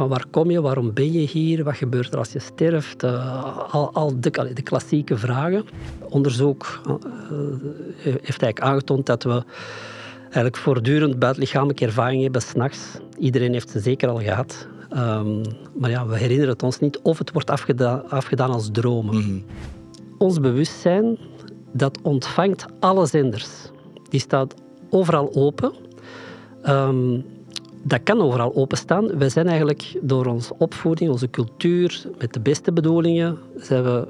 van waar kom je, waarom ben je hier, wat gebeurt er als je sterft, uh, al, al de, de, klassieke vragen. Onderzoek uh, heeft eigenlijk aangetoond dat we eigenlijk voortdurend buitenlichamelijke ervaring hebben s'nachts. Iedereen heeft ze zeker al gehad. Um, maar ja, we herinneren het ons niet of het wordt afgedaan, afgedaan als dromen. Mm -hmm. Ons bewustzijn, dat ontvangt alle zenders. Die staat overal open. Um, dat kan overal openstaan. Wij zijn eigenlijk door onze opvoeding, onze cultuur, met de beste bedoelingen, zijn we,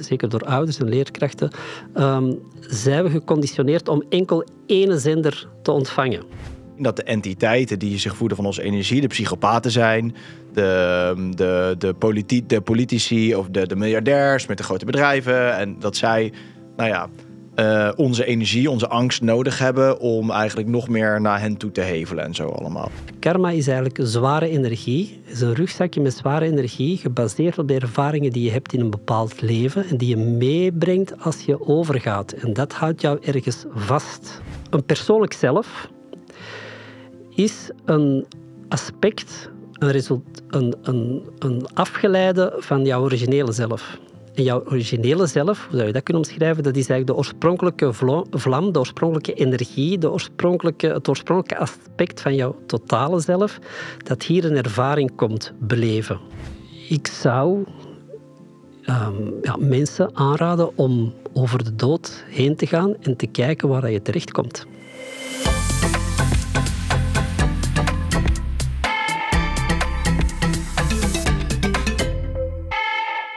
zeker door ouders en leerkrachten, um, zijn we geconditioneerd om enkel ene zender te ontvangen. Dat de entiteiten die zich voeden van onze energie, de psychopaten zijn, de, de, de, de politici of de, de miljardairs met de grote bedrijven. En dat zij, nou ja, uh, onze energie, onze angst nodig hebben om eigenlijk nog meer naar hen toe te hevelen en zo allemaal. Karma is eigenlijk zware energie. Is een rugzakje met zware energie, gebaseerd op de ervaringen die je hebt in een bepaald leven en die je meebrengt als je overgaat. En dat houdt jou ergens vast. Een persoonlijk zelf is een aspect, een, een, een, een afgeleide van jouw originele zelf. En jouw originele zelf, hoe zou je dat kunnen omschrijven? Dat is eigenlijk de oorspronkelijke vlam, de oorspronkelijke energie, de oorspronkelijke, het oorspronkelijke aspect van jouw totale zelf, dat hier een ervaring komt beleven. Ik zou ja, mensen aanraden om over de dood heen te gaan en te kijken waar je terechtkomt.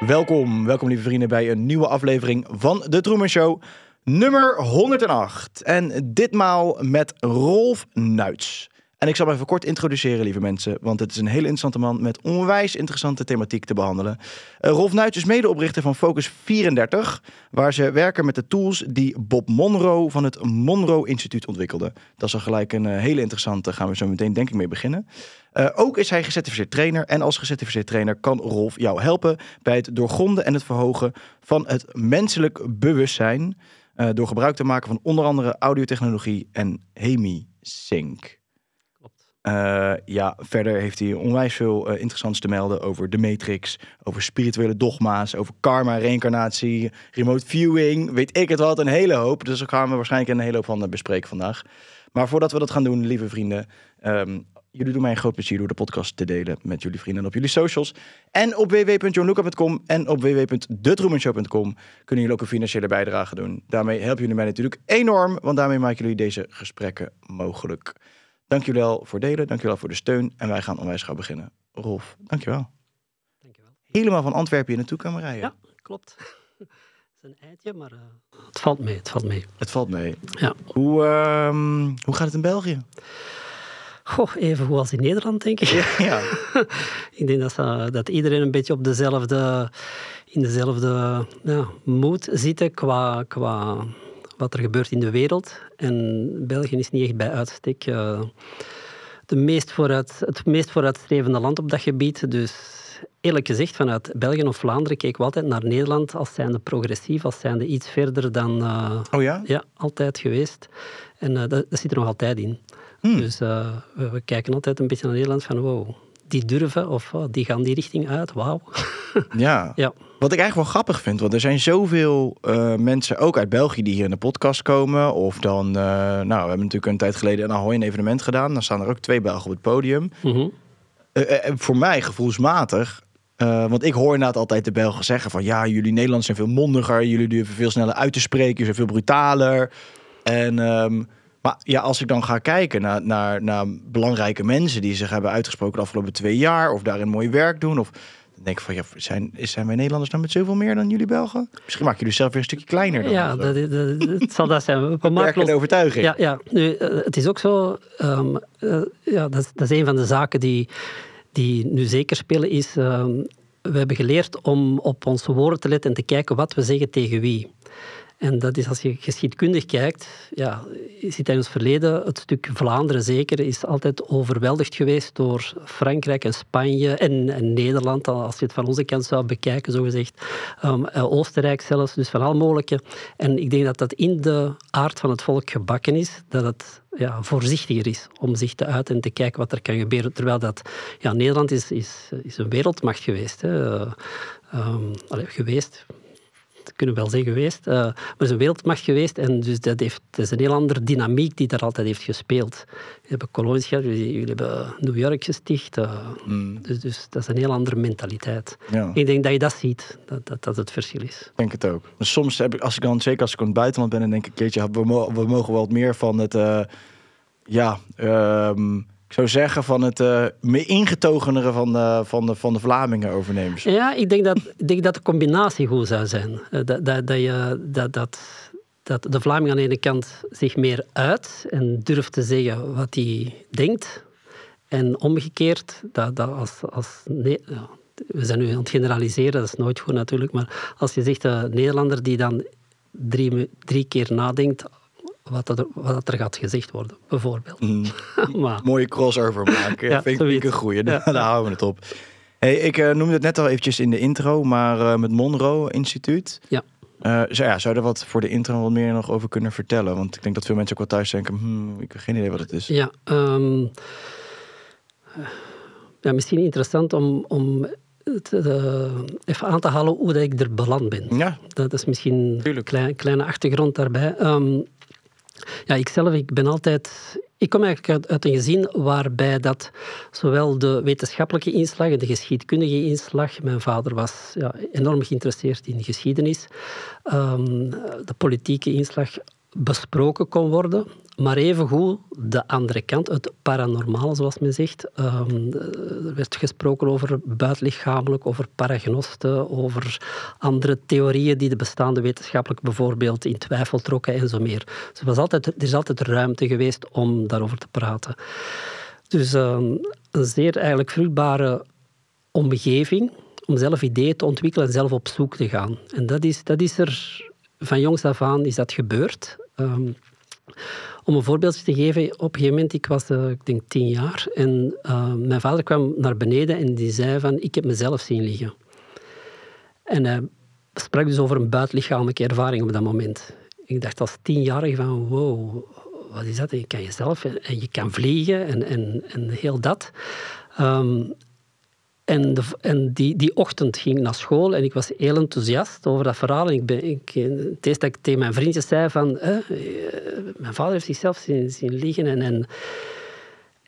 Welkom, welkom lieve vrienden bij een nieuwe aflevering van de Truman Show, nummer 108. En ditmaal met Rolf Nuits. En ik zal hem even kort introduceren, lieve mensen, want het is een hele interessante man met onwijs interessante thematiek te behandelen. Uh, Rolf Nuits is medeoprichter van Focus 34, waar ze werken met de tools die Bob Monroe van het Monroe Instituut ontwikkelde. Dat is al gelijk een uh, hele interessante, gaan we zo meteen denk ik mee beginnen. Uh, ook is hij gecertificeerd trainer en als gecertificeerd trainer kan Rolf jou helpen bij het doorgronden en het verhogen van het menselijk bewustzijn door gebruik te maken van onder andere audiotechnologie en HemiSync. Uh, ja, verder heeft hij onwijs veel uh, interessants te melden over de Matrix, over spirituele dogma's, over karma, reïncarnatie, remote viewing, weet ik het wat, een hele hoop. Dus daar gaan we waarschijnlijk een hele hoop van bespreken vandaag. Maar voordat we dat gaan doen, lieve vrienden, um, jullie doen mij een groot plezier door de podcast te delen met jullie vrienden op jullie socials. En op www.johnluca.com en op www.detrumanshow.com kunnen jullie ook een financiële bijdrage doen. Daarmee helpen jullie mij natuurlijk enorm, want daarmee maken jullie deze gesprekken mogelijk. Dank jullie wel voor delen, dank jullie wel voor de steun. En wij gaan onwijs gaan beginnen. Rolf, dankjewel. Dankjewel. Helemaal van Antwerpen hier naartoe komen rijden. Ja, klopt. Het is een eitje, maar uh, het valt mee. Het valt mee. Het valt mee. Ja. Hoe, uh, hoe gaat het in België? Goh, even goed als in Nederland, denk ik. Ja. ja. ik denk dat, uh, dat iedereen een beetje op dezelfde, in dezelfde ja, moed zit qua, qua wat er gebeurt in de wereld. En België is niet echt bij uitstek uh, de meest vooruit, het meest vooruitstrevende land op dat gebied. Dus eerlijk gezegd, vanuit België of Vlaanderen keken we altijd naar Nederland als zijnde progressief, als zijnde iets verder dan... Uh, oh ja? Ja, altijd geweest. En uh, dat, dat, zit er nog altijd in. Hmm. Dus we, we, kijken altijd een beetje naar Nederland van wow, die durven of oh, die gaan die richting uit, wauw. ja. ja. Wat ik eigenlijk wel grappig vind, want er zijn zoveel uh, mensen, ook uit België, die hier in de podcast komen. Of dan, uh, nou, we hebben natuurlijk een tijd geleden een Ahoy een evenement gedaan. Dan staan er ook twee Belgen op het podium. Mm -hmm. voor mij gevoelsmatig, want ik hoor inderdaad altijd de Belgen zeggen van... ja, jullie Nederlanders zijn veel mondiger, jullie durven veel sneller uit te spreken, jullie zijn veel brutaler. En... Um, maar ja, als ik dan ga kijken naar, naar, naar belangrijke mensen die zich hebben uitgesproken de afgelopen twee jaar, of daarin mooi werk doen, of dan denk ik van ja, zijn, zijn wij Nederlanders dan met zoveel meer dan jullie Belgen? Misschien maken jullie zelf weer een stukje kleiner. Dan ja, dat, dat, dat, het zal dat zijn. We maken de overtuiging. Ja, ja. Nu, het is ook zo, um, uh, ja, dat, dat is een van de zaken die, die nu zeker spelen, is um, we hebben geleerd om op onze woorden te letten en te kijken wat we zeggen tegen wie. En dat is als je geschiedkundig kijkt, ja, zit in ons verleden, het stuk Vlaanderen zeker, is altijd overweldigd geweest door Frankrijk en Spanje en, Nederland, als je het van onze kant zou bekijken, zogezegd. Um, Oostenrijk zelfs, dus van al mogelijke. En ik denk dat dat in de aard van het volk gebakken is, dat het ja, voorzichtiger is om zich te uiten en te kijken wat er kan gebeuren. Terwijl dat, ja, Nederland is, is, is een wereldmacht geweest. Hè. Uh, um, geweest, kunnen we wel zeggen geweest, uh, maar het is een wereldmacht geweest en dus dat, heeft, dat is een heel andere dynamiek die daar altijd heeft gespeeld. We hebben kolonies gehad, jullie, hebben New York gesticht, uh, mm. dus, dus dat is een heel andere mentaliteit. Ja. Ik denk dat je dat ziet, dat dat, dat het verschil is. Ik denk het ook. Maar soms heb ik, als ik dan, zeker als ik in het buitenland ben, dan denk ik een keertje, we, we mogen wel wat meer van het, uh, ja, um, zou zeggen, van het uh, meer ingetogenere van de, van, de, van de Vlamingen overnemen. Ja, ik denk dat, ik denk dat de combinatie goed zou zijn. Eh, dat, dat, dat, je, dat, dat, dat de Vlaming aan de ene kant zich meer uit en durft te zeggen wat hij denkt. En omgekeerd, dat, dat als, als nee, we zijn nu aan het generaliseren, dat is nooit goed natuurlijk, maar als je zegt de Nederlander die dan drie, drie keer nadenkt wat er, wat er gaat gezegd worden, bijvoorbeeld. Mm. maar, Mooie crossover maken, ja, vind ik een goeie. Ja. Daar houden we het op. Hey, ik uh, noemde het net al eventjes in de intro, maar uh, met Monroe Instituut. Ja. Uh, zou, ja, zou je er wat voor de intro wat meer nog over kunnen vertellen? Want ik denk dat veel mensen ook wel thuis denken, hmm, ik heb geen idee wat het is. Ja, um, ja misschien interessant om, om even aan te halen hoe dat ik er beland ben. Ja. Dat is misschien een klein, kleine achtergrond daarbij. Um, ja, ikzelf, ik ben altijd... Ik kom eigenlijk uit, een gezin waarbij dat zowel de wetenschappelijke inslag en de geschiedkundige inslag... Mijn vader was ja, enorm geïnteresseerd in geschiedenis. Um, de politieke inslag besproken kon worden. Maar evengoed de andere kant, het paranormale, zoals men zegt. Um, er werd gesproken over buitenlichamelijk, over paragnosten, over andere theorieën die de bestaande wetenschappelijk bijvoorbeeld in twijfel trokken en zo meer. Dus er, was altijd, er is altijd ruimte geweest om daarover te praten. Dus um, een zeer eigenlijk vruchtbare omgeving om zelf ideeën te ontwikkelen en zelf op zoek te gaan. En dat is, dat is er van jongs af aan is dat gebeurd. Um, om een voorbeeldje te geven, op een gegeven moment, ik was uh, ik denk tien jaar en uh, mijn vader kwam naar beneden en die zei van, ik heb mezelf zien liggen. En hij sprak dus over een buitenlichamelijke ervaring op dat moment. Ik dacht als tienjarige van, wow, wat is dat? En je kan jezelf en je kan vliegen en, en, en heel dat. Um, en, en die, die ochtend ging ik naar school en ik was heel enthousiast over dat verhaal. En ik ben, ik, het eerste dat ik tegen mijn vriendjes zei van... Eh, mijn vader heeft zichzelf zien, zien liggen. En, en,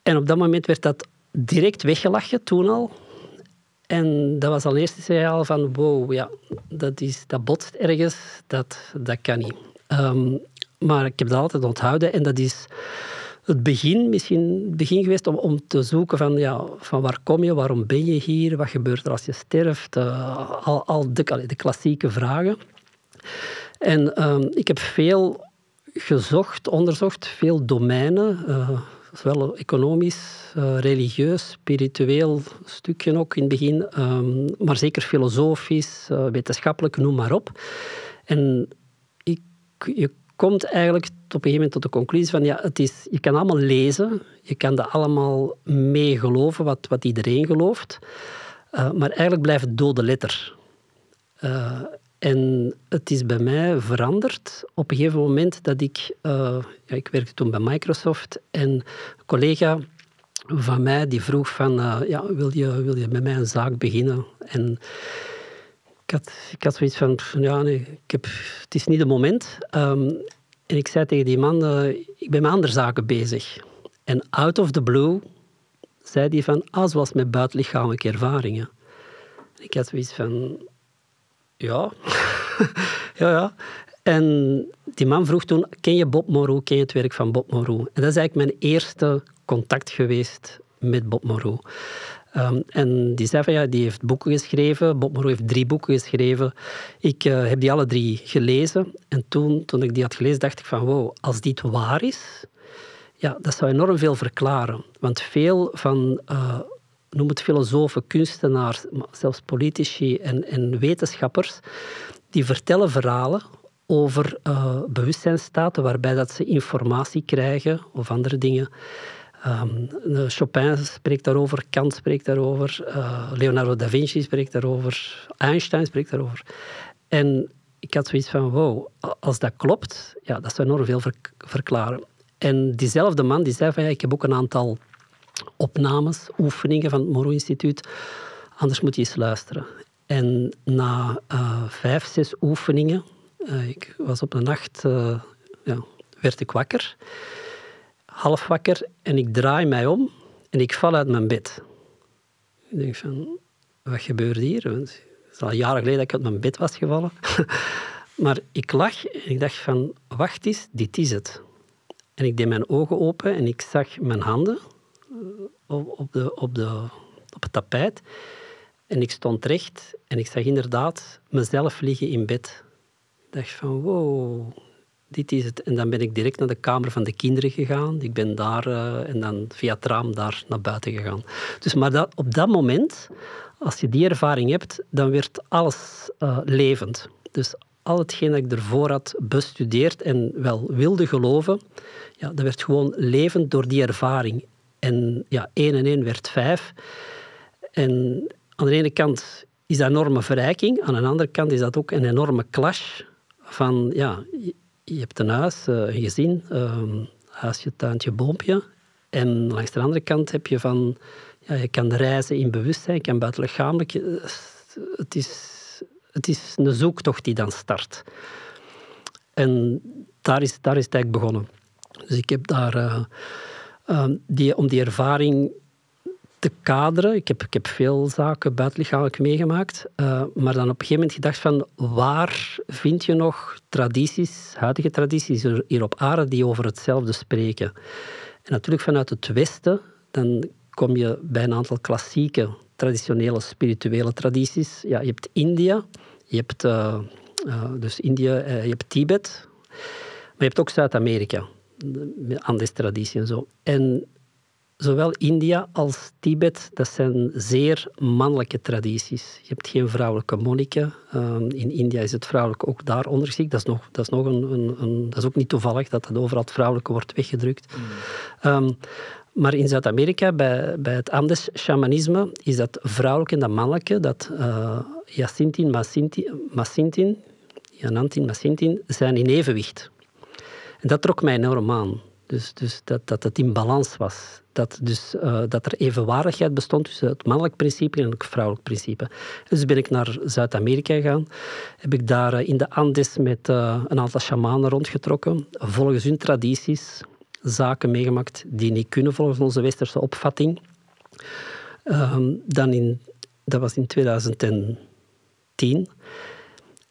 en op dat moment werd dat direct weggelachen, toen al. En dat was al eerst signaal van... Wow, ja, dat, is, dat botst ergens. Dat, dat kan niet. Um, maar ik heb dat altijd onthouden. En dat is het begin, misschien begin geweest om, om te zoeken van, ja, van waar kom je, waarom ben je hier, wat gebeurt er als je sterft, uh, al, al de, de, klassieke vragen. En uh, ik heb veel gezocht, onderzocht, veel domeinen, uh, zowel economisch, uh, religieus, spiritueel stukje ook in het begin, um, maar zeker filosofisch, wetenschappelijk, noem maar op. En ik, je komt eigenlijk op een gegeven moment tot de conclusie van ja, het is, je kan allemaal lezen, je kan dat allemaal mee geloven, wat, wat iedereen gelooft, uh, maar eigenlijk blijft het dode letter. Uh, en het is bij mij veranderd op een gegeven moment dat ik, uh, ja, ik werkte toen bij Microsoft en een collega van mij die vroeg van, ja, wil je, wil je met mij een zaak beginnen? En ik had, ik had zoiets van, ja, nee, ik heb, het is niet het moment. Um, en ik zei tegen die man, uh, ik ben met andere zaken bezig. En out of the blue zei hij van, ah, zoals met buitenlichamelijke ervaringen. Ik had zoiets van, ja, ja, ja. En die man vroeg toen, ken je Bob Moreau, ken je het werk van Bob Moreau? En dat is eigenlijk mijn eerste contact geweest met Bob Moreau. Um, en die zei van ja, die heeft boeken geschreven. Bob Moreau heeft drie boeken geschreven. Ik uh, heb die alle drie gelezen. En toen, toen ik die had gelezen, dacht ik van wow, als dit waar is, ja, dat zou enorm veel verklaren. Want veel van, uh, noem het filosofen, kunstenaars, zelfs politici en, en wetenschappers, die vertellen verhalen over uh, bewustzijnstaten waarbij dat ze informatie krijgen of andere dingen. Um, Chopin spreekt daarover, Kant spreekt daarover, uh, Leonardo da Vinci spreekt daarover, Einstein spreekt daarover. En ik had zoiets van, wow, als dat klopt, ja, dat zou enorm veel verklaren. En diezelfde man die zei van, ja, ik heb ook een aantal opnames, oefeningen van het Moro Instituut, anders moet je eens luisteren. En na uh, vijf, zes oefeningen, uh, ik was op een nacht, ja, werd ik wakker, half wakker, en ik draai mij om en ik val uit mijn bed. Ik denk van, wat gebeurt hier? Want het is al jaren geleden dat ik uit mijn bed was gevallen. maar ik lag en ik dacht van, wacht eens, dit is het. En ik deed mijn ogen open en ik zag mijn handen op, de, op, de, op het tapijt. En ik stond recht en ik zag inderdaad mezelf liggen in bed. Ik dacht van, wow, dit is het. En dan ben ik direct naar de kamer van de kinderen gegaan. Ik ben daar uh, en dan via het raam daar naar buiten gegaan. Dus maar dat, op dat moment, als je die ervaring hebt, dan werd alles uh, levend. Dus al hetgeen dat ik ervoor had bestudeerd en wel wilde geloven, ja, dat werd gewoon levend door die ervaring. En ja, één en één werd vijf. En aan de ene kant is dat een enorme verrijking, aan de andere kant is dat ook een enorme clash van, ja, je hebt een huis, eh, een gezin, um, huisje, tuintje, boompje. En langs de andere kant heb je van, ja, je kan reizen in bewustzijn, je kan buitenlichamelijk. Het is, het is een zoektocht die dan start. En daar is, daar is het eigenlijk begonnen. Dus ik heb daar, uh, um, die, om die ervaring te kaderen. Ik heb, ik heb veel zaken buitenlichamelijk meegemaakt. Uh, maar dan op een gegeven moment gedacht van waar vind je nog tradities, huidige tradities hier op aarde die over hetzelfde spreken. En natuurlijk vanuit het Westen, dan kom je bij een aantal klassieke, traditionele, spirituele tradities. Ja, je hebt India, je hebt, uh, uh, dus India, je hebt Tibet, maar je hebt ook Zuid-Amerika, Andes-traditie en zo. En zowel India als Tibet, dat zijn zeer mannelijke tradities. Je hebt geen vrouwelijke monniken. Ehm, in India is het vrouwelijke ook daar ondergeschikt. Dat is, nog, dat is, nog een, een, een, dat is ook niet toevallig dat het overal het vrouwelijke wordt weggedrukt. Mm. Um, maar in Zuid-Amerika, bij, bij het Andes-shamanisme, is dat vrouwelijke en dat mannelijke, dat uh, Jacintin, Masintin, Janantin, Masintin, zijn in evenwicht. En dat trok mij enorm aan. Dus, dus dat, dat het in balans was. Dat, dus, uh, dat er evenwaardigheid bestond tussen het mannelijk principe en het vrouwelijk principe. Dus ben ik naar Zuid-Amerika gegaan. Heb ik daar uh, in de Andes met uh, een aantal shamanen rondgetrokken. Volgens hun tradities zaken meegemaakt die niet kunnen volgens onze westerse opvatting. Um, dan in, dat was in 2010.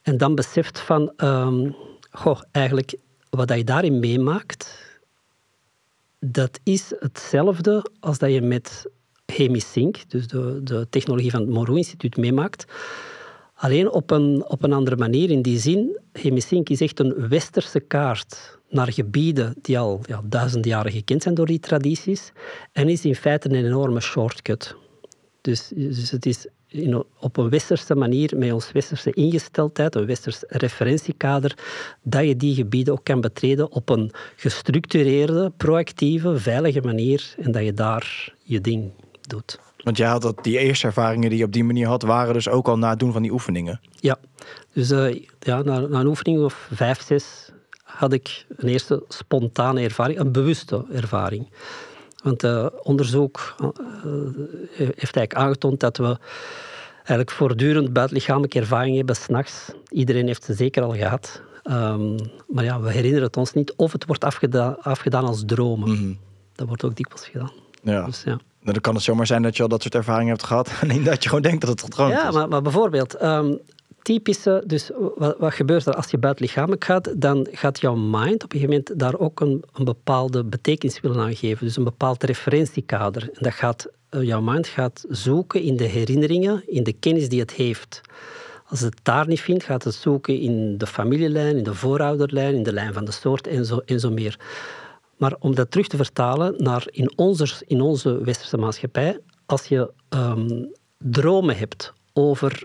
En dan beseft van, um, goh, eigenlijk wat je daarin meemaakt, dat is hetzelfde als dat je met Hemisync, dus de, de technologie van het Moreau Instituut, meemaakt. Alleen op een, op een andere manier. In die zin, Hemisync is echt een westerse kaart naar gebieden die al ja, duizenden jaren gekend zijn door die tradities. En is in feite een enorme shortcut. Dus, dus het is in, op een westerse manier, met ons westerse ingesteldheid, een westers referentiekader, dat je die gebieden ook kan betreden op een gestructureerde, proactieve, veilige manier en dat je daar je ding doet. Want jij had dat, die eerste ervaringen die je op die manier had, waren dus ook al na het doen van die oefeningen? Ja, dus uh, ja, na, na, een oefening of vijf, zes had ik een eerste spontane ervaring, een bewuste ervaring. Want uh, onderzoek uh, heeft eigenlijk aangetoond dat we eigenlijk voortdurend buitenlichamelijke ervaring hebben s'nachts. Iedereen heeft ze zeker al gehad. Um, maar ja, we herinneren het ons niet. Of het wordt afgedaan, afgedaan als dromen. Mm -hmm. Dat wordt ook dikwijls gedaan. Ja. Dus, ja. Nou, dan kan het zomaar zijn dat je al dat soort ervaringen hebt gehad. En dat je gewoon denkt dat het gedroomd ja, is. Ja, maar, maar, bijvoorbeeld... Um, typische, dus wat, wat, gebeurt er als je buitenlichamelijk gaat, dan gaat jouw mind op een gegeven moment daar ook een, een bepaalde betekenis willen aangeven. Dus een bepaald referentiekader. En dat gaat, uh, jouw mind gaat zoeken in de herinneringen, in de kennis die het heeft. Als het daar niet vindt, gaat het zoeken in de familielijn, in de voorouderlijn, in de lijn van de soort en zo, en zo meer. Maar om dat terug te vertalen naar in onze, in onze westerse maatschappij, als je um, dromen hebt over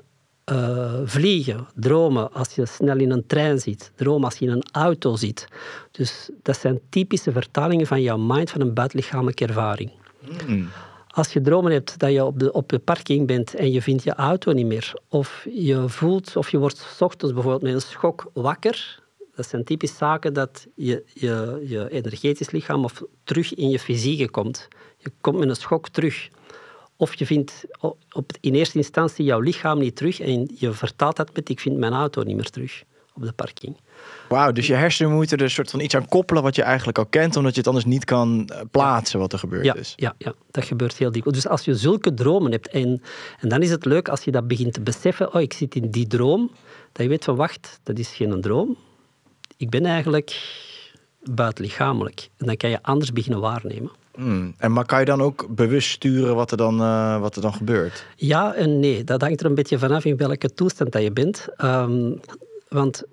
uh, vliegen, dromen als je snel in een trein zit, dromen als je in een auto zit. Dus dat zijn typische vertalingen van jouw mind van een buitenlichamelijke ervaring. Mm. Als je dromen hebt dat je op de, op de parking bent en je vindt je auto niet meer, of je voelt, of je wordt s ochtends bijvoorbeeld met een schok wakker, dat zijn typische zaken dat je, je, je energetisch lichaam of terug in je fysieke komt. Je komt met een schok terug. Of je vindt op, in eerste instantie jouw lichaam niet terug en je vertaalt dat met ik vind mijn auto niet meer terug op de parking. Wauw, dus je hersenen moeten er een soort van iets aan koppelen wat je eigenlijk al kent, omdat je het anders niet kan eh, plaatsen wat er gebeurd ja, is. Ja, ja, dat gebeurt heel dikwijls. Dus als je zulke dromen hebt, en, en dan is het leuk als je dat begint te beseffen, oh, ik zit in die droom, dat je weet van, wacht, dat is geen droom. Ik ben eigenlijk buitenlichamelijk. En dan kan je anders beginnen waarnemen. Hmm. En maar kan je dan ook bewust sturen wat er dan, uh, wat er dan gebeurt? Ja en nee. Dat hangt er een beetje vanaf in welke toestand dat je bent. Um, want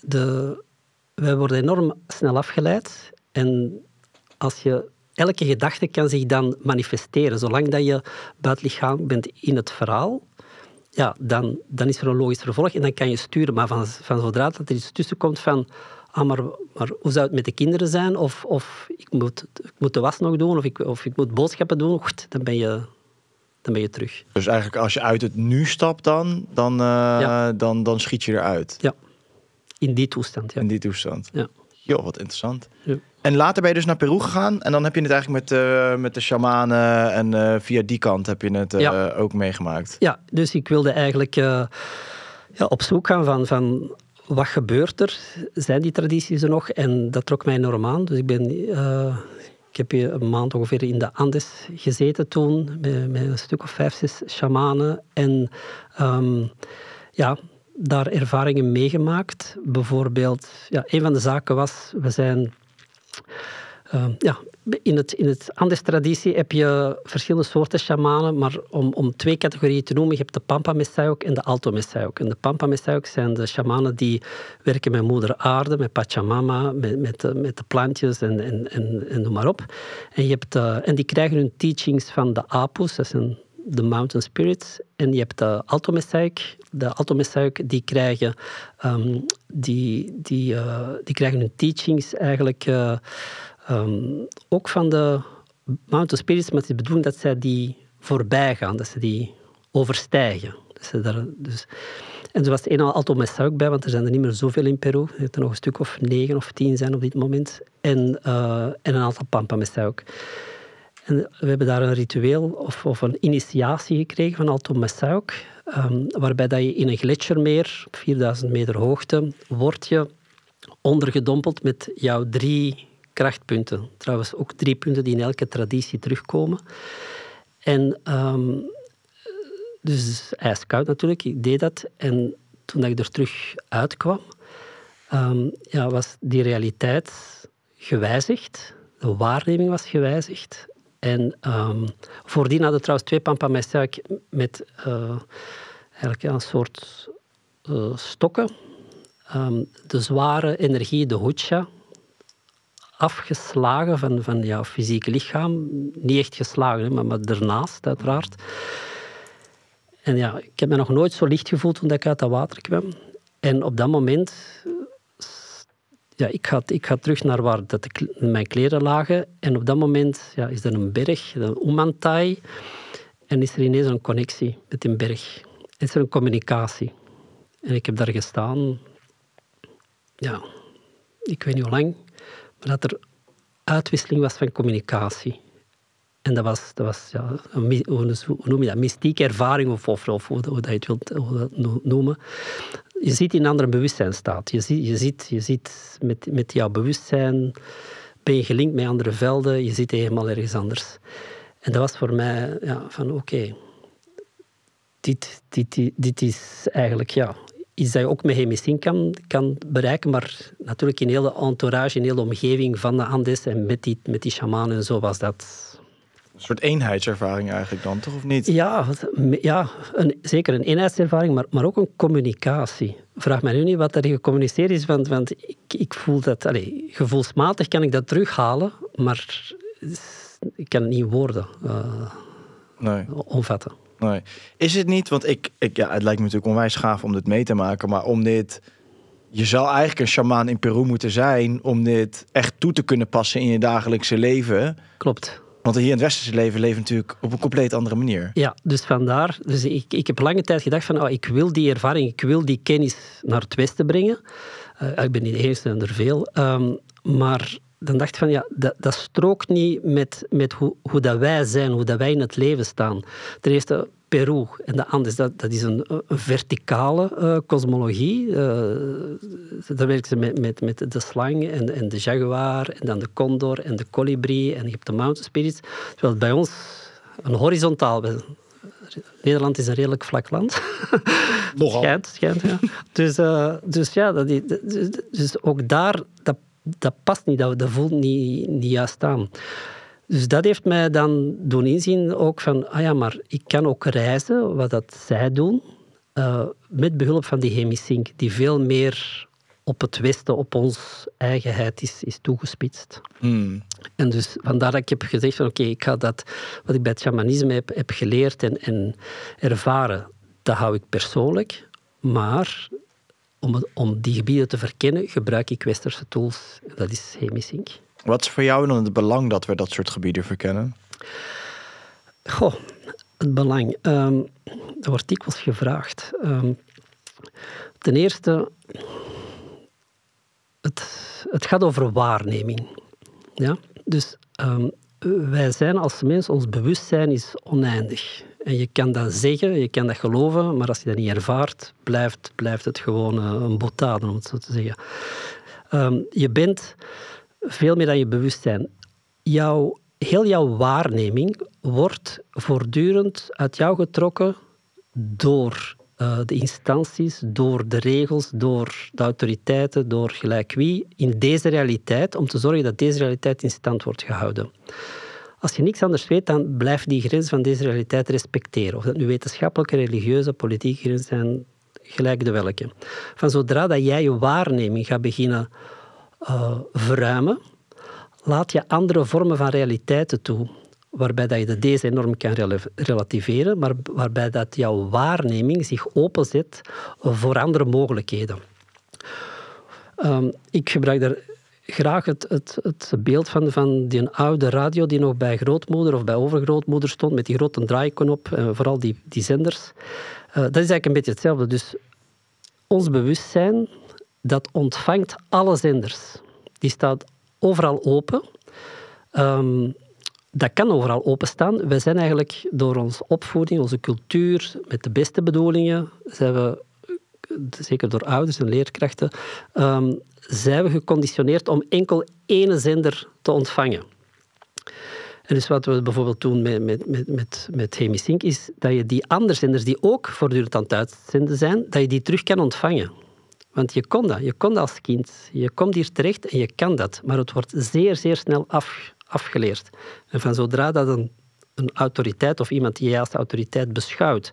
de, wij worden enorm snel afgeleid. En als je, elke gedachte kan zich dan manifesteren. Zolang dat je buitenlichaam bent in het verhaal, ja, dan, dan is er een logisch vervolg en dan kan je sturen. Maar van, van zodra dat er iets tussen komt van ah, maar, maar hoe zou het met de kinderen zijn? Of, of ik, moet, ik moet de was nog doen, of ik, of ik moet boodschappen doen. Goed, dan ben je, dan ben je terug. Dus eigenlijk als je uit het nu stapt dan, dan, uh, dan, dan schiet je eruit? Ja, in die toestand. Ja. In die toestand. Ja. Joh, wat interessant. Ja. En later ben je dus naar Peru gegaan en dan heb je het eigenlijk met, uh, met de shamanen en uh, via die kant heb je het ja. ook meegemaakt. Ja, dus ik wilde eigenlijk ja, op zoek gaan van, van wat gebeurt er? Zijn die tradities er nog? En dat trok mij enorm aan. Dus ik ben... Uh, ik heb een maand ongeveer in de Andes gezeten toen, met, een stuk of vijf, zes shamanen. En um, ja, daar ervaringen meegemaakt. Bijvoorbeeld, ja, een van de zaken was, we zijn uh, ja, in het, in het Andes-traditie heb je verschillende soorten shamanen, maar om, om twee categorieën te noemen, je hebt de Pampa Messayok en de Alto Messayok. En de Pampa Messayok zijn de shamanen die werken met moeder aarde, met Pachamama, met, de, met de plantjes en, en, en, en noem maar op. En, je hebt, uh, en die krijgen hun teachings van de Apus, dat zijn de Mountain Spirits. En je hebt de Alto Messayok. De Alto Messayok die krijgen, um, die, die, uh, die krijgen hun teachings eigenlijk... Um, ook van de mountain spirits, het is bedoeld dat zij die voorbij gaan, dat ze die overstijgen. Dat ze daar, dus, en zo was een Alto Mesa bij, want er zijn er niet meer zoveel in Peru. Er er nog een stuk of negen of tien zijn op dit moment. En, uh, en een aantal Pampa Mesa. En we hebben daar een ritueel of, of een initiatie gekregen van Alto Mesa um, waarbij dat je in een gletsjermeer op 4000 meter hoogte wordt je ondergedompeld met jouw drie krachtpunten. Trouwens, ook drie punten die in elke traditie terugkomen. En um, dus ijskoud natuurlijk, ik deed dat. En toen ik er terug uitkwam, um, ja, was die realiteit gewijzigd. De waarneming was gewijzigd. En um, voordien hadden trouwens twee pampamessuik met uh, eigenlijk een soort uh, stokken. De zware energie, de hucha, afgeslagen van, van jouw fysieke lichaam. Niet echt geslagen, maar, maar daarnaast uiteraard. En ja, ik heb me nog nooit zo licht gevoeld toen ik uit dat water kwam. En op dat moment, ja, ik ga, ik ga terug naar waar dat mijn kleren lagen. En op dat moment ja, is er een berg, een Umantai. En is er ineens een connectie met die berg. Is er een communicatie. En ik heb daar gestaan, ja, ik weet niet hoe lang, dat er uitwisseling was van communicatie. En dat was, dat was ja, een, hoe noem je dat, mystieke ervaring, of, of, hoe, dat je het wilt noemen. Je ziet in een andere bewustzijnstaat. Je ziet, je ziet, je ziet met, met jouw bewustzijn, ben je gelinkt met andere velden, je ziet helemaal ergens anders. En dat was voor mij ja, van oké, dit, dit, dit is eigenlijk ja, is dat je ook met hemicin kan, kan bereiken, maar natuurlijk in hele entourage, in hele omgeving van de Andes en met die, met die shamanen en zo was dat... Een soort eenheidservaring eigenlijk dan, toch of niet? Ja, ja een, zeker een eenheidservaring, maar, maar ook een communicatie. Vraag mij nu niet wat er gecommuniceerd is, want, want ik, ik voel dat... Allez, gevoelsmatig kan ik dat terughalen, maar ik kan het niet in woorden uh, nee. omvatten. Nee. Is het niet, want ik, ik, ja, het lijkt me natuurlijk onwijs gaaf om dit mee te maken, maar om dit, je zou eigenlijk een shamaan in Peru moeten zijn om dit echt toe te kunnen passen in je dagelijkse leven. Klopt. Want hier in het westerse leven leven natuurlijk op een compleet andere manier. Ja, dus vandaar. Dus ik, ik heb lange tijd gedacht van, oh, ik wil die ervaring, ik wil die kennis naar het westen brengen. Uh, ik ben niet de eerste en er veel. Um, maar dan dacht ik van, ja, dat, dat strookt niet met, met hoe, hoe dat wij zijn, hoe dat wij in het leven staan. Ten eerste, Peru. En de andere, dat, dat is een, een verticale uh, cosmologie. Uh, daar werken ze met, met, met de slang en, en de jaguar en dan de condor en de kolibrie en je hebt de mountain spirits. Terwijl bij ons een horizontaal... Nederland is een redelijk vlak land. Nogal. Schijnt, schijnt, ja. dus, uh, dus ja, dat, dus, dus ook daar, dat, dat past niet, dat, dat voelt niet, niet juist aan. Dus dat heeft mij dan doen inzien ook van, ah ja, maar ik kan ook reizen, wat dat zij doen, uh, met behulp van die hemisync, die veel meer op het Westen, op ons eigenheid is, is toegespitst. Hmm. En dus vandaar dat ik heb gezegd van oké, okay, ik ga dat wat ik bij het shamanisme heb, heb geleerd en, en ervaren, dat hou ik persoonlijk. Maar om, om die gebieden te verkennen, gebruik ik westerse tools. Dat is hemisync. Wat is voor jou dan het belang dat we dat soort gebieden verkennen? Goh, het belang. Um, dat wordt dikwijls gevraagd. Um, ten eerste, het, het gaat over waarneming. Ja? Dus um, wij zijn als mens, ons bewustzijn is oneindig. En je kan dat zeggen, je kan dat geloven, maar als je dat niet ervaart, blijft, blijft het gewoon eh, een botade, om het zo te zeggen. je bent veel meer dan je bewustzijn. Jouw, heel jouw waarneming wordt voortdurend uit jou getrokken door uh, de instanties, door de regels, door de autoriteiten, door gelijk wie, in deze realiteit, om te zorgen dat deze realiteit in stand wordt gehouden. Als je niks anders weet, dan blijf die grens van deze realiteit respecteren. Of dat nu wetenschappelijke, religieuze, politieke grenzen zijn, gelijk de welke. Van zodra dat jij je waarneming gaat beginnen uh, verruimen, laat je andere vormen van realiteiten toe. Waarbij dat je deze enorm kan relativeren, maar waarbij dat jouw waarneming zich openzet voor andere mogelijkheden. Um, ik gebruik daar graag het, het, het beeld van, van die oude radio die nog bij grootmoeder of bij overgrootmoeder stond, met die grote draaiknop, uh, vooral die, die zenders. Uh, dat is eigenlijk een beetje hetzelfde. Dus ons bewustzijn, dat ontvangt alle zenders. Die staat overal open. Um, dat kan overal openstaan. Wij zijn eigenlijk door onze opvoeding, onze cultuur, met de beste bedoelingen, zijn we, zeker door ouders en leerkrachten, um, zijn we geconditioneerd om enkel ene zender te ontvangen. En dus wat we bijvoorbeeld doen met, met, met, met, met Hemisync is dat je die andere zenders die ook voortdurend aan het uitzenden zijn, dat je die terug kan ontvangen. Want je kon dat, je kon dat als kind. Je komt hier terecht en je kan dat. Maar het wordt zeer, zeer snel af, afgeleerd. En van zodra dat een, een autoriteit of iemand die je als autoriteit beschouwt,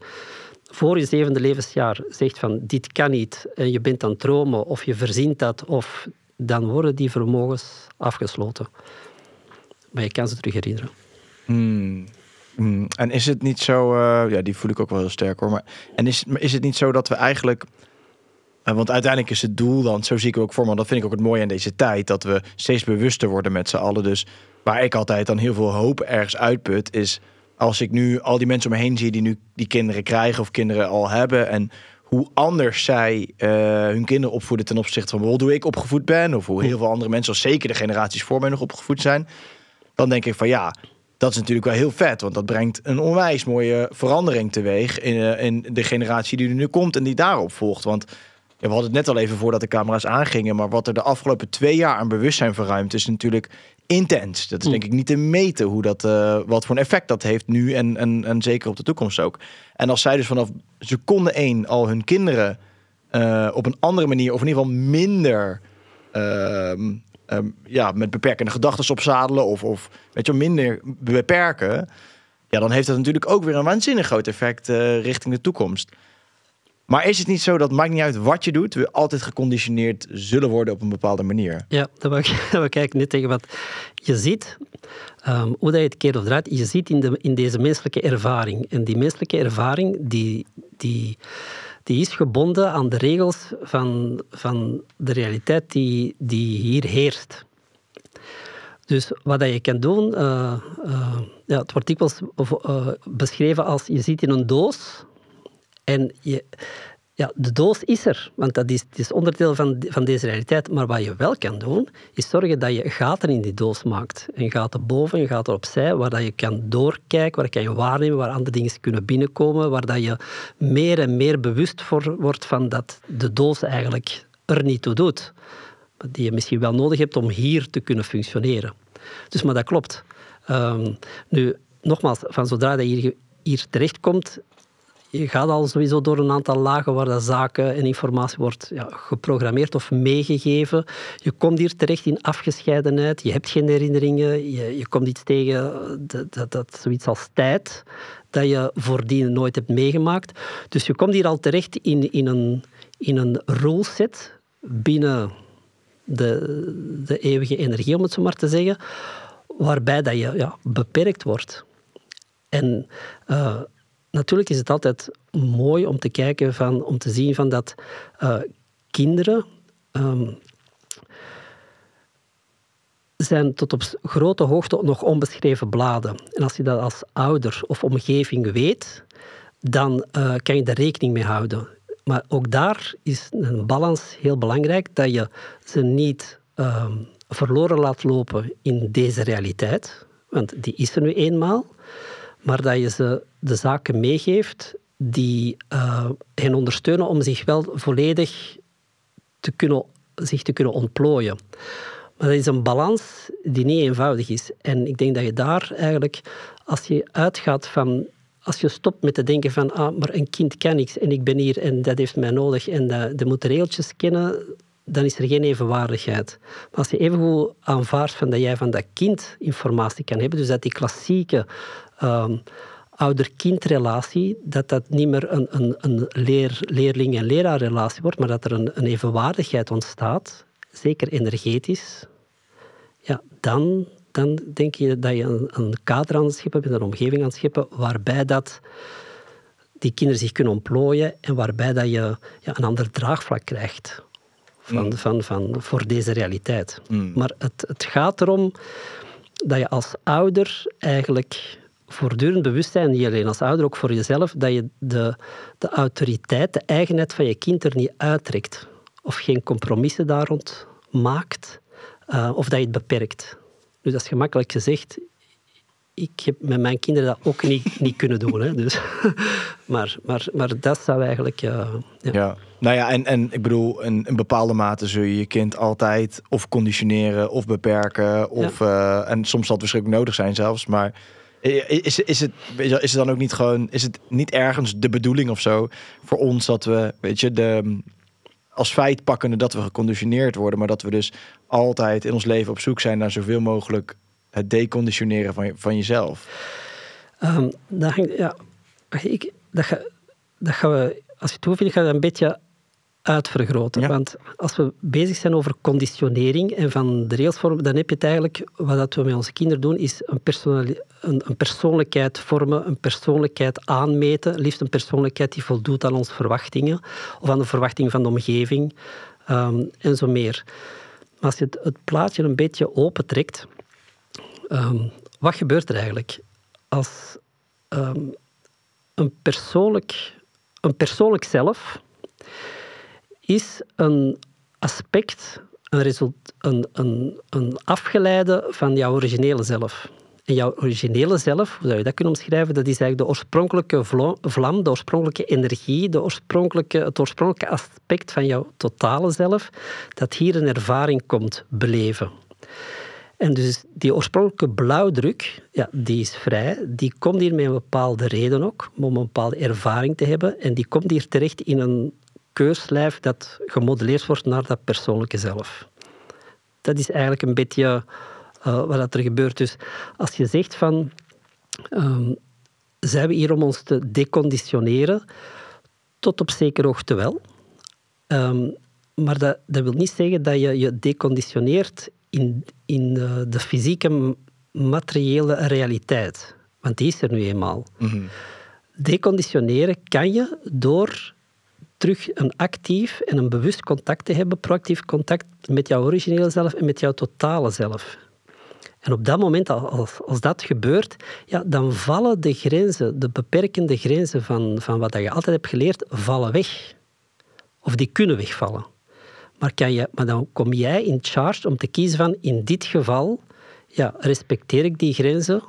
voor je zevende levensjaar zegt van dit kan niet en je bent aan het dromen of je verzint dat, of dan worden die vermogens afgesloten. Maar je kan ze terug herinneren. Hmm. Hmm. En is het niet zo, uh, ja, die voel ik ook wel heel sterk hoor. Maar, en is, is het niet zo dat we eigenlijk uh, want uiteindelijk is het doel dan, zo zie ik ook voor me, dat vind ik ook het mooie aan deze tijd, dat we steeds bewuster worden met z'n allen. Dus waar ik altijd dan heel veel hoop ergens uitput, is als ik nu al die mensen om me heen zie die nu die kinderen krijgen of kinderen al hebben. En hoe anders zij uh, hun kinderen opvoeden ten opzichte van bijvoorbeeld hoe ik opgevoed ben. Of hoe heel veel andere mensen, als zeker de generaties voor mij nog opgevoed zijn. Dan denk ik van ja, dat is natuurlijk wel heel vet. Want dat brengt een onwijs mooie verandering teweeg in, uh, in de generatie die er nu komt en die daarop volgt. Want we hadden het net al even voordat de camera's aangingen. Maar wat er de afgelopen twee jaar aan bewustzijn verruimd is natuurlijk intens. Dat is denk ik niet te meten hoe dat, uh, wat voor een effect dat heeft nu en, en, en zeker op de toekomst ook. En als zij dus vanaf seconde één al hun kinderen uh, op een andere manier, of in ieder geval minder, uh, ja, met beperkende gedachten opzadelen of, of weet je, minder beperken, ja, dan heeft dat natuurlijk ook weer een waanzinnig groot effect uh, richting de toekomst. Maar is het niet zo dat maakt niet uit wat je doet, we altijd geconditioneerd zullen worden op een bepaalde manier? Ja, dat wil ik, ik net tegen wat je ziet. Um, hoe dat je het keert of draait, je ziet in, de, in deze menselijke ervaring. En die menselijke ervaring, die, die, die is gebonden aan de regels van, van de realiteit die, die hier heerst. Dus wat dat je kan doen, uh, uh, ja, het wordt dikwijls uh, beschreven als je zit in een doos en je, ja, de doos is er, want dat is, is onderdeel van, van deze realiteit. Maar wat je wel kan doen, is zorgen dat je gaten in die doos maakt. En gaten boven en gaten opzij, waar dat je kan doorkijken, waar kan je waarnemen, waar andere dingen kunnen binnenkomen, waar dat je meer en meer bewust voor wordt van dat de doos eigenlijk er niet toe doet. Die je misschien wel nodig hebt om hier te kunnen functioneren. Dus, maar dat klopt. Um, nu, nogmaals, van zodra je hier, hier terechtkomt, je gaat al sowieso door een aantal lagen waar dat zaken en informatie wordt ja, geprogrammeerd of meegegeven. Je komt hier terecht in afgescheidenheid, je hebt geen herinneringen, je, je komt iets tegen, dat, dat, dat, zoiets als tijd, dat je voordien nooit hebt meegemaakt. Dus je komt hier al terecht in, in een, in een ruleset binnen de, de eeuwige energie, om het zo maar te zeggen, waarbij dat je ja, beperkt wordt. En uh, natuurlijk is het altijd mooi om te kijken van, om te zien van dat uh, kinderen um, zijn tot op grote hoogte nog onbeschreven bladen. En als je dat als ouder of omgeving weet, dan uh, kan je er rekening mee houden. Maar ook daar is een balans heel belangrijk, dat je ze niet uh, verloren laat lopen in deze realiteit, want die is er nu eenmaal maar dat je ze de zaken meegeeft die uh, hen ondersteunen om zich wel volledig te kunnen, zich te kunnen ontplooien. Maar dat is een balans die niet eenvoudig is. En ik denk dat je daar eigenlijk, als je uitgaat van als je stopt met te denken van, ah, maar een kind kan niks en ik ben hier en dat heeft mij nodig en dat, de moet regeltjes kennen, dan is er geen evenwaardigheid. Maar als je evengoed aanvaardt van dat jij van dat kind informatie kan hebben, dus dat die klassieke um, ouder-kindrelatie, dat dat niet meer een, een, een leer, leerling- en leraarrelatie wordt, maar dat er een, een evenwaardigheid ontstaat, zeker energetisch, ja, dan, dan denk je dat je een, een kader aan het scheppen bent, een omgeving aan het scheppen, waarbij dat die kinderen zich kunnen ontplooien en waarbij dat je ja, een ander draagvlak krijgt van, mm. van, van, voor deze realiteit. Mm. Maar het, het gaat erom dat je als ouder eigenlijk voortdurend bewust zijn, niet alleen als ouder, ook voor jezelf, dat je de, de autoriteit, de eigenheid van je kind er niet uittrekt. Of geen compromissen daar rond maakt, uh, of dat je het beperkt. Dus dat is gemakkelijk gezegd. Ik heb met mijn kinderen dat ook niet, niet kunnen doen. Hè. Dus, maar, maar, maar dat zou eigenlijk... Uh, ja. ja. Nou ja, en, en ik bedoel, in een bepaalde mate zul je je kind altijd of conditioneren of beperken. Of, ja. uh, en soms zal het waarschijnlijk nodig zijn zelfs, maar is, is, het, is het dan ook niet gewoon, is het niet ergens de bedoeling of zo voor ons dat we, weet je, de, als feit pakkende dat we geconditioneerd worden, maar dat we dus altijd in ons leven op zoek zijn naar zoveel mogelijk het deconditioneren van, van jezelf? Um, dat, ja, ik, dat, ga, dat gaan we, als je het hoeft, ga je een beetje uitvergroten. Want als we bezig zijn over conditionering en van de railsvorm, dan heb je het eigenlijk, wat we met onze kinderen doen, is een, een, een, persoonlijkheid vormen, een persoonlijkheid aanmeten, liefst een persoonlijkheid die voldoet aan onze verwachtingen of aan de verwachtingen van de omgeving um, en zo meer. Maar als je het, het plaatje een beetje opentrekt, um, wat gebeurt er eigenlijk? Als um, een, persoonlijk, een persoonlijk zelf is een aspect, een, result, een, een, een afgeleide van jouw originele zelf. En jouw originele zelf, hoe zou je dat kunnen omschrijven? Dat is eigenlijk de oorspronkelijke vlam, de oorspronkelijke energie, de oorspronkelijke, het oorspronkelijke aspect van jouw totale zelf, dat hier een ervaring komt beleven. En dus die oorspronkelijke blauwdruk, ja, die is vrij. Die komt hier met een bepaalde reden ook, om een bepaalde ervaring te hebben. En die komt hier terecht in een keurslijf dat gemodelleerd wordt naar dat persoonlijke zelf. Dat is eigenlijk een beetje uh, wat er gebeurt. Dus als je zegt van, um, zijn we hier om ons te deconditioneren Tot op zekere hoogte wel. Ehm, maar dat, dat wil niet zeggen dat je je deconditioneert in, in de, de fysieke materiële realiteit. Want die is er nu eenmaal. Deconditioneren kan je door terug een actief en een bewust contact te hebben, proactief contact met jouw originele zelf en met jouw totale zelf. En op dat moment, als, als dat gebeurt, ja, dan vallen de grenzen, de beperkende grenzen van, van wat je altijd hebt geleerd, vallen weg. Of die kunnen wegvallen. Maar, kan je, maar dan kom jij in charge om te kiezen van, in dit geval, ja, respecteer ik die grenzen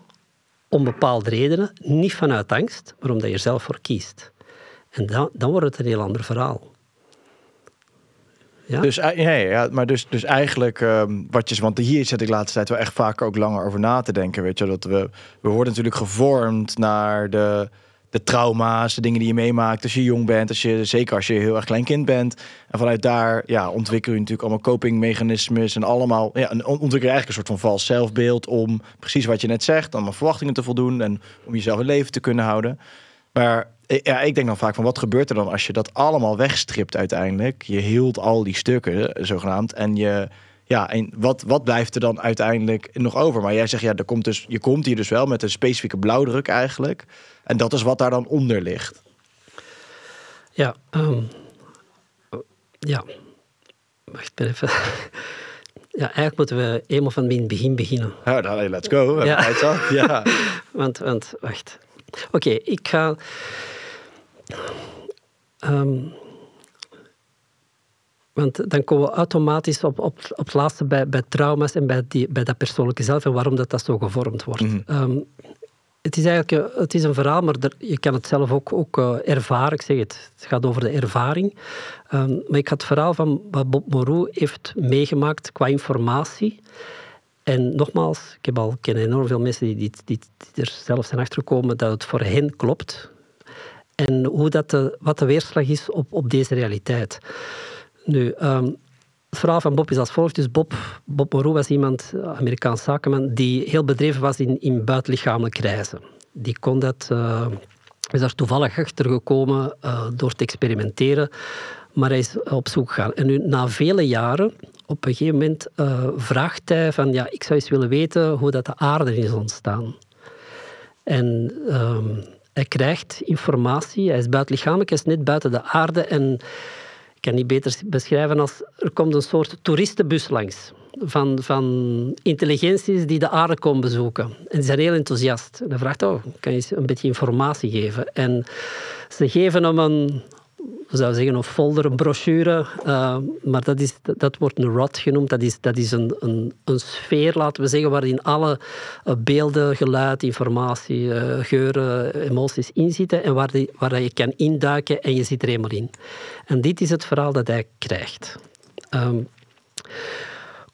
om bepaalde redenen, niet vanuit angst, maar omdat je er zelf voor kiest. En dan, dan wordt het een heel ander verhaal. Ja? Dus, ja, ja, maar dus, dus eigenlijk, um, wat je, want hier zit ik de laatste tijd wel echt vaker ook langer over na te denken. Weet je, dat we, we worden natuurlijk gevormd naar de, de trauma's, de dingen die je meemaakt als je jong bent, als je, zeker als je heel erg klein kind bent. En vanuit daar ja, ontwikkel je natuurlijk allemaal copingmechanismes en allemaal, ja, en ontwikkel je eigenlijk een soort van vals zelfbeeld om precies wat je net zegt, allemaal verwachtingen te voldoen en om jezelf in leven te kunnen houden. Maar ja, ik denk dan vaak van wat gebeurt er dan als je dat allemaal wegstript uiteindelijk? Je hield al die stukken, zogenaamd, en je ja, en wat, wat blijft er dan uiteindelijk nog over? Maar jij zegt, ja, er komt dus, je komt hier dus wel met een specifieke blauwdruk eigenlijk. En dat is wat daar dan onder ligt. Ja, um, ja. Wacht even. Ja, eigenlijk moeten we eenmaal van het begin beginnen. Ja, dan, let's go. Ja. ja. want, want, wacht. Oké, ik ga... Um, want dan komen we automatisch op, op, op het laatste bij, bij trauma's en bij, die, bij dat persoonlijke zelf en waarom dat, dat zo gevormd wordt. Mm -hmm. het is eigenlijk het is een verhaal, maar je kan het zelf ook, ook uh, ervaren. Ik zeg het, het gaat over de ervaring. Um, maar ik had het verhaal van wat Bob Moreau heeft meegemaakt qua informatie. En nogmaals, ik heb al ken enorm veel mensen die, die, die, die er zelf zijn achtergekomen dat het voor hen klopt. En hoe dat de, wat de weerslag is op, op deze realiteit. Nu, um, het verhaal van Bob is als volgt. Dus Bob, Bob was iemand, Amerikaans zakenman, die heel bedreven was in, in buitenlichamelijk reizen. Die kon dat, uh, is daar toevallig achter gekomen uh, door te experimenteren, maar hij is op zoek gegaan. En nu, na vele jaren, op een gegeven moment vraagt hij van, ja, ik zou eens willen weten hoe dat de aarde is ontstaan. En um, hij krijgt informatie, hij is buitenlichamelijk, hij is net buiten de aarde en kan niet beter beschrijven als er komt een soort toeristenbus langs van, van intelligenties die de aarde komen bezoeken. En die zijn heel enthousiast. En hij vraagt, oh, kan je een beetje informatie geven? En ze geven hem een, zouden zeggen een folder, brochure, uh, maar dat, is, dat, wordt een rod genoemd. Dat is, dat is een, een, een sfeer, laten we zeggen, waarin alle uh, beelden, geluid, informatie, uh, geuren, emoties inzitten en waar, die, waar je kan induiken en je zit er helemaal in. En dit is het verhaal dat hij krijgt. Um,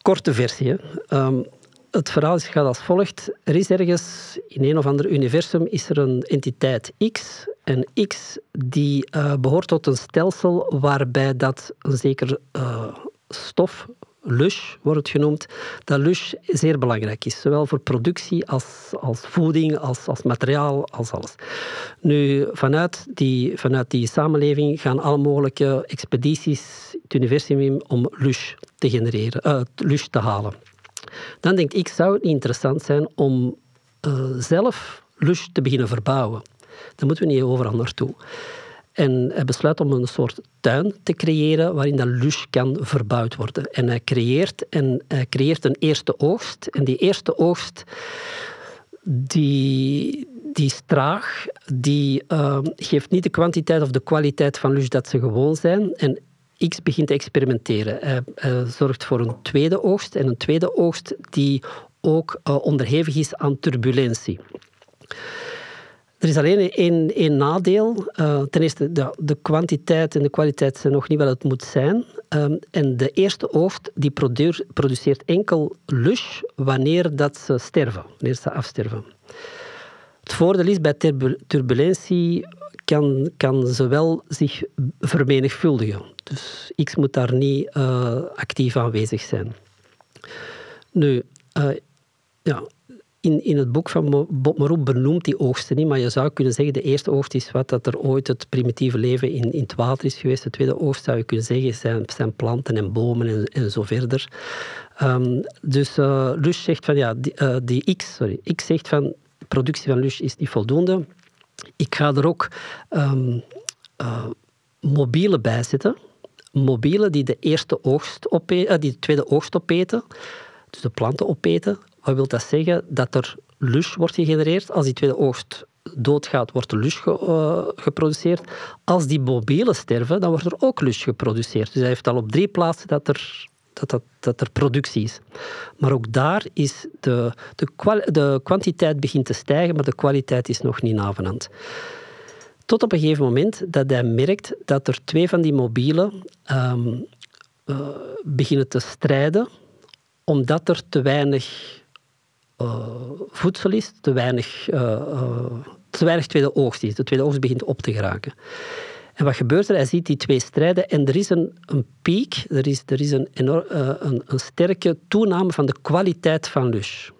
korte versie. Um, het verhaal gaat als volgt. Er is ergens in een of ander universum is er een entiteit X. En X die uh, behoort tot een stelsel waarbij dat een zeker uh, stof, lush wordt het genoemd, dat lush zeer belangrijk is. Zowel voor productie als, als voeding, als, als materiaal, als alles. Nu, vanuit die, vanuit die samenleving gaan alle mogelijke expedities het universum om lush te genereren, uh, lush te halen. Dan denk ik, zou het niet interessant zijn om zelf lush te beginnen verbouwen. Dan moeten we niet overal naartoe. En hij besluit om een soort tuin te creëren waarin dat lush kan verbouwd worden. En hij creëert, en hij creëert een eerste oogst. En die eerste oogst, die, die is traag, die uh, geeft niet de kwantiteit of de kwaliteit van lush dat ze gewoon zijn. En X begint te experimenteren. Hij, zorgt voor een tweede oogst en een tweede oogst die ook uh, onderhevig is aan turbulentie. Er is alleen één, één nadeel. Uh, ten eerste, de, de, kwantiteit en de kwaliteit zijn nog niet wat het moet zijn. Um, en de eerste oogst die produceert enkel lush wanneer dat ze sterven, wanneer ze afsterven. Het voordeel is bij turbulentie kan, kan ze wel zich vermenigvuldigen. Dus X moet daar niet uh, actief aanwezig zijn. Nu, uh, ja, in, in het boek van Bob Maroep benoemt die oogsten niet, maar je zou kunnen zeggen de eerste oogst is wat dat er ooit het primitieve leven in, in het water is geweest. De tweede oogst zou je kunnen zeggen zijn, zijn planten en bomen en, en zo verder. Um, dus uh, Lush zegt van ja, die, uh, die, X, sorry, X zegt van productie van Lush is niet voldoende. Ik ga er ook um, uh, mobielen bij zetten. Mobielen die de, eerste oogst opeten, die de tweede oogst opeten, dus de planten opeten. Wat wil dat zeggen? Dat er lus wordt gegenereerd. Als die tweede oogst doodgaat, wordt er lus ge, uh, geproduceerd. Als die mobielen sterven, dan wordt er ook lus geproduceerd. Dus hij heeft al op drie plaatsen dat er, dat, dat, dat er productie is. Maar ook daar is de, de, de kwantiteit begint te stijgen, maar de kwaliteit is nog niet navenant. Tot op een gegeven moment dat hij merkt dat er twee van die mobielen um, uh, beginnen te strijden, omdat er te weinig voedsel is, te weinig, uh, te weinig tweede oogst is. De tweede oogst begint op te geraken. En wat gebeurt er? Hij ziet die twee strijden en er is een, een piek, er is, er is een, enorm, een, een sterke toename van de kwaliteit van lus.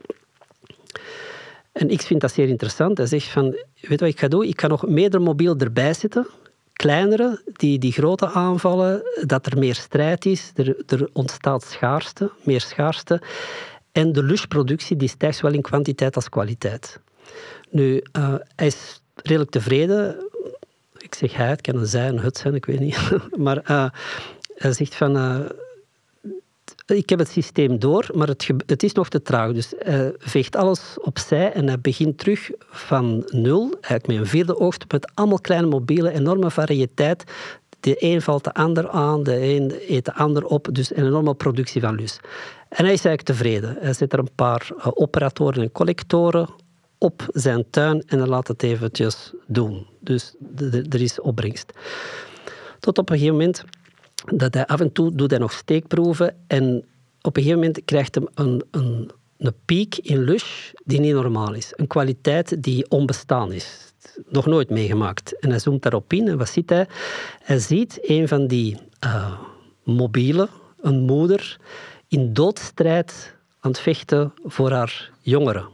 En ik vind dat zeer interessant. Hij zegt van, weet wat ik ga doen? Ik ga nog meerdere mobiel erbij zetten. Kleinere, die, die grote aanvallen, dat er meer strijd is. Er, er ontstaat schaarste, meer schaarste. En de lusproductie die stijgt zowel in kwantiteit als kwaliteit. Nu, uh, hij is redelijk tevreden. Ik zeg hij, het kan een zij, een het zijn, ik weet niet. maar uh, hij zegt van... Uh, ik heb het systeem door, maar het, het, is nog te traag. Dus hij veegt alles opzij en hij begint terug van nul, eigenlijk met een vierde oogst, met allemaal kleine mobielen, enorme variëteit. De een valt de ander aan, de een eet de ander op, dus een enorme productie van lus. En hij is eigenlijk tevreden. Hij zet er een paar uh, operatoren en collectoren op zijn tuin en hij laat het eventjes doen. Dus er is opbrengst. Tot op een gegeven moment dat hij af en toe doet hij nog steekproeven en op een gegeven moment krijgt hij een, een, een piek in lush die niet normaal is. Een kwaliteit die onbestaan is. Nog nooit meegemaakt. En hij zoomt daarop in en wat ziet hij? Hij ziet een van die uh, mobielen, een moeder, in doodstrijd aan het vechten voor haar jongeren.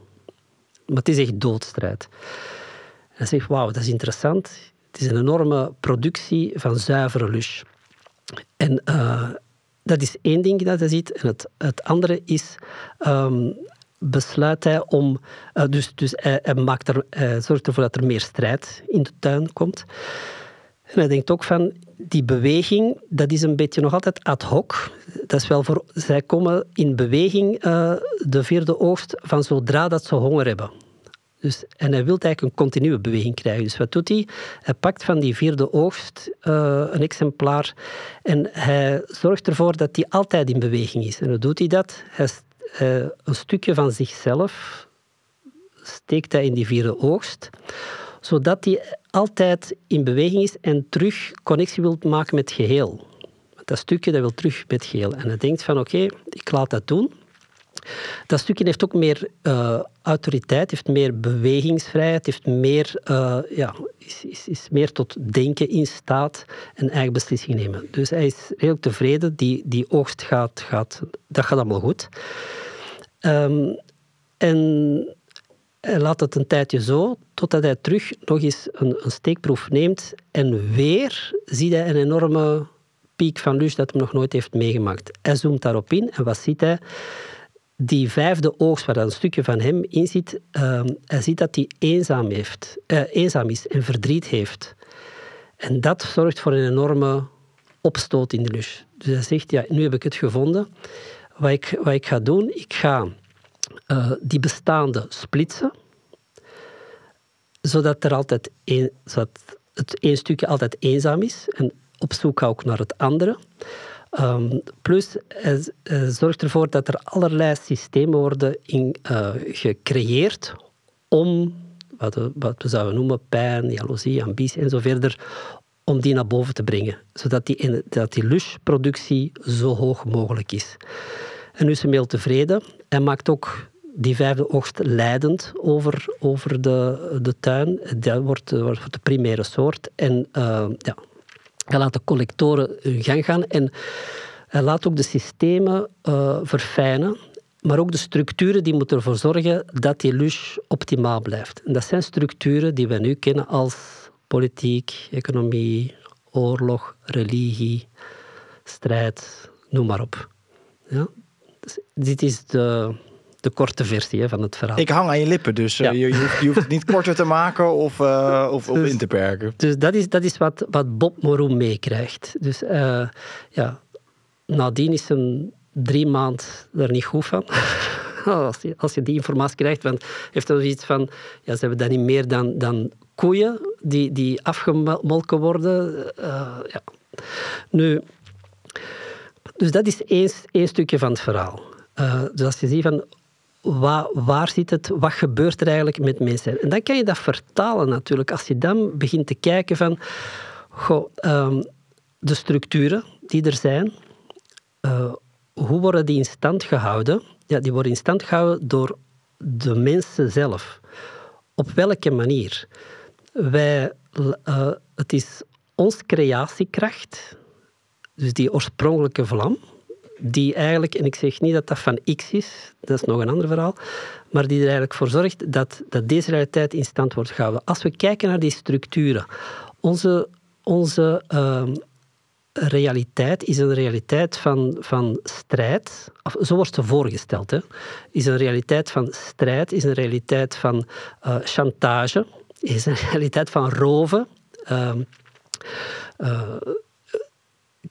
Maar het is echt doodstrijd. En zegt, wauw, dat is interessant. Het is een enorme productie van zuivere lush. En uh, dat is één ding dat hij ziet. En het, het andere is, um, besluit hij om... Uh, dus dus hij, hij, maakt er, hij zorgt ervoor dat er meer strijd in de tuin komt. En hij denkt ook van, die beweging, dat is een beetje nog altijd ad hoc. Dat is wel voor, zij komen in beweging, uh, de vierde oogst, van zodra dat ze honger hebben. Dus, en hij wil eigenlijk een continue beweging krijgen. Dus wat doet hij? Hij pakt van die vierde oogst uh, een exemplaar en hij zorgt ervoor dat die altijd in beweging is. En hoe doet hij dat? Hij, uh, een stukje van zichzelf steekt hij in die vierde oogst, zodat hij altijd in beweging is en terug connectie wil maken met het geheel. Dat stukje dat wil terug met het geheel. En hij denkt van oké, ik laat dat doen. Dat stukje heeft ook meer uh, autoriteit, heeft meer bewegingsvrijheid, heeft meer, uh, ja, is, is, is, meer tot denken in staat en eigen beslissingen nemen. Dus hij is heel tevreden. Die, die oogst gaat, gaat, dat gaat allemaal goed. Um, en hij laat het een tijdje zo, totdat hij terug nog eens een, een steekproef neemt. En weer ziet hij een enorme piek van lus dat hij nog nooit heeft meegemaakt. Hij zoomt daarop in en wat ziet hij? die vijfde oogst, waar een stukje van hem in zit, uh, hij ziet dat hij eenzaam, heeft, uh, eenzaam is en verdriet heeft. En dat zorgt voor een enorme opstoot in de lus. Dus hij zegt, ja, nu heb ik het gevonden. Wat ik, wat ik ga doen, ik ga uh, die bestaande splitsen, zodat, er altijd een, zodat het één stukje altijd eenzaam is en op zoek ook naar het andere. Um, plus, hij, zorgt ervoor dat er allerlei systemen worden in, uh, gecreëerd om, wat we, zouden noemen, pijn, jaloezie, ambitie en zo verder, om die naar boven te brengen. Zodat die, dat die lusproductie zo hoog mogelijk is. En nu is hij heel tevreden. Hij maakt ook die vijfde oogst leidend over, over de, de tuin. Dat wordt, wordt de primaire soort. En uh, ja, hij laat de collectoren hun gang gaan en hij laat ook de systemen uh, verfijnen. maar ook de structuren die moeten ervoor zorgen dat die lush optimaal blijft. En dat zijn structuren die we nu kennen als politiek, economie, oorlog, religie, strijd, noem maar op. Ja? Dit is de, de korte versie hè, van het verhaal. Ik hang aan je lippen, dus uh, je, je, hoeft, je, hoeft, het niet korter te maken of, uh, of, dus, of, in te perken. Dus dat is, dat is wat, wat Bob Moreau meekrijgt. Dus uh, ja, nadien is hem drie maanden er niet goed van. als, je, als je die informatie krijgt, want heeft hij zoiets van, ja, ze hebben dat niet meer dan, dan koeien die, die afgemolken worden. ja. Nu, dus dat is één, stukje van het verhaal. Uh, dus als je ziet van waar, waar zit het, wat gebeurt er eigenlijk met mensen? En dan kan je dat vertalen natuurlijk. Als je dan begint te kijken van goh, um, de structuren die er zijn, uh, hoe worden die in stand gehouden? Ja, die worden in stand gehouden door de mensen zelf. Op welke manier? Wij, uh, het is onze creatiekracht, dus die oorspronkelijke vlam, die eigenlijk, en ik zeg niet dat dat van X is, dat is nog een ander verhaal, maar die er eigenlijk voor zorgt dat, dat deze realiteit in stand wordt gehouden. Als we kijken naar die structuren, onze, onze uh, realiteit is een realiteit van, van strijd, of zo wordt ze voorgesteld, hè, is een realiteit van strijd, is een realiteit van uh, chantage, is een realiteit van roven. Uh,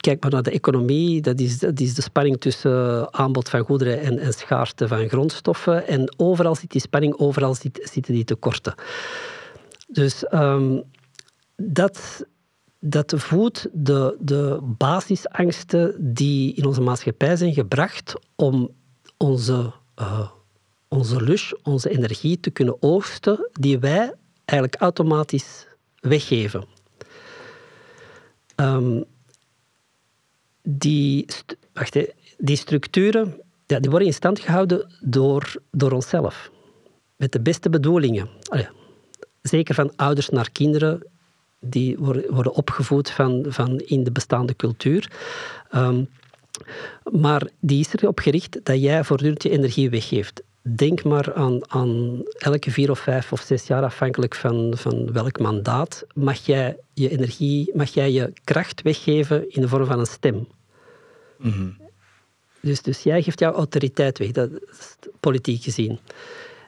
kijk maar naar de economie, dat is, dat is de spanning tussen aanbod van goederen en, en van grondstoffen. En overal zit die spanning, overal zit, zitten die tekorten. Dus um, dat, dat voedt de, de basisangsten die in onze maatschappij zijn gebracht om onze, uh, onze lush, onze energie te kunnen oogsten, die wij eigenlijk automatisch weggeven. Um, die, wacht, die structuren ja, die worden in stand gehouden door, door onszelf. Met de beste bedoelingen. Allee, zeker van ouders naar kinderen, die worden, worden opgevoed van, van in de bestaande cultuur. Um, maar die is erop gericht dat jij voortdurend je energie weggeeft. Denk maar aan, aan elke vier of vijf of zes jaar, afhankelijk van, van welk mandaat, mag jij je energie, mag jij je kracht weggeven in de vorm van een stem. Mm dus, dus jij geeft jouw autoriteit weg, dat is politiek gezien.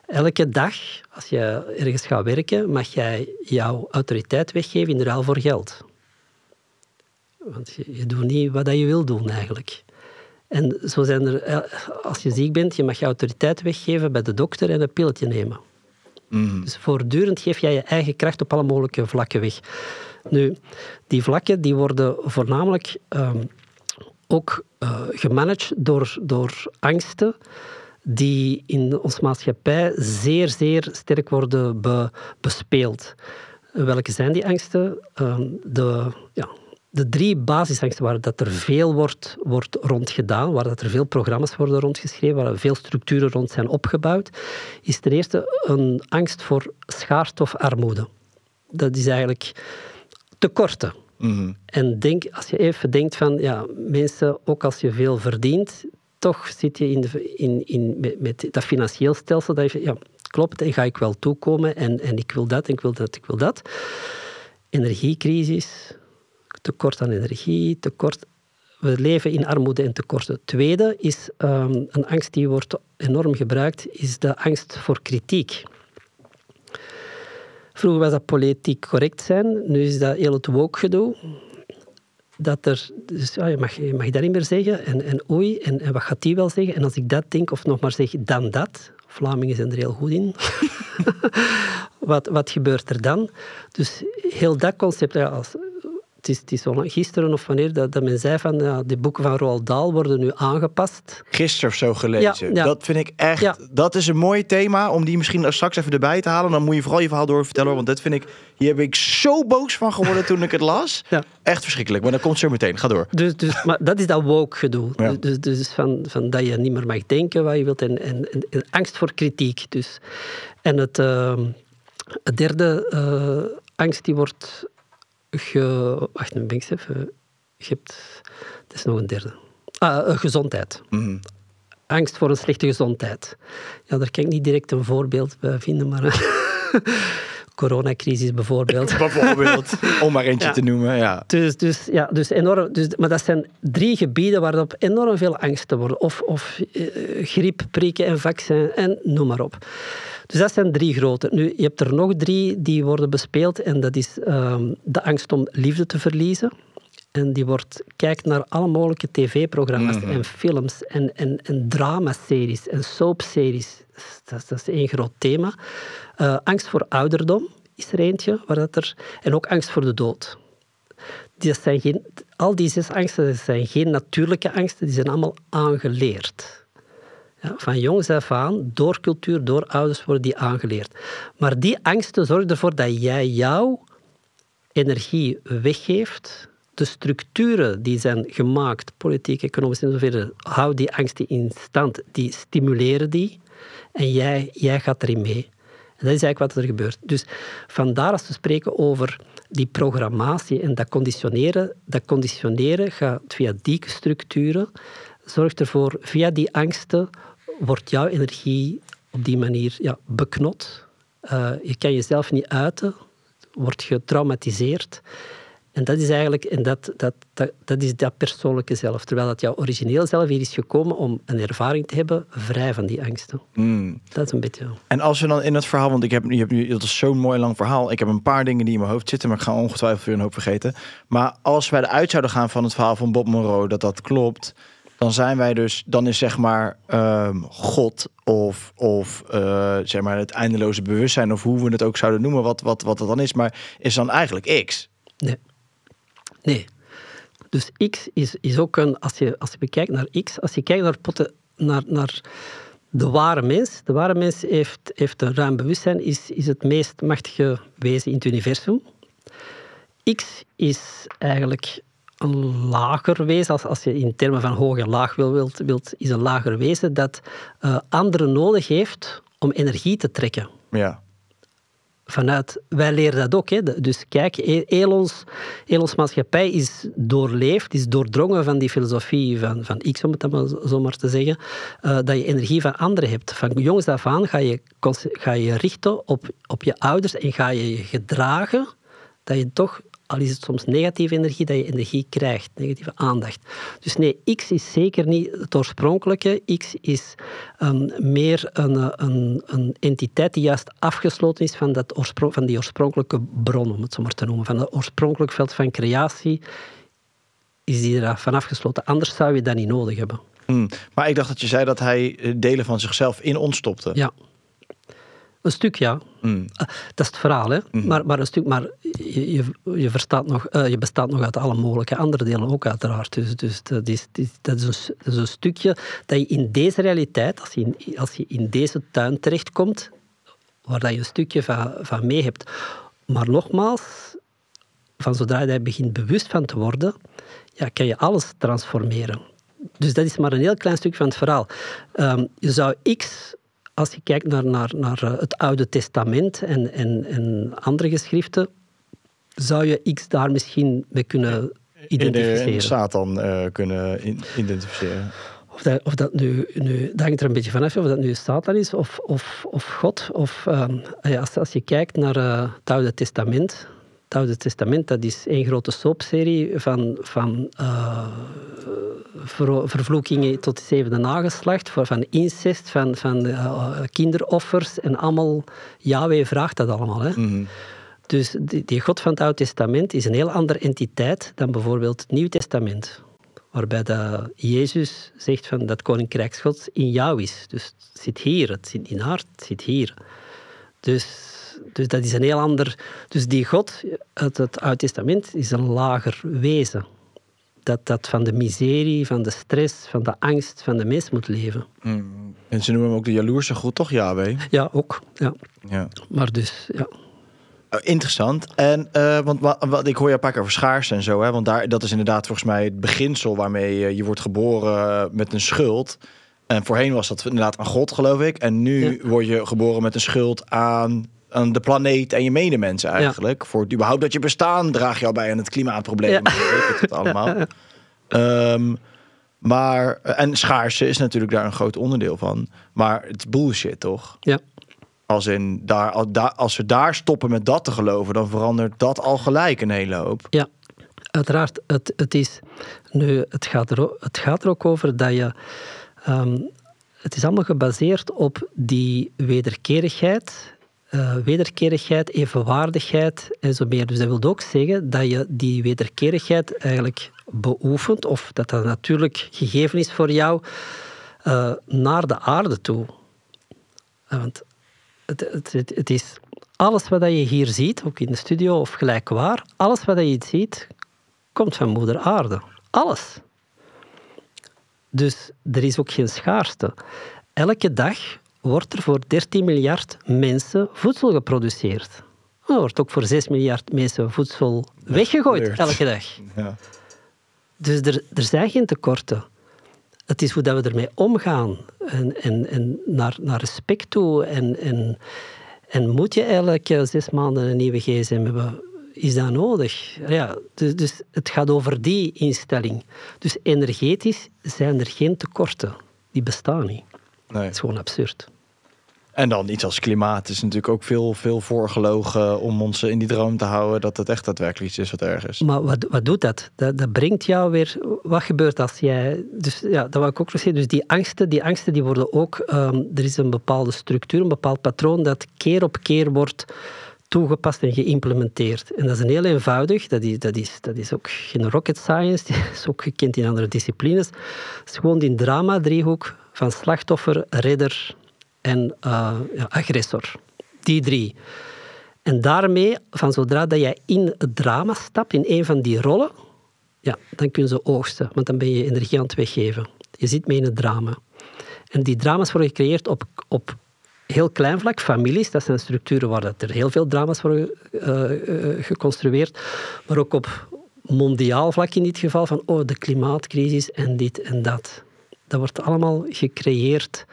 Elke dag, als je ergens gaat werken, mag jij jouw autoriteit weggeven in ruil voor geld. Want je, je doet niet wat je wil doen eigenlijk. En zo zijn er, eh, als je ziek bent, je mag je autoriteit weggeven bij de dokter en een pilletje nemen. Mm. Dus voortdurend geef jij je eigen kracht op alle mogelijke vlakken weg. Nu, die vlakken die worden voornamelijk um, ook uh, gemanaged door, door angsten die in onze maatschappij zeer, zeer sterk worden be, bespeeld. Welke zijn die angsten? Uh, de, ja, de drie basisangsten waar dat er veel wordt, wordt rondgedaan, waar dat er veel programma's worden rondgeschreven, waar veel structuren rond zijn opgebouwd, is ten eerste een angst voor schaarste of armoede. Dat is eigenlijk tekorten. Mm En denk, als je even denkt van, ja, mensen, ook als je veel verdient, toch zit je in, de, in, in, met, dat financieel stelsel dat je, ja, klopt, en ga ik wel toekomen en, en ik wil dat, en ik wil dat, ik wil dat. Energiecrisis, tekort aan energie, tekort... We leven in armoede en tekorten. Tweede is um, een angst die wordt enorm gebruikt, is de angst voor kritiek. Vroeger was dat politiek correct zijn, nu is dat heel het woke gedoe. Dat er, dus ja, je, mag, je mag dat niet meer zeggen en, en oei, en, en wat gaat die wel zeggen? En als ik dat denk, of nog maar zeg dan dat, Vlamingen zijn er heel goed in. wat, wat gebeurt er dan? Dus heel dat concept, als, het is, het is gisteren of wanneer dat, dat men zei van ja, de boeken van Roald Dahl worden nu aangepast. Gisteren of zo gelezen. Ja, Dat vind ik echt, dat is een mooi thema om die misschien straks even erbij te halen. Dan moet je vooral je verhaal door vertellen, want dat vind ik, hier heb ik zo boos van geworden toen ik het las. Echt verschrikkelijk, maar dat komt zo meteen. Ga door. Dus, dus, maar dat is dat woke gedoe. Dus, dus, dus van, van dat je niet meer mag denken wat je wilt en, en, en, angst voor kritiek. Dus. En het, uh, het derde uh, angst die wordt ge... Wacht, nu ben even... Je hebt... Het is nog een derde. Ah, gezondheid. Mm angst voor een slechte gezondheid. Ja, daar kan ik niet direct een voorbeeld bij vinden, maar coronacrisis bijvoorbeeld. Bijvoorbeeld, om maar eentje te noemen. Ja. Dus, dus, ja, dus enorm, dus, maar dat zijn drie gebieden waarop enorm veel angsten worden. Of, of uh, griep, prikken en vaccin en noem maar op. Dus dat zijn drie grote. Nu, je hebt er nog drie die worden bespeeld en dat is um, de angst om liefde te verliezen. En die wordt, kijkt naar alle mogelijke tv-programma's mm -hmm. en films en, en, en dramaseries en soapseries. Dat, dat is één groot thema. Uh, angst voor ouderdom is er eentje. Waar dat er, en ook angst voor de dood. Die zijn geen, al die zes angsten zijn geen natuurlijke angsten, die zijn allemaal aangeleerd. Van jongs af aan, door cultuur, door ouders worden die aangeleerd. Maar die angsten zorgen ervoor dat jij jouw energie weggeeft. De structuren die zijn gemaakt, politiek, economisch en zoverre, houden die angsten in stand, die stimuleren die. En jij, jij gaat erin mee. Dat is eigenlijk wat er gebeurt. Dus vandaar als we spreken over die programmatie en dat conditioneren, dat conditioneren gaat via die structuren, zorgt ervoor, via die angsten wordt jouw energie op die manier ja, beknot. Uh, je kan jezelf niet uiten, wordt getraumatiseerd. En dat is eigenlijk en dat, dat, dat, dat, is dat persoonlijke zelf. Terwijl dat jouw origineel zelf hier is gekomen om een ervaring te hebben vrij van die angsten. Mm. Dat is een beetje... En als we dan in het verhaal, want ik heb, je hebt nu, dat is zo'n mooi lang verhaal. Ik heb een paar dingen die in mijn hoofd zitten, maar ik ga ongetwijfeld weer een hoop vergeten. Maar als wij eruit zouden gaan van het verhaal van Bob Monroe, dat dat klopt dan zijn wij dus, dan is zeg maar um, God of, of uh, zeg maar het eindeloze bewustzijn, of hoe we het ook zouden noemen, wat, wat, wat het dan is, maar is dan eigenlijk X. Nee. Nee. Dus X is, is ook een, als je, als je bekijkt naar X, als je kijkt naar, poten, naar, naar de ware mens, de ware mens heeft, heeft een ruim bewustzijn, is, is het meest machtige wezen in het universum. X is eigenlijk lager wezen, als, als je in termen van hoog en laag wil, wilt, wilt is een lager wezen dat uh, anderen nodig heeft om energie te trekken. Ja. Vanuit, wij leren dat ook. Hè. Dus kijk, heel ons, heel ons maatschappij is doorleefd, is doordrongen van die filosofie van, van X, om het dan maar zo maar te zeggen, uh, dat je energie van anderen hebt. Van jongs af aan ga je, ga je richten op, op je ouders en ga je je gedragen dat je toch al is het soms negatieve energie, dat je energie krijgt, negatieve aandacht. Dus nee, X is zeker niet het oorspronkelijke. X is um, meer een, een, een, entiteit die juist afgesloten is van, dat oorsprong, van die oorspronkelijke bron, om het zo maar te noemen. Van het oorspronkelijk veld van creatie is die er van afgesloten. Anders zou je dat niet nodig hebben. Hmm. Maar ik dacht dat je zei dat hij delen van zichzelf in ons stopte. Ja. Een stuk, ja. Mm. Dat is het verhaal, hè. Mm. Maar, maar een stuk, maar je, je, verstaat nog, uh, je bestaat nog uit alle mogelijke andere delen ook uiteraard. Dus, dus dat, is, dat, is een, dat is een stukje dat je in deze realiteit, als je in, als je in deze tuin terechtkomt, waar dat je een stukje van, van mee hebt. Maar nogmaals, van zodra je begint bewust van te worden, ja, kan je alles transformeren. Dus dat is maar een heel klein stuk van het verhaal. Um, je zou X als je kijkt naar, naar, naar eh, het Oude Testament en, en, en andere geschriften, zou je X daar misschien mee kunnen identificeren. In, de, Satan uh, kunnen in, identificeren. Of dat, of dat nu, nu, dat hangt er een beetje vanaf of dat nu Satan is of, of, of God. Of, um, als, als je kijkt naar uh, het Oude Testament, het Oude Testament, dat is één grote soapserie van, van uh, ver, vervloekingen tot de zevende nageslacht, van incest, van, van uh, kinderoffers en allemaal. Yahweh vraagt dat allemaal. Hè? Mm -hmm. Dus die, die, God van het Oude Testament is een heel andere entiteit dan bijvoorbeeld het Nieuw Testament. Waarbij dat Jezus zegt van dat Koninkrijk Gods in jou is. Dus het zit hier, het zit in haar, het zit hier. Dus dus dat is een heel ander. Dus die God uit het Oude Testament is een lager wezen. Dat, dat van de miserie, van de stress, van de angst van de mens moet leven. Mm. En ze noemen hem ook de jaloerse God, toch, Yahweh? Ja, ook. Ja. ja. Maar dus, ja. Oh, interessant. En, uh, want wat, ik hoor je een paar keer over schaarste en zo, hè? want daar, dat is inderdaad volgens mij het beginsel waarmee je, je wordt geboren met een schuld. En voorheen was dat inderdaad aan God, geloof ik. En nu ja. word je geboren met een schuld aan aan de planeet en je medemensen eigenlijk. Ja. Voor het überhaupt dat je bestaan draag je al bij aan het klimaatprobleem. Ja. Weet het allemaal. Um, Maar, en schaarste is natuurlijk daar een groot onderdeel van. Maar het is bullshit, toch? Ja. Als, in, daar, al- daar, als we daar stoppen met dat te geloven, dan verandert dat al gelijk een hele hoop. Ja, uiteraard. Het, het, is, nu, het, gaat er, het gaat er ook over dat je. ehm, het is allemaal gebaseerd op die wederkerigheid. Eh, wederkerigheid, evenwaardigheid en zo meer. Dus dat wil ook zeggen dat je die wederkerigheid eigenlijk beoefent, of dat dat natuurlijk gegeven is voor jou, eh, naar de aarde toe. Eh, Want het, het, het, is alles wat je hier ziet, ook in de studio of gelijk waar, alles wat je ziet, komt van moeder aarde. Alles. Dus er is ook geen schaarste. Elke dag wordt er voor 13 miljard mensen voedsel geproduceerd. Er wordt ook voor 6 miljard mensen voedsel weggegooid elke dag. Ja. Dus er, er zijn geen tekorten. Het is hoe dat we ermee omgaan. En, en, en naar, naar respect toe. En, en, en moet je eigenlijk zes maanden een nieuwe gsm hebben? Is dat nodig? Ja, dus, dus het gaat over die instelling. Dus energetisch zijn er geen tekorten. Die bestaan niet. Nee. Het is gewoon absurd. En dan iets als klimaat is natuurlijk ook veel, veel voorgelogen om ons in die droom te houden dat het echt daadwerkelijk iets is wat erg is. Maar wat, wat doet dat? dat? Dat brengt jou weer... Wat gebeurt als jij... Dus ja, dat wil ik ook nog zeggen. Dus die angsten, die angsten die worden ook... ehm, er is een bepaalde structuur, een bepaald patroon dat keer op keer wordt toegepast en geïmplementeerd. En dat is een heel eenvoudig. Dat is, dat is, dat is ook geen rocket science. Die is ook gekend in andere disciplines. Het is gewoon die drama-driehoek van slachtoffer, redder en eh, agressor. Die drie. En daarmee, van zodra dat jij in het drama stapt, in een van die rollen, ja, dan kun je ze oogsten, want dan ben je energie aan het weggeven. Je zit mee in het drama. En die drama's worden gecreëerd op, op heel klein vlak, families, dat zijn structuren waar dat er heel veel drama's worden eh, eh, geconstrueerd, maar ook op mondiaal vlak in dit geval, van oh, de klimaatcrisis en dit en dat. Dat wordt allemaal gecreëerd,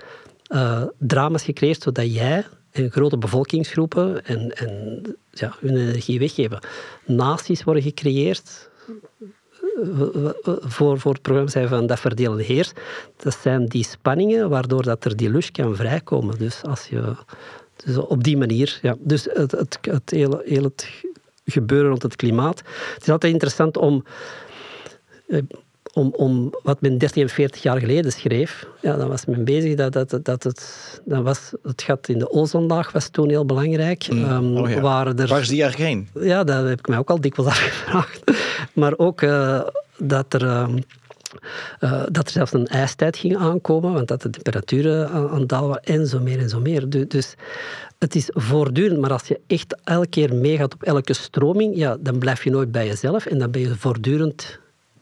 eh, drama's gecreëerd, zodat jij en grote bevolkingsgroepen en, en ja, hun energie weggeven. Naties worden gecreëerd eh, voor, voor het programma zijn van dat verdelen heers. Dat zijn die spanningen waardoor dat er die lust kan vrijkomen. Dus als je dus op die manier, ja. Dus het, het, het hele, heel het gebeuren rond het klimaat. Het is altijd interessant om eh, om, om wat men 30 en 40 jaar geleden schreef, ja, dan was men bezig dat, dat, dat het, dan was het gat in de ozonlaag was toen heel belangrijk. Oh ja. waren er, Waar is die eigenlijk heen? ja, dat heb ik mij ook al dikwijls afgevraagd. Maar ook eh, dat er... ehm, eh, dat er zelfs een ijstijd ging aankomen, want dat de temperaturen aan, aan het dalen waren en zo meer en zo meer. Du- Dus het is voortdurend, maar als je echt elke keer meegaat op elke stroming, ja, dan blijf je nooit bij jezelf en dan ben je voortdurend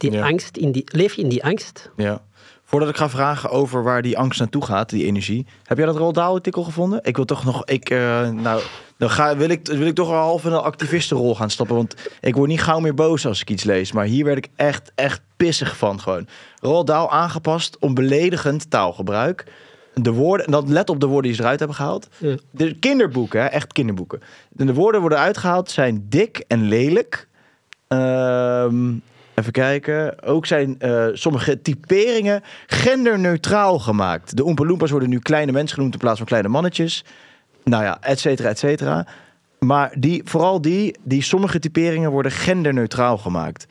die Ja. angst, in die, leef je in die angst. Ja. Voordat ik ga vragen over waar die angst naartoe gaat, die energie. Heb jij dat Roald Dahl artikel gevonden? Ik wil toch nog, ik, eh, nou, dan ga, wil, ik, wil ik toch wel half in een activistenrol gaan stappen. Want ik word niet gauw meer boos als ik iets lees. Maar hier werd ik echt, echt pissig van gewoon. Roald Dahl aangepast om beledigend taalgebruik. De woorden, en dan let op de woorden die ze eruit hebben gehaald. Ja. De kinderboeken, hè, echt kinderboeken. De, de woorden worden uitgehaald zijn dik en lelijk. Ehm, even kijken. Ook zijn eh, sommige typeringen genderneutraal gemaakt. De Oompa Loompas worden nu kleine mensen genoemd in plaats van kleine mannetjes. Nou ja, et cetera, et cetera. Maar die, vooral die, die sommige typeringen worden genderneutraal gemaakt.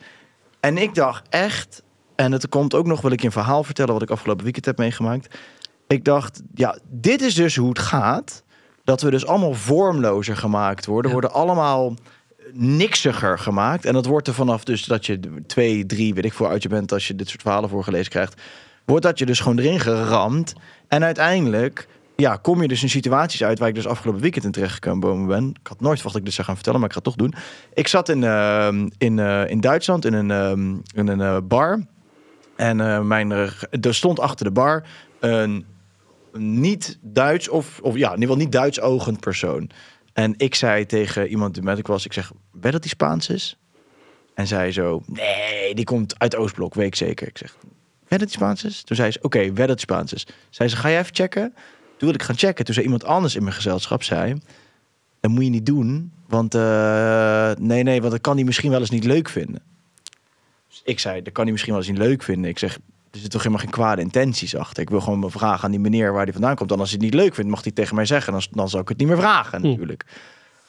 En ik dacht echt, en het komt ook nog, wil ik je een verhaal vertellen wat ik afgelopen weekend heb meegemaakt. Ik dacht, ja, dit is dus hoe het gaat. Dat we dus allemaal vormlozer gemaakt worden. Ja. Worden allemaal niksiger gemaakt. En dat wordt er vanaf dus dat je twee, drie, weet ik voor uit je bent als je dit soort verhalen voorgelezen krijgt. Wordt dat je dus gewoon erin geramd. En uiteindelijk ja, kom je dus in situaties uit waar ik dus afgelopen weekend in terechtgekomen ben. Ik had nooit verwacht dat ik dit zou gaan vertellen, maar ik ga het toch doen. Ik zat in, ehm, in, eh, in Duitsland in een, ehm, in een eh, bar. En eh, mijn, er stond achter de bar een niet Duits of, of ja, in ieder geval niet Duits ogend persoon. En ik zei tegen iemand die met ik was, ik zeg, weet dat die Spaans is? En zij zo, nee, die komt uit Oostblok, weet ik zeker. Ik zeg, weet dat die Spaans is? Toen zei ze, oké, weet dat die Spaans is. Zei ze, ga jij even checken? Toen wilde ik gaan checken. Toen zei iemand anders in mijn gezelschap, zei, dat moet je niet doen, want eh, nee, nee, want dat kan hij misschien wel eens niet leuk vinden. Dus ik zei, dat kan hij misschien wel eens niet leuk vinden. Ik zeg, er zit toch helemaal geen kwade intenties achter. Ik wil gewoon me vragen aan die meneer waar die vandaan komt. Dan als hij het niet leuk vindt, mag hij tegen mij zeggen. Dan, dan zal ik het niet meer vragen Hm. natuurlijk.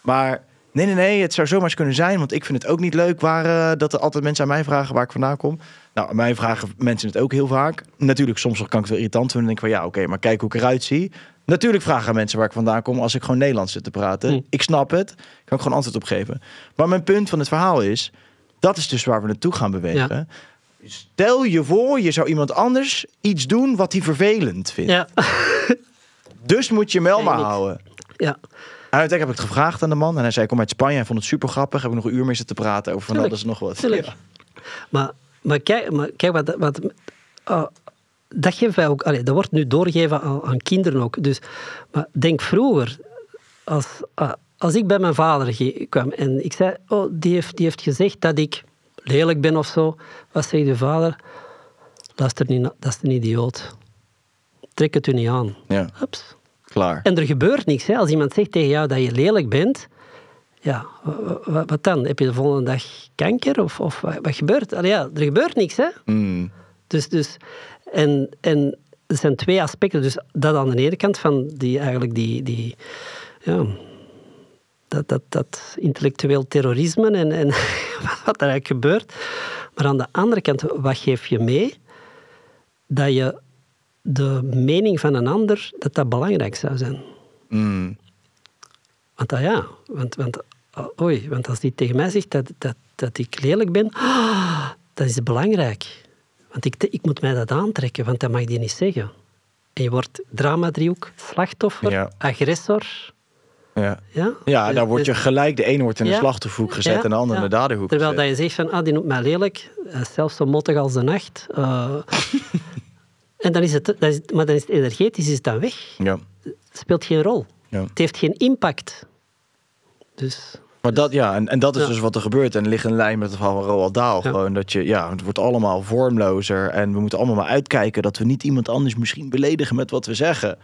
Maar nee, nee, nee, het zou zomaar eens kunnen zijn. Want ik vind het ook niet leuk waar, eh, dat er altijd mensen aan mij vragen waar ik vandaan kom. Nou, mij vragen mensen het ook heel vaak. Natuurlijk, soms kan ik het wel irritant vinden. Dan denk ik van, ja, oké, maar kijk hoe ik eruit zie. Natuurlijk vragen mensen waar ik vandaan kom als ik gewoon Nederlands zit te praten. Hm. Ik snap het. Kan ik gewoon antwoord op geven. Maar mijn punt van het verhaal is, dat is dus waar we naartoe gaan bewegen. Stel je voor, je zou iemand anders iets doen wat hij vervelend vindt. Ja. Dus moet je Nee, niks. houden. ja. En uiteindelijk heb ik het gevraagd aan de man. En hij zei, kom uit Spanje. Hij vond het super grappig. Heb ik nog een uur mee zitten praten over van alles en nog wat. Ja. Maar, maar kijk, maar kijk wat... wat ah, dat geven wij ook... Allee, dat wordt nu doorgegeven aan, aan kinderen ook. Dus, maar denk vroeger, als, ah, als ik bij mijn vader kwam en ik zei, oh, die heeft, die heeft gezegd dat ik lelijk ben of zo. Wat zegt de vader? Luister niet, dat is een idioot. Trek het u niet aan. ja, Hups. klaar. En er gebeurt niks. Hè. Als iemand zegt tegen jou dat je lelijk bent, ja, wa- wa- wa- wat dan? Heb je de volgende dag kanker? Of, of wat, wat gebeurt? Allee, ja, er gebeurt niks. Hè. Mm, Dus, dus, en, en er zijn twee aspecten. Dus dat aan de ene kant van die, eigenlijk die, die ja, dat, dat, dat intellectueel terrorisme en, en wat er eigenlijk gebeurt. Maar aan de andere kant, wat geef je mee? Dat je de mening van een ander, dat dat belangrijk zou zijn. mm, Want ah ja, want, want, oh, oei, want als die tegen mij zegt dat, dat, dat ik lelijk ben, ah, dat is belangrijk. Want ik, ik moet mij dat aantrekken, want dat mag die niet zeggen. En je wordt drama-driehoek, slachtoffer, Ja. agressor. Ja. Ja, Ja, daar Dus- word je dus- gelijk, de ene wordt in de Ja. slachtofferhoek gezet Ja, en de andere ja. in de daderhoek Terwijl dat gezet. je zegt van, ah, die noemt mij lelijk, is zelfs zo mottig als de nacht. eh. en dan is het, dat is, maar dan is het energetisch is het dan weg. Ja. Het speelt geen rol. Het heeft geen impact. Dus Maar dat, ja, en, en dat is Ja. dus wat er gebeurt. En ligt een lijn met het verhaal van Roald Dahl. Ja. Gewoon dat je, ja, het wordt allemaal vormlozer. En we moeten allemaal maar uitkijken dat we niet iemand anders misschien beledigen met wat we zeggen.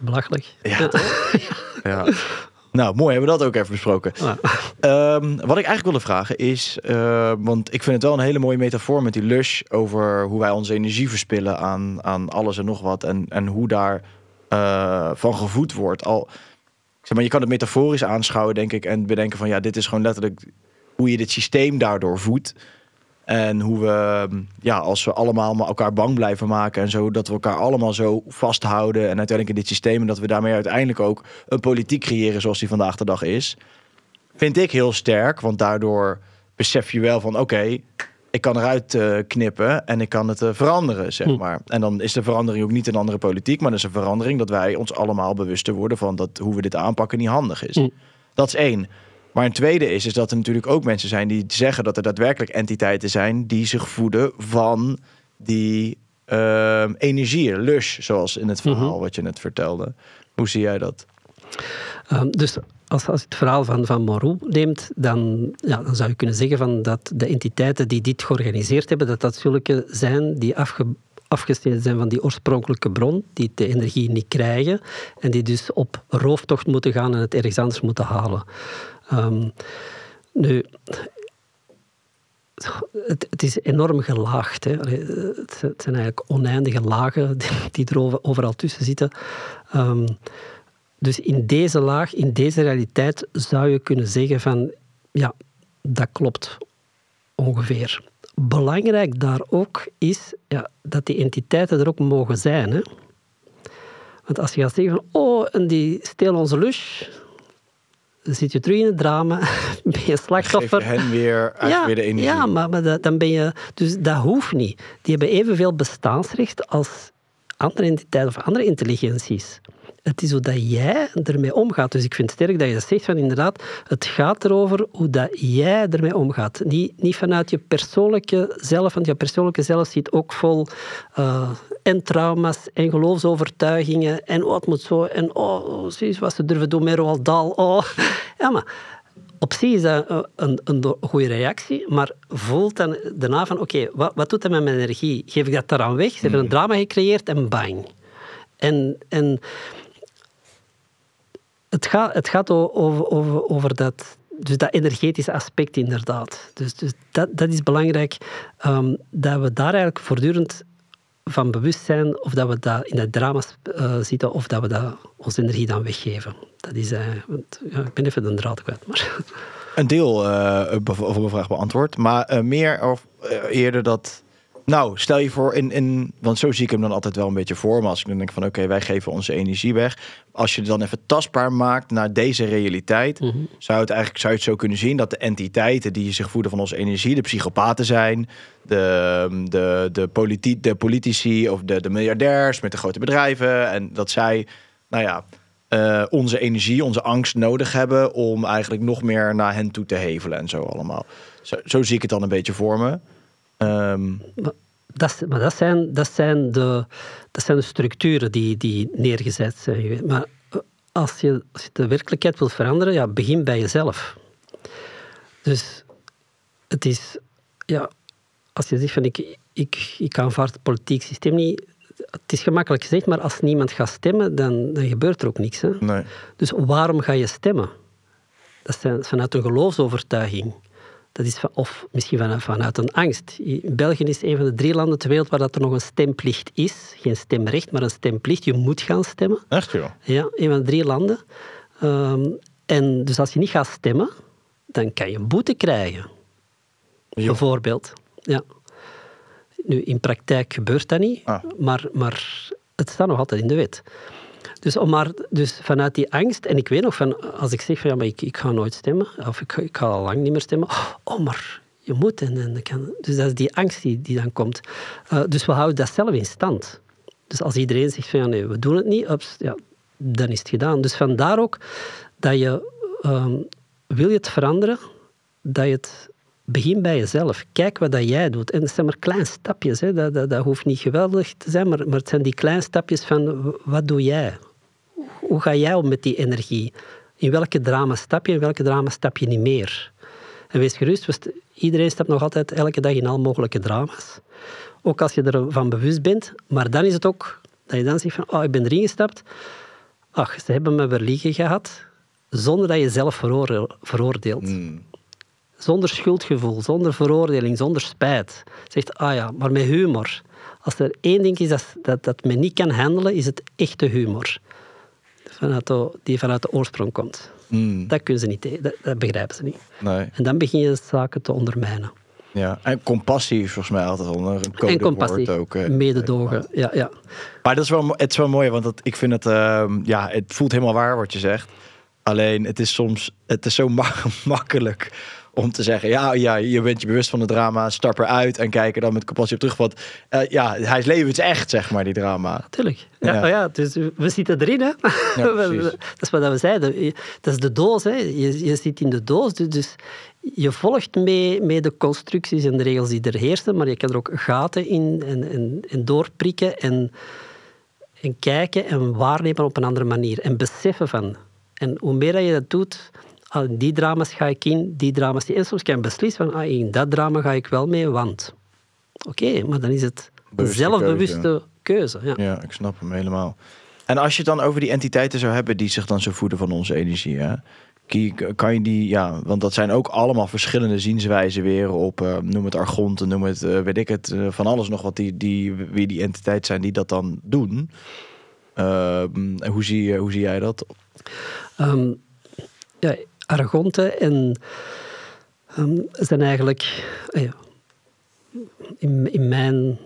Belachelijk. Ja, Ja. Nou, mooi, hebben we dat ook even besproken. Ja. Ehm, wat ik eigenlijk wilde vragen is, eh, want ik vind het wel een hele mooie metafoor met die lush over hoe wij onze energie verspillen aan, aan alles en nog wat. En, en hoe daar eh, van gevoed wordt. Al, zeg maar, je kan het metaforisch aanschouwen, denk ik, en bedenken van ja, dit is gewoon letterlijk hoe je dit systeem daardoor voedt. En hoe we, ja, als we allemaal maar elkaar bang blijven maken en zo, dat we elkaar allemaal zo vasthouden en uiteindelijk in dit systeem en dat we daarmee uiteindelijk ook een politiek creëren zoals die vandaag de dag is, vind ik heel sterk, want daardoor besef je wel van oké, ik kan eruit eh, knippen en ik kan het eh, veranderen, zeg Hm. maar. En dan is de verandering ook niet een andere politiek, maar dat is een verandering dat wij ons allemaal bewuster worden van dat hoe we dit aanpakken niet handig is. Hm. Dat is één. Maar een tweede is, is dat er natuurlijk ook mensen zijn die zeggen dat er daadwerkelijk entiteiten zijn die zich voeden van die ehm energieën, lush, zoals in het verhaal Mhm. wat je net vertelde. Hoe zie jij dat? Ehm, dus als, als je het verhaal van, van Moreau neemt, dan, ja, dan zou je kunnen zeggen van dat de entiteiten die dit georganiseerd hebben, dat dat zulke zijn die afge, afgesneden zijn van die oorspronkelijke bron, die de energie niet krijgen en die dus op rooftocht moeten gaan en het ergens anders moeten halen. Ehm, nu, het, is enorm gelaagd. Hè. Het, het zijn eigenlijk oneindige lagen die, er over- overal tussen zitten. Ehm, dus in deze laag, in deze realiteit, zou je kunnen zeggen van ja, dat klopt ongeveer. Belangrijk daar ook is ja, dat die entiteiten er ook mogen zijn. Hè. Want als je gaat zeggen van oh, en die stelen onze dan zit je terug in het drama, ben je Geef slachtoffer. je hen weer, eigenlijk weer de energie. Ja, maar, maar dat- dan ben je... Dus dat hoeft niet. Die hebben evenveel bestaansrecht als andere entiteiten of andere intelligenties. Het is hoe dat jij ermee omgaat. Dus ik vind het sterk dat je dat zegt van inderdaad, het gaat erover hoe dat jij ermee omgaat. Niet, niet vanuit je persoonlijke zelf, want je persoonlijke zelf zit ook vol eh, en trauma's en geloofsovertuigingen en oh, het moet zo en oh, zie eens wat ze durven doen met Roald Dahl. Oh. Ja, maar op zich is dat eh, een, een goede reactie, maar voelt dan daarna van, oké, wat, wat doet dat met mijn energie? Geef ik dat daaraan weg? Ze hebben een drama gecreëerd en bang. En, en het, gaat, het gaat over, over, over dat, dus dat energetische aspect inderdaad. Dus, dus dat, dat is belangrijk, ehm, dat we daar eigenlijk voortdurend van bewust zijn of dat we dat in dat drama uh, zitten of dat we dat, onze energie dan weggeven. Dat is, uh, want, ja, ik ben even de draad kwijt. Maar. Een deel uh, van mijn vraag beantwoord, maar meer of eerder dat nou, stel je voor, in, in, want zo zie ik hem dan altijd wel een beetje voor. Maar als ik dan denk van oké, wij geven onze energie weg. Als je het dan even tastbaar maakt naar deze realiteit, mhm. zou het eigenlijk zou je het zo kunnen zien dat de entiteiten die zich voeden van onze energie, de psychopaten zijn, de, de, de, politi de politici of de, de miljardairs met de grote bedrijven. En dat zij, nou ja, uh, onze energie, onze angst nodig hebben om eigenlijk nog meer naar hen toe te hevelen en zo allemaal. Zo, zo zie ik het dan een beetje voor me. Um... Maar, dat, maar dat, zijn, dat, zijn de, dat zijn de structuren die, die neergezet zijn. Maar eh, als je, als je de werkelijkheid wilt veranderen, ja, begin bij jezelf. Dus het is, ja, als je zegt van ik, ik, ik aanvaard het politiek systeem niet, het is gemakkelijk gezegd, maar als niemand gaat stemmen, dan, dan gebeurt er ook niks. Hè? Nee. Dus waarom ga je stemmen? Dat is vanuit een geloofsovertuiging. Dat is of misschien vanuit, vanuit een angst. België is een van de drie landen ter wereld waar dat er nog een stemplicht is. Geen stemrecht, maar een stemplicht. Je moet gaan stemmen. Echt joh? Ja, een van de drie landen. Um, en dus als je niet gaat stemmen, dan kan je een boete krijgen. Bijvoorbeeld. Ja. Nu, in praktijk gebeurt dat niet, ah. maar, maar het staat nog altijd in de wet. Dus, om maar, dus vanuit die angst, en ik weet nog van, als ik zeg van ja, maar ik, ik ga nooit stemmen, of ik, ik ga al lang niet meer stemmen, oh, maar je moet. En, en kan, dus dat is die angst die, die dan komt. Uh, dus we houden dat zelf in stand. Dus als iedereen zegt van ja, nee, we doen het niet, ups, ja, dan is het gedaan. Dus vandaar ook dat je, um, wil je het veranderen, dat je het begin bij jezelf. Kijk wat dat jij doet. En het zijn maar kleine stapjes. Hè. Dat, dat, dat, hoeft niet geweldig te zijn, maar, maar het zijn die kleine stapjes van wat doe jij? Hoe ga jij om met die energie? In welke drama stap je, in welke drama stap je niet meer? En wees gerust, iedereen stapt nog altijd elke dag in al mogelijke drama's. Ook als je ervan bewust bent. Maar dan is het ook dat je dan zegt van, oh, ik ben erin gestapt. Ach, ze hebben me weer liegen gehad. Zonder dat je zelf veroordeelt. Mm. Zonder schuldgevoel, zonder veroordeling, zonder spijt. Zegt, ah ja, maar met humor. Als er één ding is dat, dat, dat men niet kan handelen, is het echte humor. Vanuit de, die vanuit de oorsprong komt. Mm. Dat kunnen ze niet, dat, dat begrijpen ze niet. Nee. En dan begin je zaken te ondermijnen. Ja, en compassie is volgens mij altijd onder een codewoord en compassie, ook. Eh, mededogen, ja, ja. Maar dat is wel, het is wel mooi, want dat, ik vind het, uh, ja, het voelt helemaal waar wat je zegt. Alleen, het is soms, het is zo makkelijk om te zeggen, ja, ja, je bent je bewust van het drama, stap eruit en kijk er dan met compassie op terug. Want uh, ja, hij is levensecht, zeg maar, die drama. Tuurlijk. Ja, ja. Oh ja dus we zitten erin, hè. Ja, dat is wat we zeiden. Dat is de doos, hè. Je, je zit in de doos, dus, dus je volgt mee, mee de constructies en de regels die er heersen, maar je kan er ook gaten in en, en, en doorprikken en, en kijken en waarnemen op een andere manier. En beseffen van. En hoe meer dat je dat doet, ah, die drama's ga ik in, die drama's niet. En soms kan je beslissen van, ah, in dat drama ga ik wel mee, want... Oké, maar dan is het een zelfbewuste keuze. ja. ja, ik snap hem helemaal. En als je het dan over die entiteiten zou hebben die zich dan zo voeden van onze energie, hè? kan je die, ja, want dat zijn ook allemaal verschillende zienswijzen weer op, uh, noem het argonten, noem het, uh, weet ik het, uh, van alles nog wat die, die, wie die entiteit zijn die dat dan doen. Ehm, hoe, zie, hoe zie jij dat? Um, ja, Argonten en um, zijn eigenlijk uh, in, in, mijn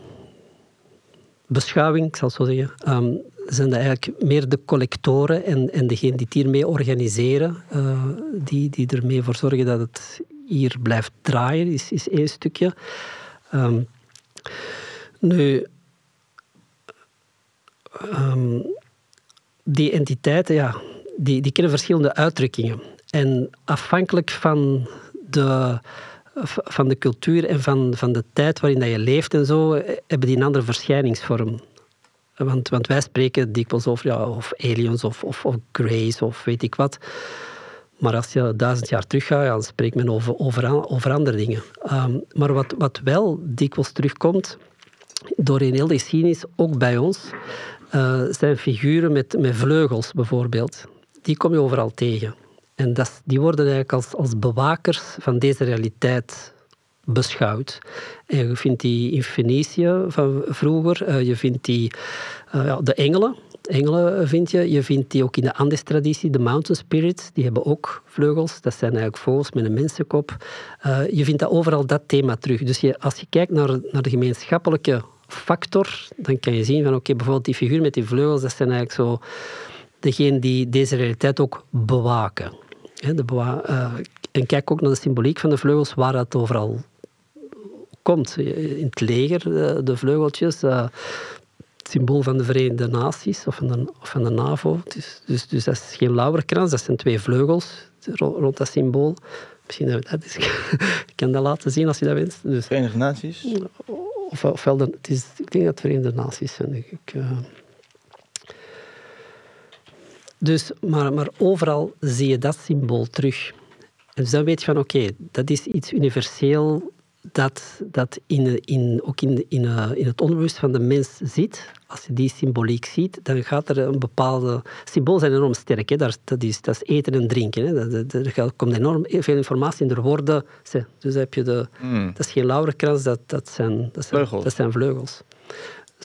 beschouwing, ik zal zo zeggen, um, zijn eigenlijk meer de collectoren en, en degenen die het hiermee organiseren, uh, die, die ermee voor zorgen dat het hier blijft draaien, is, is één stukje. Um, nu, die entiteiten, ja, die, die kennen verschillende uitdrukkingen. En afhankelijk van de, van de cultuur en van, van de tijd waarin dat je leeft en zo, hebben die een andere verschijningsvorm. Want, want wij spreken dikwijls over ja, of aliens of, of, of grace of weet ik wat. Maar als je duizend jaar terug gaat, dan spreekt men over, over, over andere dingen. Ehm, maar wat, wat wel dikwijls terugkomt, door in heel de geschiedenis, ook bij ons, uh, zijn figuren met, met vleugels bijvoorbeeld. Die kom je overal tegen. En dat, die worden eigenlijk als, als bewakers van deze realiteit beschouwt. En je vindt die in Venetië van vroeger, eh, je vindt die, ja, de engelen, engelen vind je. Je vindt die ook in de Andes-traditie, de mountain spirits, die hebben ook vleugels. Dat zijn eigenlijk vogels met een mensenkop. Uh, je vindt dat overal dat thema terug. Dus je, als je kijkt naar, naar de gemeenschappelijke factor, dan kan je zien van oké, bijvoorbeeld die figuur met die vleugels, dat zijn eigenlijk zo degene die deze realiteit ook bewaken. De uh, en kijk ook naar de symboliek van de vleugels, waar dat overal komt. In het leger, de, de vleugeltjes, uh, het symbool van de Verenigde Naties of van de, of van de NAVO. Dus, dus, dus dat is geen lauwerkrans, dat zijn twee vleugels rond dat symbool. Misschien dat is, ik kan dat laten zien als je dat wenst. Dus, Verenigde Naties? Of, ofwel, de, het is, ik denk dat het Verenigde Naties zijn. Ik, uh, dus, maar, maar overal zie je dat symbool terug. En dus dan weet je van oké, okay, dat is iets universeel dat, dat in, in, ook in, in, uh, in het onbewust van de mens zit. Als je die symboliek ziet, dan gaat er een bepaalde... Symbolen zijn enorm sterk. Hè? Dat, dat, is, dat is eten en drinken. Hè? Dat, dat, er komt enorm veel informatie in de woorden. Dus heb je de, mm. dat is geen lauwerkrans, dat, dat, zijn, dat, zijn, vleugels. dat zijn vleugels.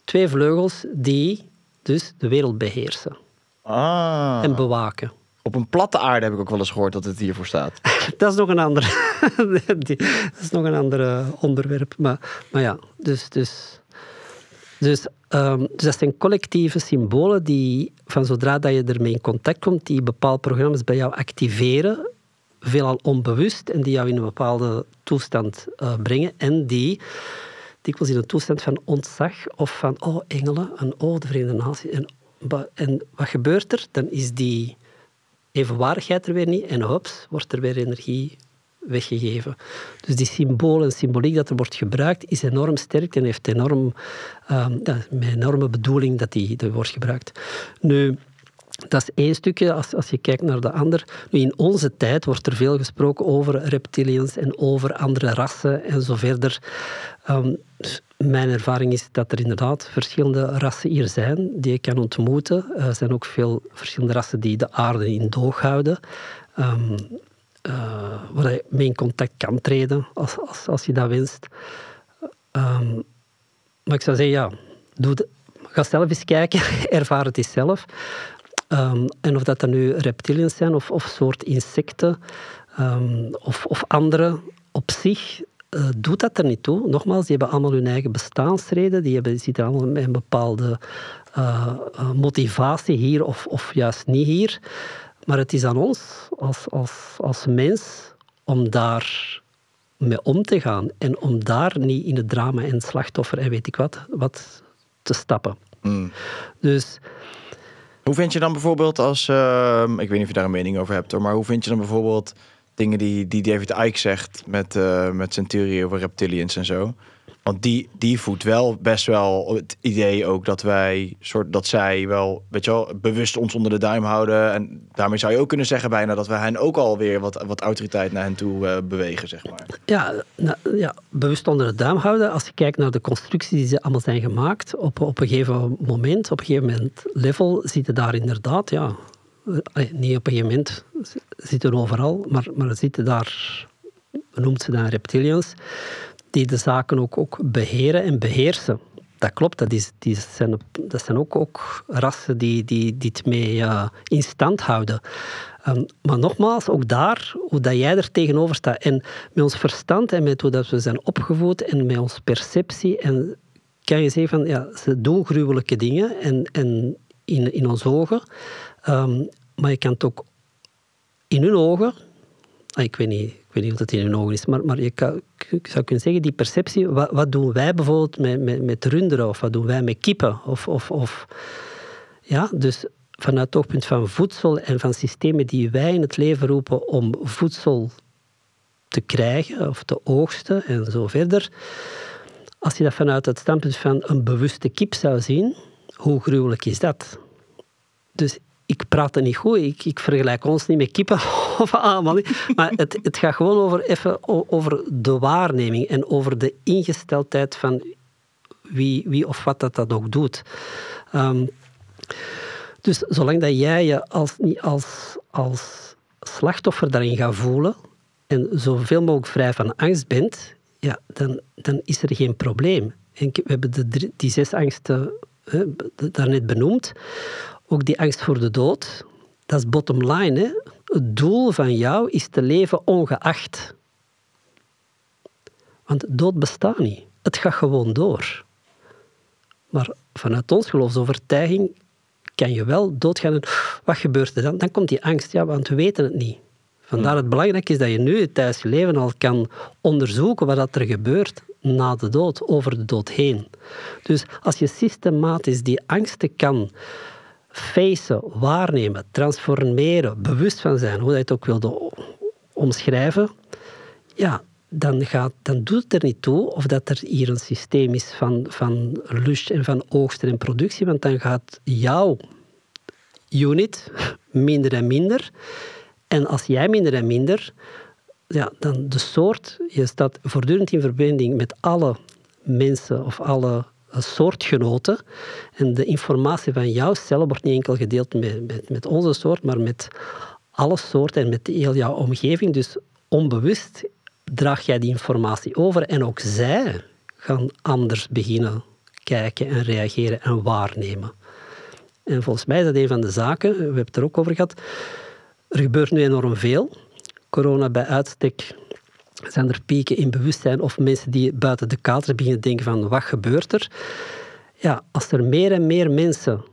Twee vleugels die dus de wereld beheersen. Ah. En bewaken. Op een platte aarde heb ik ook wel eens gehoord dat het hiervoor staat. dat is nog een ander, dat is nog een ander eh, onderwerp. Maar, maar ja, dus, dus, dus, um, dus dat zijn collectieve symbolen die van zodra dat je ermee in contact komt, die bepaalde programma's bij jou activeren, veelal onbewust, en die jou in een bepaalde toestand uh, brengen en die dikwijls in een toestand van ontzag of van oh engelen en oh de Verenigde Naties en, en wat gebeurt er? Dan is die evenwaardigheid er weer niet en hops, wordt er weer energie weggegeven. Dus die symbolen en symboliek dat er wordt gebruikt is enorm sterk en heeft enorm, um, ja, met enorme bedoeling dat die, wordt gebruikt. Nu, dat is één stukje als, als je kijkt naar de ander. Nu, in onze tijd wordt er veel gesproken over reptilians en over andere rassen en zo verder. Um, mijn ervaring is dat er inderdaad verschillende rassen hier zijn die je kan ontmoeten. Er zijn ook veel verschillende rassen die de aarde in doog houden. Um, uh, waar je mee in contact kan treden als, als, als je dat wenst. Um, maar ik zou zeggen, ja, doe ga zelf eens kijken, ervaar het eens zelf. En of dat dan nu reptilians zijn of, of soort insecten of, of andere, op zich uh, doet dat er niet toe. Nogmaals, die hebben allemaal hun eigen bestaansreden. Die hebben, zitten allemaal met een bepaalde uh, uh, motivatie hier of, of juist niet hier. Maar het is aan ons als, als, als mens om daar mee om te gaan. En om daar niet in het drama en slachtoffer en weet ik wat, wat te stappen. Mm. Dus... Hoe vind je dan bijvoorbeeld als... ik weet niet of je daar een mening over hebt hoor, maar hoe vind je dan bijvoorbeeld dingen die, die David Icke zegt met, uh, met over reptilians en zo. Want die, die voedt wel best wel het idee ook dat wij, soort, dat zij wel, weet je wel, bewust ons onder de duim houden. En daarmee zou je ook kunnen zeggen bijna dat we hen ook alweer wat, wat autoriteit naar hen toe uh, bewegen, zeg maar. Ja, nou, ja, bewust onder de duim houden. Als je kijkt naar de constructies die ze allemaal zijn gemaakt, op, op een gegeven moment, op een gegeven moment level, zitten daar inderdaad, ja, niet op een moment zitten overal, maar, maar zitten daar, noemt ze dan reptilians, die de zaken ook, ook beheren en beheersen. Dat klopt, dat, is, die zijn, dat zijn ook, ook rassen die, die, die het mee uh, in stand houden. Um, maar nogmaals, ook daar, hoe dat jij er tegenover staat. En met ons verstand en met hoe dat we zijn opgevoed en met onze perceptie. En kan je zeggen van, ja, ze doen gruwelijke dingen en, en in, in onze ogen. Um, maar je kan het ook in hun ogen, ah, ik weet niet, ik weet niet of het in hun ogen is, maar, maar je ik zou kunnen zeggen, die perceptie, wat, wat doen wij bijvoorbeeld met, met, met runderen of wat doen wij met kippen? Of, of, of, ja, dus vanuit het oogpunt van voedsel en van systemen die wij in het leven roepen om voedsel te krijgen of te oogsten en zo verder. Als je dat vanuit het standpunt van een bewuste kip zou zien, hoe gruwelijk is dat? Dus ik praat er niet goed, ik, ik vergelijk ons niet met kippen of allemaal Maar het, het gaat gewoon over, even over de waarneming en over de ingesteldheid van wie, wie of wat dat, dat ook doet. Um, dus zolang dat jij je als, niet als, als slachtoffer daarin gaat voelen en zoveel mogelijk vrij van angst bent, ja, dan, dan is er geen probleem. We hebben de, die zes angsten hè, daarnet benoemd. Ook die angst voor de dood, dat is bottom line. Hè. Het doel van jou is te leven ongeacht. Want dood bestaat niet. Het gaat gewoon door. Maar vanuit ons geloofsovertuiging kan je wel doodgaan. En wat gebeurt er dan? Dan komt die angst, ja, want we weten het niet. Vandaar het belangrijk is dat je nu tijdens je leven al kan onderzoeken wat er gebeurt na de dood, over de dood heen. Dus als je systematisch die angsten kan facen, waarnemen, transformeren, bewust van zijn, hoe je het ook wilde omschrijven, ja, dan, gaat, dan doet het er niet toe of dat er hier een systeem is van, van lust en van oogsten en productie, want dan gaat jouw unit minder en minder. En als jij minder en minder, ja, dan de soort, je staat voortdurend in verbinding met alle mensen of alle soortgenoten. En de informatie van jouw cellen wordt niet enkel gedeeld met, met, met onze soort, maar met alle soorten en met heel jouw omgeving. Dus onbewust draag jij die informatie over en ook zij gaan anders beginnen kijken en reageren en waarnemen. En volgens mij is dat een van de zaken, we hebben het er ook over gehad, er gebeurt nu enorm veel. Corona bij uitstek zijn er pieken in bewustzijn of mensen die buiten de kaders beginnen denken van wat gebeurt er? Ja, als er meer en meer mensen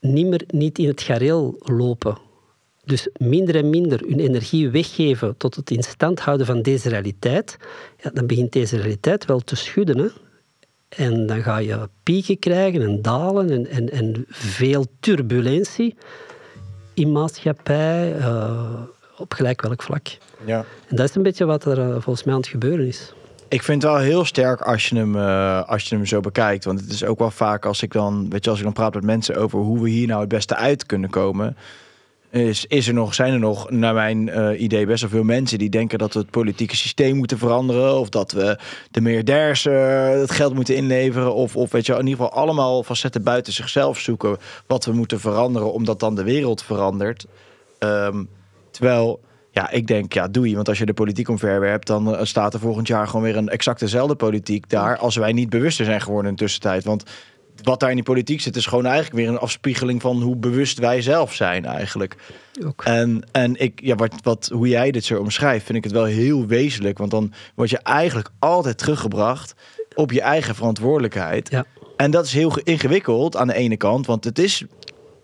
niet meer niet in het gareel lopen, dus minder en minder hun energie weggeven tot het in stand houden van deze realiteit, ja, dan begint deze realiteit wel te schudden. Hè? En dan ga je pieken krijgen en dalen en, en, en veel turbulentie in maatschappij, uh, op gelijk welk vlak. Ja. En dat is een beetje wat er uh, volgens mij aan het gebeuren is. Ik vind het wel heel sterk als je, hem, uh, als je hem zo bekijkt. Want het is ook wel vaak als ik dan, weet je, als ik dan praat met mensen over hoe we hier nou het beste uit kunnen komen is, is er nog, zijn er nog, naar mijn uh, idee, best wel veel mensen die denken dat we het politieke systeem moeten veranderen. Of dat we de miljardairs uh, het geld moeten inleveren. Of, of weet je, in ieder geval allemaal facetten buiten zichzelf zoeken. Wat we moeten veranderen, omdat dan de wereld verandert. Um, terwijl, ja, ik denk, ja, doe je. Want als je de politiek omverwerpt, dan uh, staat er volgend jaar gewoon weer een exact dezelfde politiek daar. Als wij niet bewuster zijn geworden in de tussentijd. Want wat daar in die politiek zit, is gewoon eigenlijk weer een afspiegeling van hoe bewust wij zelf zijn eigenlijk. Ook. En, en ik, ja, wat, wat, hoe jij dit zo omschrijft, vind ik het wel heel wezenlijk. Want dan word je eigenlijk altijd teruggebracht op je eigen verantwoordelijkheid. Ja. En dat is heel ingewikkeld aan de ene kant, want het is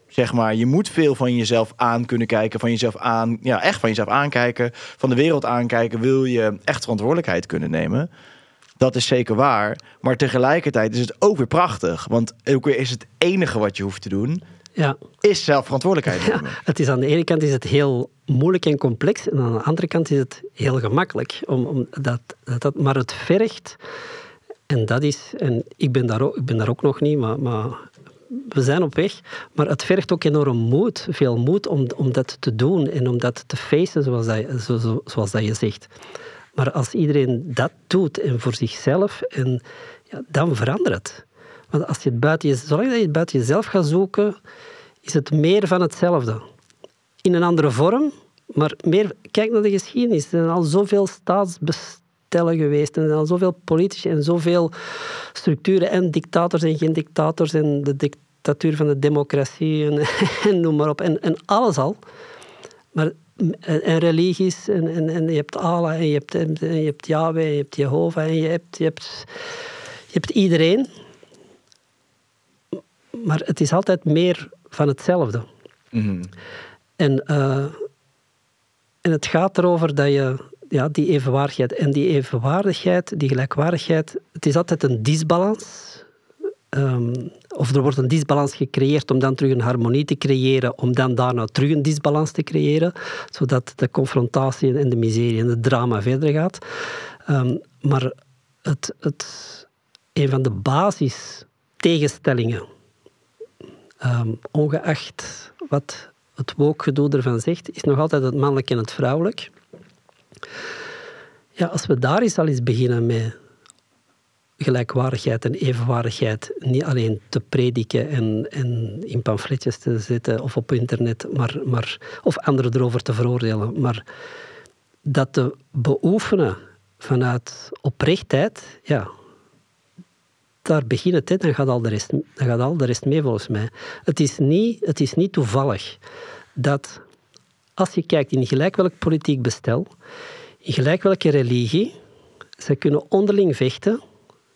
zeg maar, je moet veel van jezelf aan kunnen kijken, van jezelf aan, ja, echt van jezelf aankijken, van de wereld aankijken, wil je echt verantwoordelijkheid kunnen nemen. Dat is zeker waar. Maar tegelijkertijd is het ook weer prachtig. Want ook weer is het enige wat je hoeft te doen, ja. is zelfverantwoordelijkheid nemen. Ja, het is aan de ene kant is het heel moeilijk en complex. En aan de andere kant is het heel gemakkelijk. Om, om dat, dat, maar het vergt, en dat is, en ik ben daar ook, ik ben daar ook nog niet, maar, maar we zijn op weg. Maar het vergt ook enorm moed, veel moed om, om dat te doen en om dat te facen, zoals dat, zoals dat je zegt. Maar als iedereen dat doet en voor zichzelf, en, ja, dan verandert het. Want als je het buiten zolang je het buiten jezelf gaat zoeken, is het meer van hetzelfde. In een andere vorm, maar meer, kijk naar de geschiedenis. Er zijn al zoveel staatsbestellen geweest, en er zijn al zoveel politici en zoveel structuren en dictators en geen dictators en de dictatuur van de democratie en, en noem maar op. En, en alles al. Maar en, religies. En, en, en, je hebt Allah en je hebt, en je hebt Yahweh en je hebt Jehovah en je hebt, je hebt, je hebt iedereen. Maar het is altijd meer van hetzelfde. Mhm. En, uh, en het gaat erover dat je ja, die evenwaardigheid en die evenwaardigheid, die gelijkwaardigheid, het is altijd een disbalans. Um, of er wordt een disbalans gecreëerd om dan terug een harmonie te creëren, om dan daarna terug een disbalans te creëren, zodat de confrontatie en de miserie en het drama verder gaat. Um, maar het, het, een van de basis tegenstellingen, um, ongeacht wat het wookgedoe ervan zegt, is nog altijd het mannelijk en het vrouwelijk. Ja, als we daar eens al eens beginnen met gelijkwaardigheid en evenwaardigheid niet alleen te prediken en, en in pamfletjes te zetten of op internet, maar, maar, of anderen erover te veroordelen, maar dat te beoefenen vanuit oprechtheid, ja, daar begint het, hè. dan, gaat al de rest, dan gaat al de rest mee volgens mij. Het is niet, het is niet toevallig dat als je kijkt in gelijk welk politiek bestel, in gelijk welke religie, ze kunnen onderling vechten,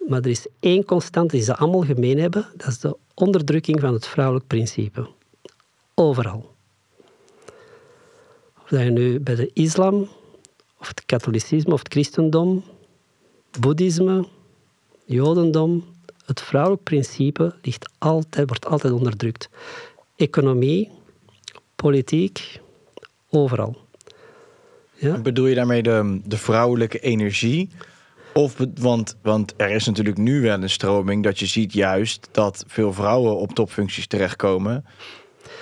maar er is één constant die ze allemaal gemeen hebben, dat is de onderdrukking van het vrouwelijk principe. Overal. Of dat je nu bij de islam, of het katholicisme, of het christendom, boeddhisme, jodendom, het vrouwelijk principe ligt altijd, wordt altijd onderdrukt. Economie, politiek, overal. Ja? Bedoel je daarmee de, de vrouwelijke energie? Of, want, want er is natuurlijk nu wel een stroming dat je ziet juist dat veel vrouwen op topfuncties terechtkomen.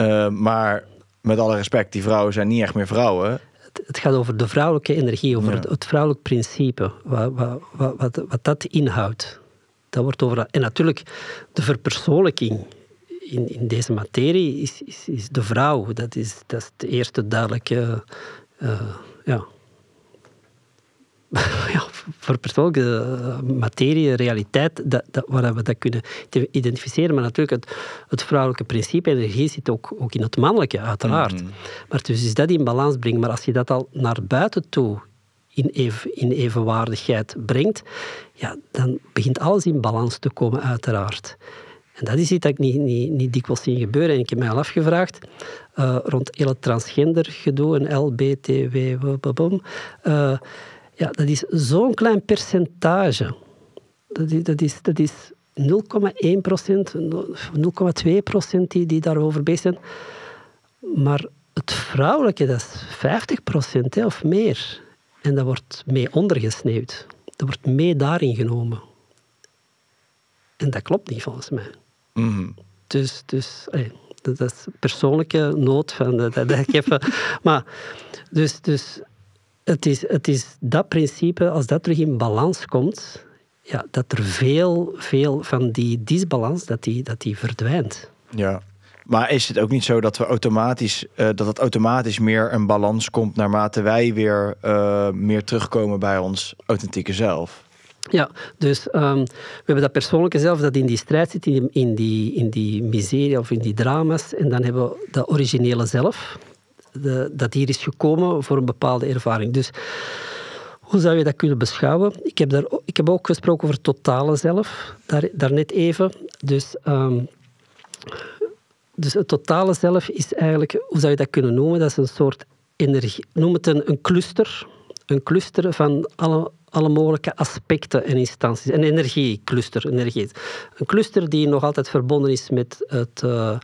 Uh, maar met alle respect, die vrouwen zijn niet echt meer vrouwen. Het gaat over de vrouwelijke energie, over het, het, vrouwelijk principe, wat, wat, wat, wat, dat inhoudt. Dat wordt over, en natuurlijk, de verpersoonlijking in, in deze materie is, is, is de vrouw. Dat is, dat is de eerste duidelijke uh, ja, ja, voor persoonlijke eh, materie, realiteit, dat, dat, waar we dat kunnen identificeren. Maar natuurlijk, het, het vrouwelijke principe, energie, zit ook, ook in het mannelijke, uiteraard. Mm. Maar dus is dat in balans brengen. Maar als je dat al naar buiten toe in, even, in evenwaardigheid brengt, ja, dan begint alles in balans te komen, uiteraard. En dat is iets dat ik niet, niet, niet dikwijls zie gebeuren. En ik heb mij al afgevraagd, uh, rond hele transgender gedoe en LBTW, uh, ja, dat is zo'n klein percentage. Dat is, dat is, dat is 0,1 procent, 0,2 procent die, die daarover bezig zijn. Maar het vrouwelijke, dat is 50 procent of meer. En dat wordt mee ondergesneeuwd. Dat wordt mee daarin genomen. En dat klopt niet volgens mij. Mm Dus, dus dat is persoonlijke nood van dat, dat ik even. maar dus, dus het is, het is dat principe, als dat terug in balans komt, ja, dat er veel, veel van die disbalans, dat die, dat die verdwijnt. Ja, maar is het ook niet zo dat we automatisch, uh, dat het automatisch meer een balans komt naarmate wij weer uh, meer terugkomen bij ons authentieke zelf? Ja, dus um, we hebben dat persoonlijke zelf dat in die strijd zit, in, die, in die miserie of in die drama's. En dan hebben we dat originele zelf, de, dat hier is gekomen voor een bepaalde ervaring. Dus hoe zou je dat kunnen beschouwen? Ik heb, daar, ik heb ook gesproken over het totale zelf, daar, daarnet even. Dus, um, dus het totale zelf is eigenlijk, hoe zou je dat kunnen noemen? Dat is een soort energie, noem het een, een cluster. Een cluster van alle alle mogelijke aspecten en instanties. Een energiecluster. Energie. Een cluster die nog altijd verbonden is met het uh,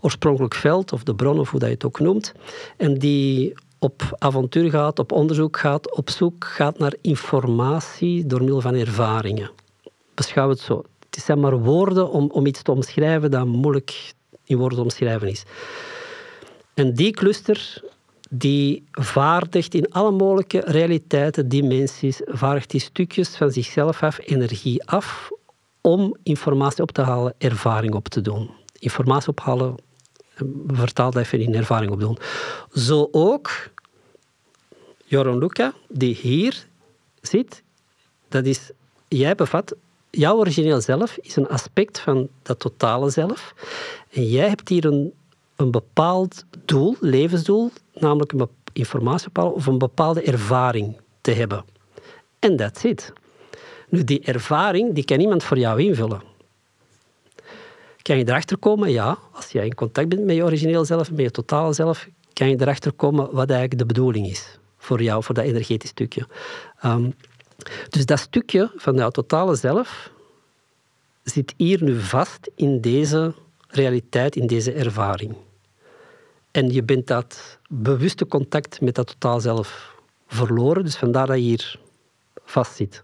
oorspronkelijk veld, of de bron, of hoe dat je het ook noemt. En die op avontuur gaat, op onderzoek gaat, op zoek gaat naar informatie door middel van ervaringen. Beschouw het zo. Het zijn maar woorden om, om iets te omschrijven dat moeilijk in woorden omschrijven is. En die cluster die vaardigt in alle mogelijke realiteiten, dimensies, vaardigt die stukjes van zichzelf af, energie af, om informatie op te halen, ervaring op te doen. Informatie ophalen, dat even in ervaring opdoen. Zo ook Joron Luca, die hier zit, dat is, jij bevat, jouw origineel zelf is een aspect van dat totale zelf. En jij hebt hier een, een bepaald doel, levensdoel, namelijk een informatie of een bepaalde ervaring te hebben. En that's it. Nu, die ervaring die kan iemand voor jou invullen. Kan je erachter komen? Ja, als jij in contact bent met je origineel zelf, met je totale zelf, kan je erachter komen wat eigenlijk de bedoeling is voor jou, voor dat energetisch stukje. Um, dus dat stukje van jouw totale zelf zit hier nu vast in deze realiteit, in deze ervaring. En je bent dat bewuste contact met dat totaal zelf verloren. Dus vandaar dat je hier vastzit.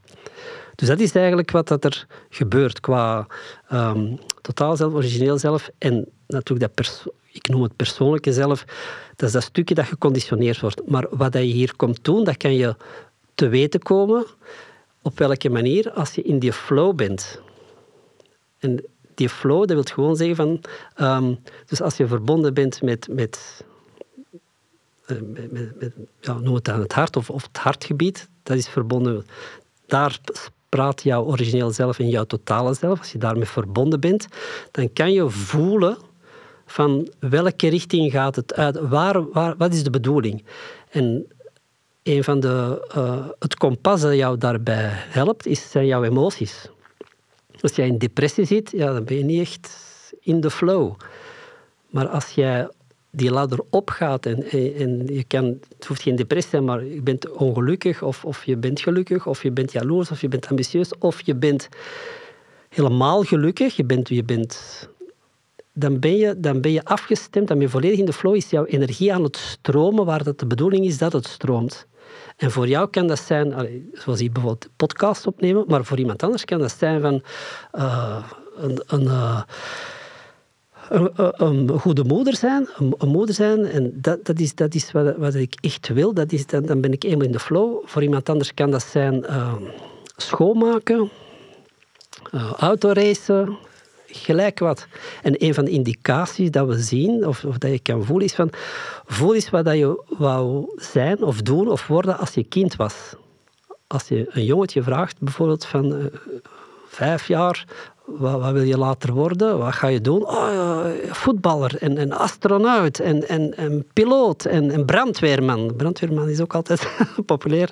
Dus dat is eigenlijk wat dat er gebeurt qua um, totaal zelf, origineel zelf en natuurlijk dat ik noem het persoonlijke zelf. Dat is dat stukje dat geconditioneerd wordt. Maar wat je hier komt doen, dat kan je te weten komen op welke manier als je in die flow bent. En die flow, dat wil gewoon zeggen van... Um, dus als je verbonden bent met, met eh, met, met, noem het dan het hart of, of het hartgebied, dat is verbonden. Daar praat jouw origineel zelf en jouw totale zelf. Als je daarmee verbonden bent, dan kan je voelen van welke richting gaat het uit, waar, waar, wat is de bedoeling. En een van de, uh, het kompas dat jou daarbij helpt, is, zijn jouw emoties. Als jij in depressie zit, ja, dan ben je niet echt in de flow. Maar als jij die ladder opgaat en, en je kan, het hoeft geen depressie te zijn, maar je bent ongelukkig of, of je bent gelukkig of je bent jaloers of je bent ambitieus of je bent helemaal gelukkig, je bent, je bent, dan, ben je, dan ben je afgestemd, dan ben je volledig in de flow, is jouw energie aan het stromen waar dat de bedoeling is dat het stroomt. En voor jou kan dat zijn, zoals je bijvoorbeeld podcast opnemen, maar voor iemand anders kan dat zijn van uh, een, een een, een, goede moeder zijn, een, moeder zijn. En dat, dat is, dat is wat, wat ik echt wil. Dat is, dan, dan ben ik eenmaal in de flow. Voor iemand anders kan dat zijn uh, schoonmaken, autoracen, gelijk wat. En een van de indicaties dat we zien, of, of dat je kan voelen, is van... Voel eens wat dat je wou zijn of doen of worden als je kind was. Als je een jongetje vraagt, bijvoorbeeld van... Uh, vijf jaar, wat, wat, wil je later worden? Wat ga je doen? Oh, voetballer en, en astronaut en, en, piloot en, brandweerman. Brandweerman is ook altijd populair.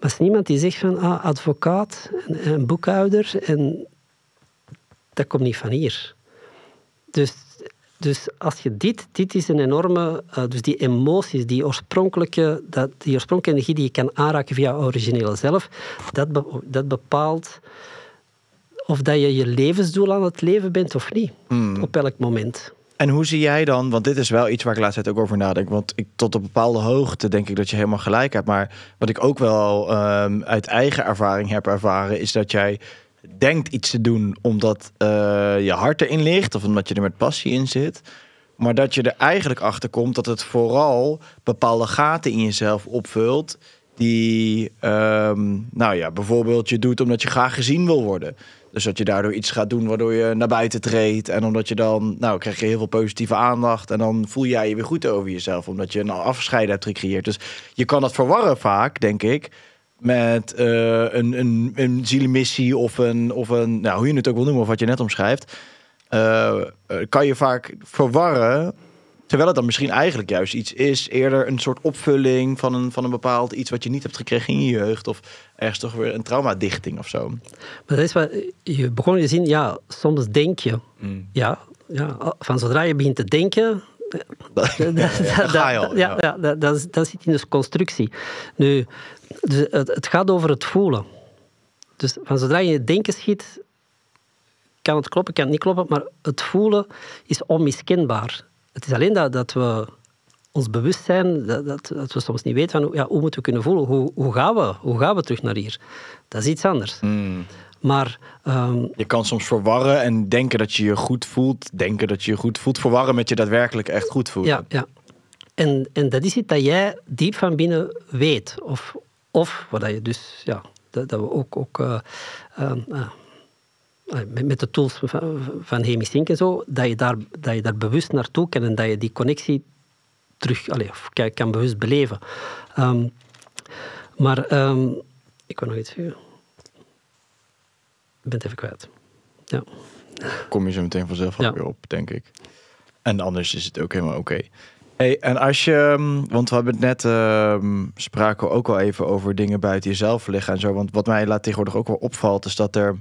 Maar is niemand die zegt van ah, advocaat en boekhouder. En dat komt niet van hier. Dus, dus als je dit, dit is een enorme, uh, dus die emoties, die oorspronkelijke, dat, die oorspronkelijke energie die je kan aanraken via originele zelf, dat, be, dat bepaalt of dat je je levensdoel aan het leven bent of niet. Hmm. Op elk moment. En hoe zie jij dan, want dit is wel iets waar ik laatst ook over nadenk. Want ik, tot een bepaalde hoogte denk ik dat je helemaal gelijk hebt. Maar wat ik ook wel um, uit eigen ervaring heb ervaren, is dat jij denkt iets te doen omdat uh, je hart erin ligt of omdat je er met passie in zit. Maar dat je er eigenlijk achter komt dat het vooral bepaalde gaten in jezelf opvult. Die, um, nou ja, bijvoorbeeld je doet omdat je graag gezien wil worden. Dus dat je daardoor iets gaat doen waardoor je naar buiten treedt. En omdat je dan, nou, krijg je heel veel positieve aandacht. En dan voel jij je weer goed over jezelf. Omdat je een afscheid hebt gecreëerd. Dus je kan dat verwarren vaak, denk ik. Met uh, een, een, een zielemissie of een, of een, nou, hoe je het ook wil noemen, of wat je net omschrijft. Uh, kan je vaak verwarren Terwijl het dan misschien eigenlijk juist iets is, eerder een soort opvulling van een, van een bepaald iets wat je niet hebt gekregen in je jeugd. Of ergens toch weer een traumadichting of zo. Maar dat is wat je begon te zien, ja, soms denk je. Mm. Ja, ja, van zodra je begint te denken, dat, ja, ja, dat, dat zit in de constructie. Nu, dus het, het, gaat over het voelen. Dus van zodra je het denken schiet, kan het kloppen, kan het niet kloppen, maar het voelen is onmiskenbaar. Het is alleen dat, dat we ons bewust zijn, dat, dat, dat, we soms niet weten van ja, hoe moeten we kunnen voelen. Hoe, hoe, gaan we, hoe gaan we terug naar hier? Dat is iets anders. Hmm. Maar, um, je kan soms verwarren en denken dat je je goed voelt. Denken dat je je goed voelt. Verwarren met je daadwerkelijk echt goed voelt. Ja, ja. En, en dat is iets dat jij diep van binnen weet. Of, of wat je dus, ja, dat, dat we ook, ook uh, uh, met de tools van, van en zo, dat je, daar, dat je daar bewust naartoe kan en dat je die connectie terug allez, of kan, kan bewust beleven. Um, maar um, ik wil nog iets zeggen. Ik ben het even kwijt. Ja. Kom je zo meteen vanzelf ja. weer op, denk ik. En anders is het ook helemaal oké. Okay. Hey, en als je, ehm, want we hebben het net uh, spraken ook al even over dingen buiten jezelf liggen en zo. Want wat mij laat tegenwoordig ook wel opvalt, is dat er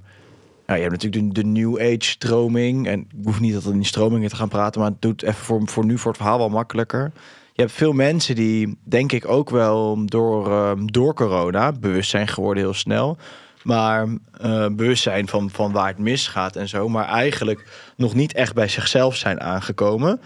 nou, je hebt natuurlijk de, de New Age stroming. En ik hoef niet dat in die stromingen te gaan praten, maar het doet even voor, voor nu voor het verhaal wel makkelijker. Je hebt veel mensen die, denk ik ook wel door, uh, door corona, bewust zijn geworden heel snel. Maar uh, bewust zijn van, van waar het misgaat en zo. Maar eigenlijk nog niet echt bij zichzelf zijn aangekomen.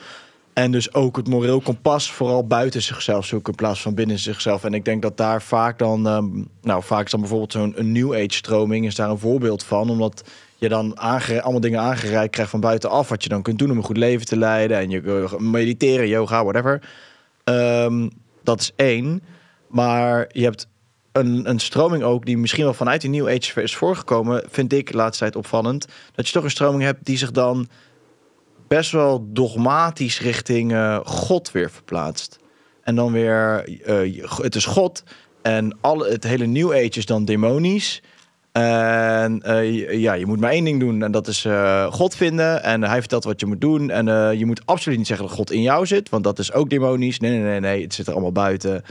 En dus ook het moreel kompas vooral buiten zichzelf zoeken in plaats van binnen zichzelf. En ik denk dat daar vaak dan, um, nou vaak is dan bijvoorbeeld zo'n New Age stroming is daar een voorbeeld van. Omdat je dan allemaal dingen aangereikt krijgt van buitenaf. Wat je dan kunt doen om een goed leven te leiden. En je mediteren, yoga, whatever. Um, dat is één. Maar je hebt een, een stroming ook die misschien wel vanuit die New Age is voorgekomen. Vind ik laatst tijd opvallend. Dat je toch een stroming hebt die zich dan best wel dogmatisch richting uh, God weer verplaatst. En dan weer, eh, het is God. En alle, het hele New Age is dan demonisch. En eh, ja, je moet maar één ding doen. En dat is eh, God vinden. En hij vertelt wat je moet doen. En eh, je moet absoluut niet zeggen dat God in jou zit. Want dat is ook demonisch. Nee, nee, nee, nee. Het zit er allemaal buiten.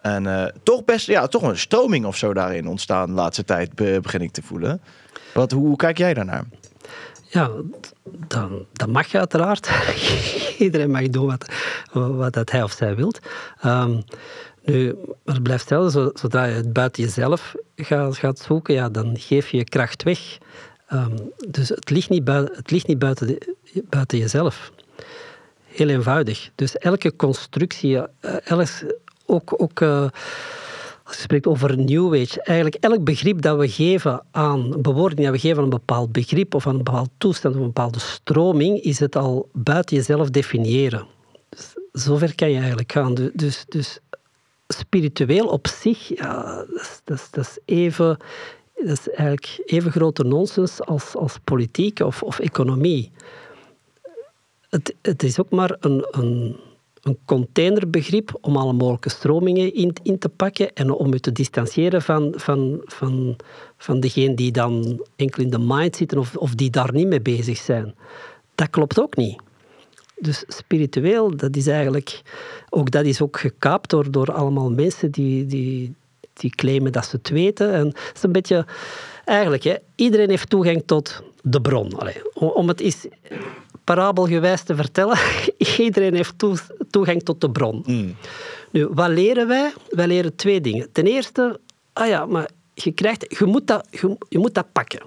En toch best, ja, toch een stroming of zo daarin ontstaan de laatste tijd, begin ik te voelen. Wat, hoe kijk jij daarnaar? Ja, dan, dan mag je uiteraard. Iedereen mag doen wat, wat dat hij of zij wilt. Um, nu, maar het blijft hetzelfde, zodra je het buiten jezelf gaat, gaat zoeken, ja, dan geef je je kracht weg. Um, dus het ligt niet, buiten, het ligt niet buiten, de, buiten jezelf. Heel eenvoudig. Dus elke constructie, elk, ook, ook uh, als je spreekt over New Age, eigenlijk elk begrip dat we geven aan bewoording, dat we geven aan een bepaald begrip of aan een bepaald toestand of een bepaalde stroming, is het al buiten jezelf definiëren. Dus zover kan je eigenlijk gaan. Dus, dus spiritueel op zich, ja, dat, is, dat, is, even, dat is eigenlijk even grote nonsens als, als politiek of, of economie. Het, het is ook maar een, een, een containerbegrip om alle mogelijke stromingen in, in te pakken en om je te distancieren van, van, van, van degene die dan enkel in de mind zitten of, of die daar niet mee bezig zijn. Dat klopt ook niet. Dus spiritueel, dat is eigenlijk, ook dat is ook gekaapt door, door allemaal mensen die, die, die claimen dat ze het weten. En het is een beetje, eigenlijk, hè, iedereen heeft toegang tot de bron. Allee, om het eens parabelgewijs te vertellen, iedereen heeft toegang tot de bron. Mm. Nu, wat leren wij? Wij leren twee dingen. Ten eerste, ah ja, maar je, krijgt, je, moet, dat, je, je moet dat pakken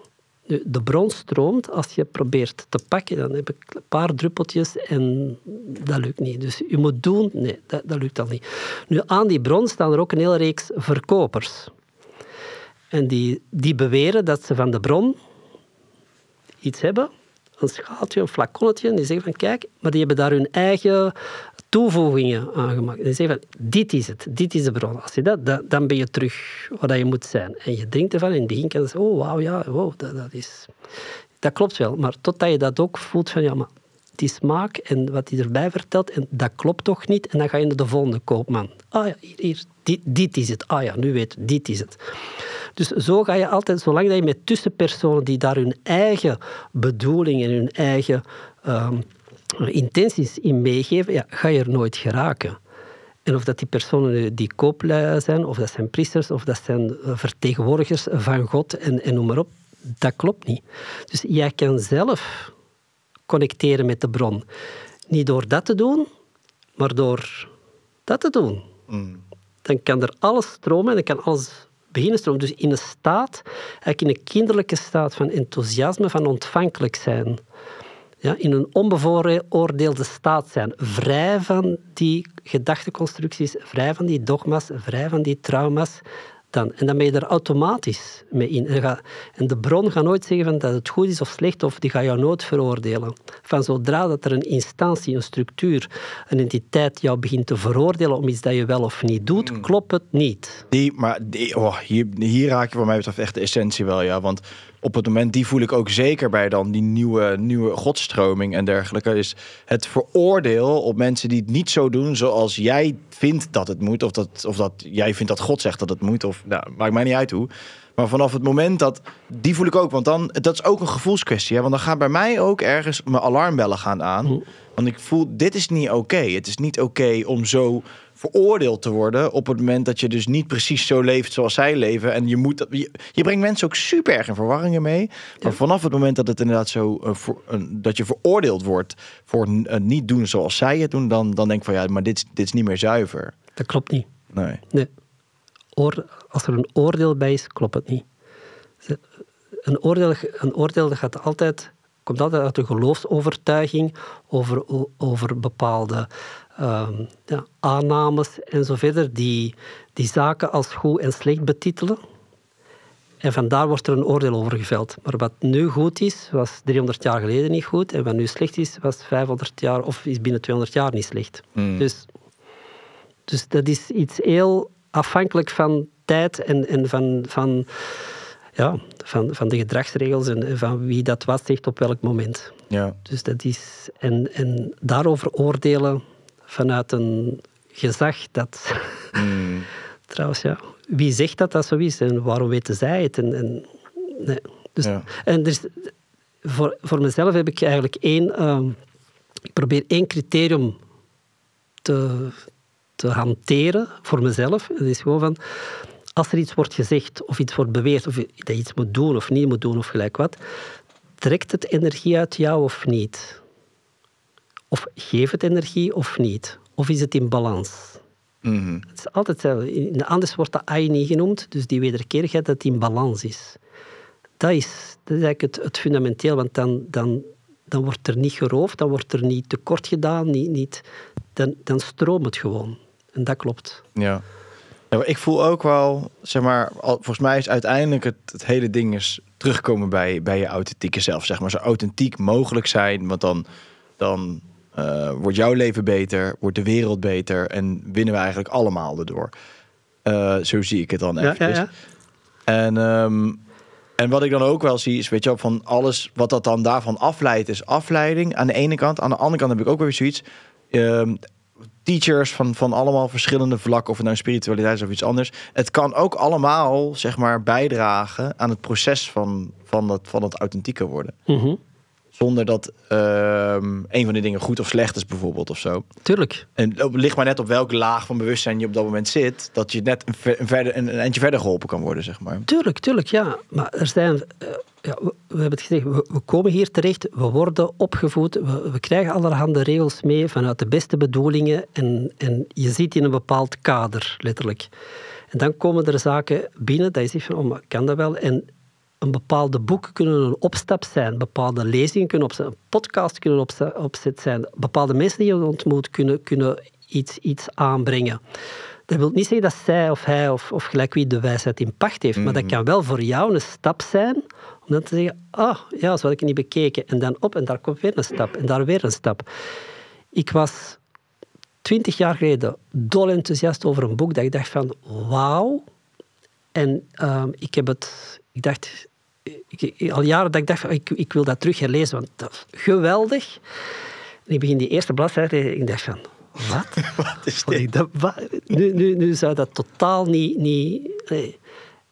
de bron stroomt. Als je probeert te pakken, dan heb ik een paar druppeltjes en dat lukt niet. Dus je moet doen, nee, dat, dat lukt dan niet. Nu, aan die bron staan er ook een hele reeks verkopers. En die, die beweren dat ze van de bron iets hebben, een schaaltje, een flaconnetje, en die zeggen van kijk, maar die hebben daar hun eigen toevoegingen aangemaakt. En zeggen van, dit is het, dit is de bron. Als je dat, dan ben je terug waar je moet zijn. En je drinkt ervan en die kan zeggen, oh wauw, ja, wow, dat, dat, is... Dat klopt wel, maar totdat je dat ook voelt van, ja, maar die smaak en wat hij erbij vertelt, en dat klopt toch niet, en dan ga je naar de volgende koopman. Ah ja, hier, hier dit, dit is het. Ah ja, nu weet dit is het. Dus zo ga je altijd, zolang dat je met tussenpersonen die daar hun eigen bedoeling en hun eigen um, intenties in meegeven, ja, ga je er nooit geraken. En of dat die personen die kooplui zijn, of dat zijn priesters, of dat zijn eh, vertegenwoordigers van God en, en noem maar op, dat klopt niet. Dus jij kan zelf connecteren met de bron. Niet door dat te doen, maar door dat te doen. Mm. Dan kan er alles stromen en dan kan alles beginnen. Dus in een staat, eigenlijk in een kinderlijke staat van enthousiasme, van ontvankelijk zijn ja, in een onbevooroordeelde staat zijn, vrij van die gedachteconstructies, vrij van die dogma's, vrij van die trauma's. Dan, en dan ben je er automatisch mee in. En, ga, en de bron gaat nooit zeggen van dat het goed is of slecht, of die gaat jou nooit veroordelen. Van zodra dat er een instantie, een structuur, een entiteit jou begint te veroordelen om iets dat je wel of niet doet, hmm. klopt het niet. Die, maar die, oh, hier, hier raak je voor mij betreft echt de essentie wel, ja. Want op het moment, die voel ik ook zeker bij dan die nieuwe, nieuwe godstroming en dergelijke, is het veroordeel op mensen die het niet zo doen zoals jij vindt dat het moet, of dat, of dat jij vindt dat God zegt dat het moet, of nou, maakt mij niet uit hoe. Maar vanaf het moment dat, die voel ik ook, want dan, dat is ook een gevoelskwestie. Hè? Want dan gaan bij mij ook ergens mijn alarmbellen gaan aan. Want ik voel, dit is niet oké. Het is niet oké om zo veroordeeld te worden op het moment dat je dus niet precies zo leeft zoals zij leven. En je moet je, je brengt mensen ook super erg in verwarringen mee. Maar vanaf het moment dat het inderdaad zo uh, voor, dat je veroordeeld wordt voor uh, niet doen zoals zij het doen, dan, dan denk ik van ja, maar dit, dit is niet meer zuiver. Dat klopt niet. Nee. nee. Oor, als er een oordeel bij is, klopt het niet. Een oordeel, een oordeel gaat altijd, komt altijd uit een geloofsovertuiging over, over bepaalde uh, ja, aannames en zo verder, die, die zaken als goed en slecht betitelen. En vandaar wordt er een oordeel over geveld. Maar wat nu goed is, was 300 jaar geleden niet goed. En wat nu slecht is, was 500 jaar of is binnen 200 jaar niet slecht. Hmm. Dus, dus dat is iets heel afhankelijk van tijd en, en van, van, ja, van, van de gedragsregels en van wie dat was zegt op welk moment. Ja. Dus dat is, en, en daarover oordelen vanuit een gezag dat... Mm. Trouwens, ja. Wie zegt dat dat zo is en waarom weten zij het? En, en, nee. dus, Ja. en er is, voor, voor mezelf heb ik eigenlijk één... ehm, ik probeer één criterium te, te hanteren voor mezelf. Dat is gewoon van... Als er iets wordt gezegd of iets wordt beweerd of dat je iets moet doen of niet moet doen of gelijk wat, trekt het energie uit jou of niet? Of geeft het energie of niet? Of is het in balans? Mhm. Het is altijd hetzelfde. In de Andes wordt dat Aini genoemd, dus die wederkerigheid dat het in balans is. Dat is, dat is eigenlijk het, het fundamenteel, want dan, dan, dan wordt er niet geroofd, dan wordt er niet tekort gedaan, niet, niet, dan, dan stroomt het gewoon. En dat klopt. Ja. Ik voel ook wel, zeg maar, volgens mij is uiteindelijk het, het hele ding is terugkomen bij, bij je authentieke zelf. Zeg maar zo authentiek mogelijk zijn, want dan, dan eh, wordt jouw leven beter, wordt de wereld beter en winnen we eigenlijk allemaal erdoor. Eh, zo zie ik het dan Ja, ja, ja. En, ehm, en wat ik dan ook wel zie is, weet je wel, van alles wat dat dan daarvan afleidt, is afleiding aan de ene kant. Aan de andere kant heb ik ook weer zoiets. ehm, teachers van, van allemaal verschillende vlakken, of het nou spiritualiteit is of iets anders. Het kan ook allemaal, zeg maar, bijdragen aan het proces van, van, dat, van het authentieke worden. Mhm. Zonder dat ehm, een van die dingen goed of slecht is, bijvoorbeeld, of zo. Tuurlijk. En het ligt maar net op welke laag van bewustzijn je op dat moment zit, dat je net een, ver- een, verder, een, een eindje verder geholpen kan worden, zeg maar. Tuurlijk, tuurlijk, ja. Maar er zijn... eh, ja, we, we hebben het gezegd, we, we komen hier terecht, we worden opgevoed, we, we krijgen allerhande regels mee vanuit de beste bedoelingen en, en je zit in een bepaald kader, letterlijk. En dan komen er zaken binnen dat je zegt van, oh, maar kan dat wel? En een bepaalde boeken kunnen een opstap zijn, bepaalde lezingen kunnen opzet, een podcast kunnen opzet, zijn, bepaalde mensen die je ontmoet kunnen, kunnen iets, iets aanbrengen. Dat wil niet zeggen dat zij of hij of, of gelijk wie de wijsheid in pacht heeft, maar dat kan wel voor jou een stap zijn om dan te zeggen, ah, ja, zo had ik niet bekeken. En dan op en daar komt weer een stap en daar weer een stap. Ik was twintig jaar geleden dol enthousiast over een boek dat ik dacht van, wauw. En ehm, ik heb het, ik dacht, ik, al jaren dat ik dacht ik, ik wil dat terug herlezen, want dat is geweldig. En ik begin die eerste bladzijde en ik dacht van, wat? Wat is dat- wa- nu, nu, nu zou dat totaal niet... niet nee.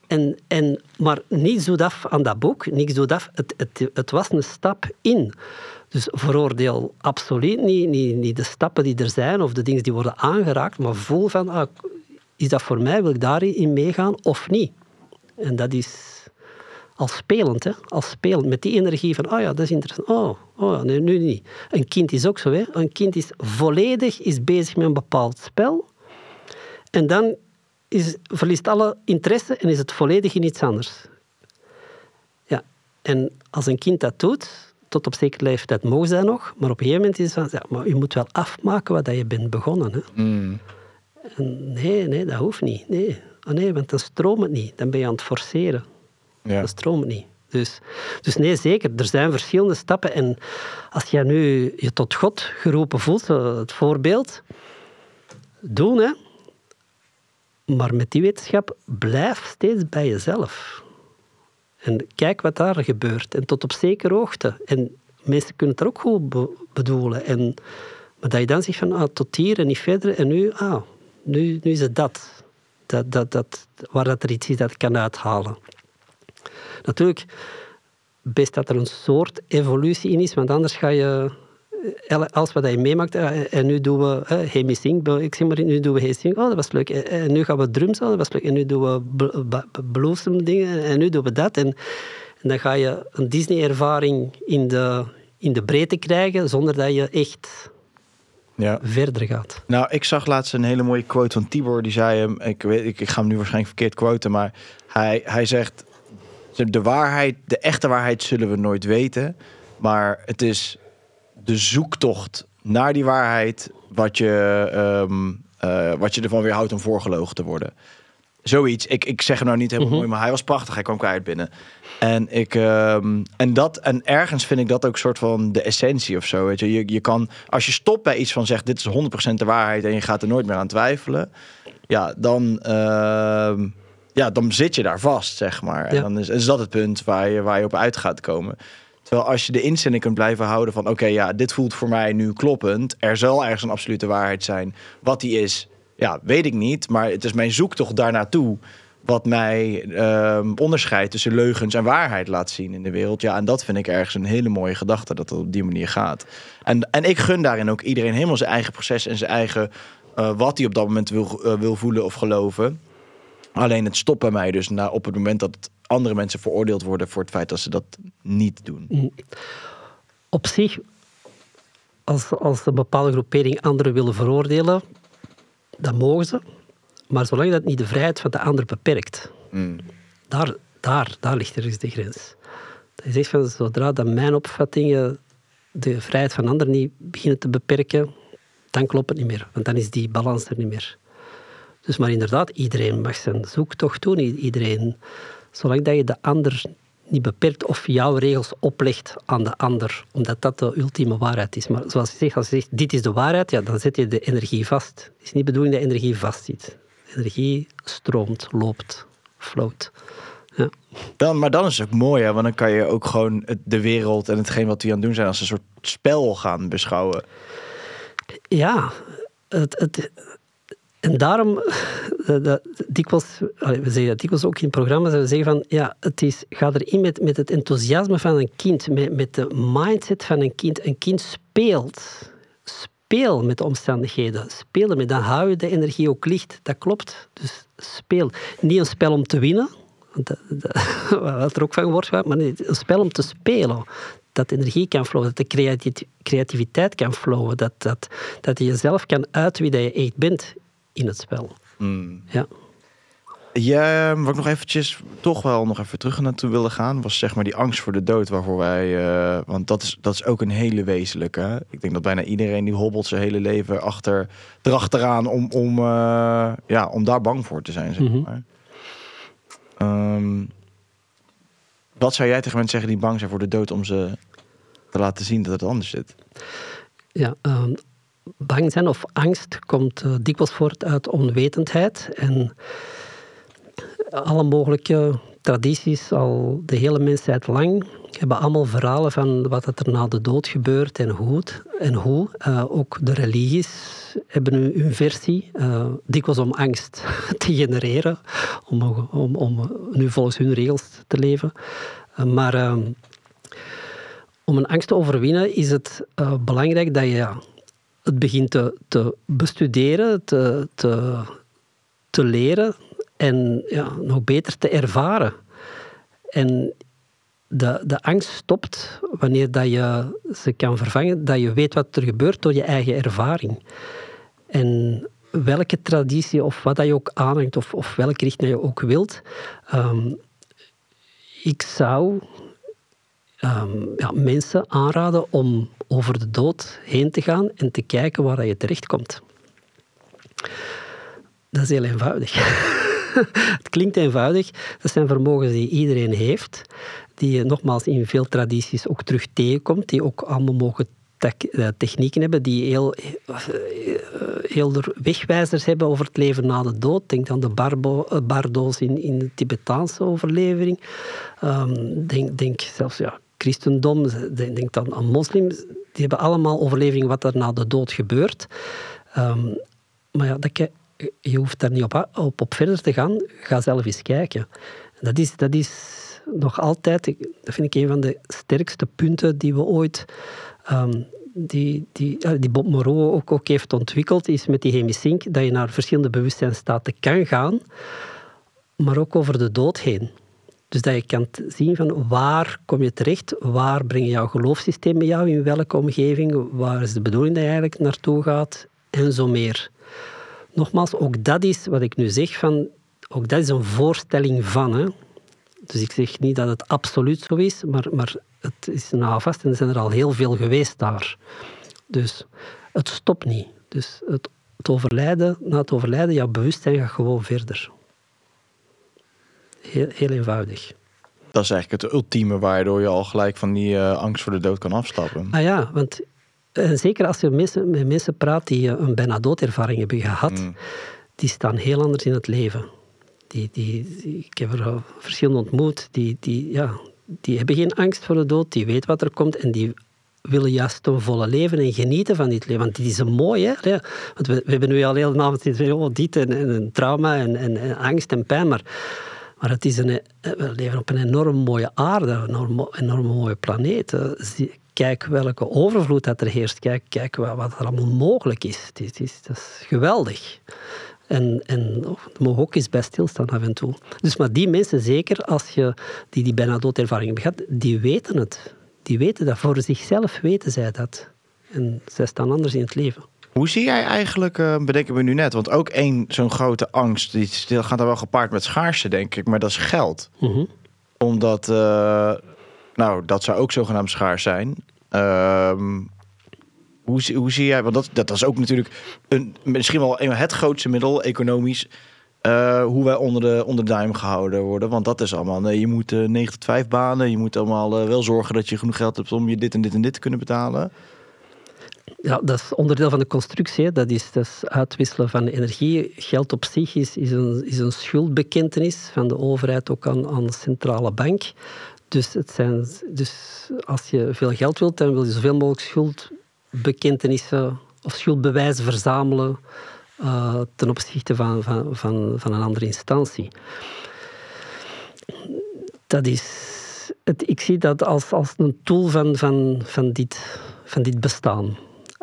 en, en, maar niets doet af aan dat boek, niks doet af. Het, het, het was een stap in. Dus veroordeel absoluut niet, niet, niet de stappen die er zijn of de dingen die worden aangeraakt, maar voel van, ah, is dat voor mij, wil ik daarin meegaan of niet? En dat is als spelend, hè? als spelend, met die energie van, oh ja, dat is interessant, oh, oh nee, nu niet. Een kind is ook zo, hè? een kind is volledig is bezig met een bepaald spel en dan is, verliest alle interesse en is het volledig in iets anders. Ja, en als een kind dat doet, tot op zekere leeftijd mogen zij nog, maar op een gegeven moment is het van, ja, maar je moet wel afmaken wat dat je bent begonnen. Hè? Mm. En nee, nee, dat hoeft niet. Nee. Oh nee, want dan stroomt het niet. Dan ben je aan het forceren. Ja. Dat stroomt niet. Dus, dus nee, zeker. Er zijn verschillende stappen. En als jij nu je tot God geroepen voelt, het voorbeeld, doen hè. Maar met die wetenschap, blijf steeds bij jezelf. En kijk wat daar gebeurt. En tot op zekere hoogte. En mensen kunnen het er ook goed be- bedoelen. En, maar dat je dan zegt van, ah, tot hier en niet verder. En nu, ah, nu, nu is het dat. Dat, dat, dat. Waar dat er iets is dat ik kan uithalen. Natuurlijk, best dat er een soort evolutie in is, want anders ga je eh, alles wat je meemaakt, eh, en nu doen we eh, Hey Missing, ik zeg maar, nu doen we Hey Sing, oh dat was leuk, Eh, en nu gaan we drums, oh dat was leuk, en nu doen we bl- ba- bluesem dingen, en nu doen we dat, en, en dan ga je een Disney-ervaring in de, in de breedte krijgen, zonder dat je echt ja. verder gaat. Nou, ik zag laatst een hele mooie quote van Tibor. Die zei hem, ik, weet, ik, ik ga hem nu waarschijnlijk verkeerd quoten, maar hij, hij zegt: De waarheid, de echte waarheid zullen we nooit weten. Maar het is de zoektocht naar die waarheid wat je, ehm, eh, wat je ervan weer houdt om voorgelogen te worden. Zoiets. Ik, ik zeg hem nou niet helemaal Mhm. mooi, maar hij was prachtig. Hij kwam keihard binnen. En, ik, ehm, en, dat, en ergens vind ik dat ook een soort van de essentie of zo. Weet je? Je, je kan, als je stopt bij iets van zegt, dit is 100% de waarheid en je gaat er nooit meer aan twijfelen. Ja, dan, ehm, ja, dan zit je daar vast, zeg maar. En Ja. dan is, is dat het punt waar je, waar je op uit gaat komen. Terwijl als je de instelling kunt blijven houden van... oké, ja, dit voelt voor mij nu kloppend. Er zal ergens een absolute waarheid zijn. Wat die is, ja, weet ik niet. Maar het is mijn zoektocht daarnaartoe wat mij ehm, onderscheidt tussen leugens en waarheid laat zien in de wereld. Ja, en dat vind ik ergens een hele mooie gedachte dat het op die manier gaat. En, en ik gun daarin ook iedereen helemaal zijn eigen proces en zijn eigen eh, wat hij op dat moment wil, eh, wil voelen of geloven. Alleen het stopt bij mij dus na, op het moment dat andere mensen veroordeeld worden voor het feit dat ze dat niet doen. Op zich, als, als een bepaalde groepering anderen willen veroordelen, dan mogen ze. Maar zolang dat niet de vrijheid van de ander beperkt, Mm. daar, daar, daar ligt ergens de grens. Dat je zegt van zodra dat mijn opvattingen de vrijheid van anderen niet beginnen te beperken, dan klopt het niet meer. Want dan is die balans er niet meer. Dus maar inderdaad, iedereen mag zijn zoektocht doen. Iedereen, zolang dat je de ander niet beperkt of jouw regels oplegt aan de ander, omdat dat de ultieme waarheid is. Maar zoals je zegt, als je zegt dit is de waarheid, ja, dan zet je de energie vast. Het is niet de bedoeling dat energie vastzit. Energie stroomt, loopt, float. Ja. Dan, maar dan is het ook mooi, hè? want dan kan je ook gewoon de wereld en hetgeen wat we aan het doen zijn als een soort spel gaan beschouwen. Ja, het, het, en daarom, eh, dat, dikwijls, we zeggen dat dikwijls ook in programma's, we zeggen van, ja, het is, ga erin met, met het enthousiasme van een kind, met, met de mindset van een kind. Een kind speelt. Speel met de omstandigheden. Speel ermee, dan hou je de energie ook licht. Dat klopt. Dus speel. Niet een spel om te winnen, wat er ook van wordt maar een spel om te spelen. Dat energie kan flowen, dat de creati- creativiteit kan flowen, dat, dat, dat je jezelf kan wie dat je echt bent in het spel. Mm. Ja. Ja, wat ik nog eventjes toch wel nog even terug naartoe willen gaan, was zeg maar die angst voor de dood waarvoor wij, eh, want dat is, dat is ook een hele wezenlijke. hè. Ik denk dat bijna iedereen die hobbelt zijn hele leven achter, erachteraan om, om, eh, ja, om daar bang voor te zijn, zeg Mhm. maar. Ehm, wat zou jij tegen mensen zeggen die bang zijn voor de dood om ze te laten zien dat het anders zit? Ja, ehm, bang zijn of angst komt eh, dikwijls voort uit onwetendheid. En alle mogelijke tradities, al de hele mensheid lang, hebben allemaal verhalen van wat er na de dood gebeurt en hoe. het- En hoe. Eh, ook de religies hebben hun, versie, eh, dikwijls om angst te genereren, om, om, om nu volgens hun regels te leven. Maar... om een angst te overwinnen is het belangrijk dat je ja, het begint te, te bestuderen, te, te, leren en ja, nog beter te ervaren. En de, de angst stopt wanneer dat je ze kan vervangen, dat je weet wat er gebeurt door je eigen ervaring. En welke traditie of wat dat je ook aanhangt of, of welke richting je ook wilt, ehm, ik zou ehm, ja, mensen aanraden om over de dood heen te gaan en te kijken waar je terechtkomt. Dat is heel eenvoudig. het klinkt eenvoudig. Dat zijn vermogens die iedereen heeft, die je nogmaals in veel tradities ook terug tegenkomt, die ook allemaal mogen eh, technieken hebben die heel, eh, heel er wegwijzers hebben over het leven na de dood. Denk aan de barbo, eh, bardo's in, in de Tibetaanse overlevering. Ehm, denk, denk zelfs ja, christendom, denk, dan aan moslims. Die hebben allemaal overlevering wat er na de dood gebeurt. Ehm, maar ja, dat, ke- je hoeft daar niet op, op, op verder te gaan. Ga zelf eens kijken. Dat is, dat is nog altijd, dat vind ik een van de sterkste punten die we ooit, ehm, die, die, eh, die Bob Moreau ook, ook heeft ontwikkeld, is met die hemisync, dat je naar verschillende bewustzijnstaten kan gaan, maar ook over de dood heen. Dus dat je kan zien van waar kom je terecht, waar breng je jouw geloofssysteem met jou, in welke omgeving, waar is de bedoeling dat je eigenlijk naartoe gaat, en zo meer. Nogmaals, ook dat is wat ik nu zeg, van, ook dat is een voorstelling van. Hè. Dus ik zeg niet dat het absoluut zo is, maar, maar het is nou vast en er zijn er al heel veel geweest daar. Dus het stopt niet. Dus het, het overlijden, na het overlijden, jouw bewustzijn gaat gewoon verder. Heel, heel eenvoudig. Dat is eigenlijk het ultieme waardoor je al gelijk van die eh, angst voor de dood kan afstappen. Ah ja, want en zeker als je mensen, met mensen praat die eh, een bijna doodervaring hebben gehad, Mm. die staan heel anders in het leven. Die, die, ik heb er al verschillende ontmoet, die, die, ja, die hebben geen angst voor de dood, die weten wat er komt en die willen juist ten volle leven en genieten van dit leven. Want dit is een mooi, hè? Want we, we hebben nu al heel de avond gezegd, oh, dit en, en, en trauma en, en, en, angst en pijn, maar, maar het is een, eh, we leven op een enorm mooie aarde, een enorm, mooie planeet. Kijk welke overvloed dat er heerst. Kijk, kijk wat, er allemaal mogelijk is. Het is, is geweldig. En, en oh, mogen ook eens bij stilstaan af en toe. Dus maar die mensen, zeker als je die, die bijna doodervaring hebben gehad, die weten het. Die weten dat. Voor zichzelf weten zij dat. En zij staan anders in het leven. Hoe zie jij eigenlijk, uh, bedenken we nu net, want ook één zo'n grote angst, die gaat er wel gepaard met schaarste, denk ik, maar dat is geld. Mhm. Omdat, uh, nou, dat zou ook zogenaamd schaars zijn. Ehm, hoe, hoe zie jij, want dat, dat is ook natuurlijk een, misschien wel een, het grootste middel economisch. Uh, hoe wij onder de, onder de duim gehouden worden. Want dat is allemaal. Nee, je moet uh, 9 tot 5 banen. Je moet allemaal uh, wel zorgen dat je genoeg geld hebt om je dit en dit en dit te kunnen betalen. Ja, dat is onderdeel van de constructie. Dat is, dat is uitwisselen van energie. Geld op zich is, is, een, is een schuldbekentenis van de overheid ook aan, aan de centrale bank. Dus, het zijn, dus als je veel geld wilt, dan wil je zoveel mogelijk schuldbekentenissen of schuldbewijzen verzamelen uh, ten opzichte van, van, van, van een andere instantie. Dat is, het, ik zie dat als, als een tool van, van, van, dit, van dit bestaan.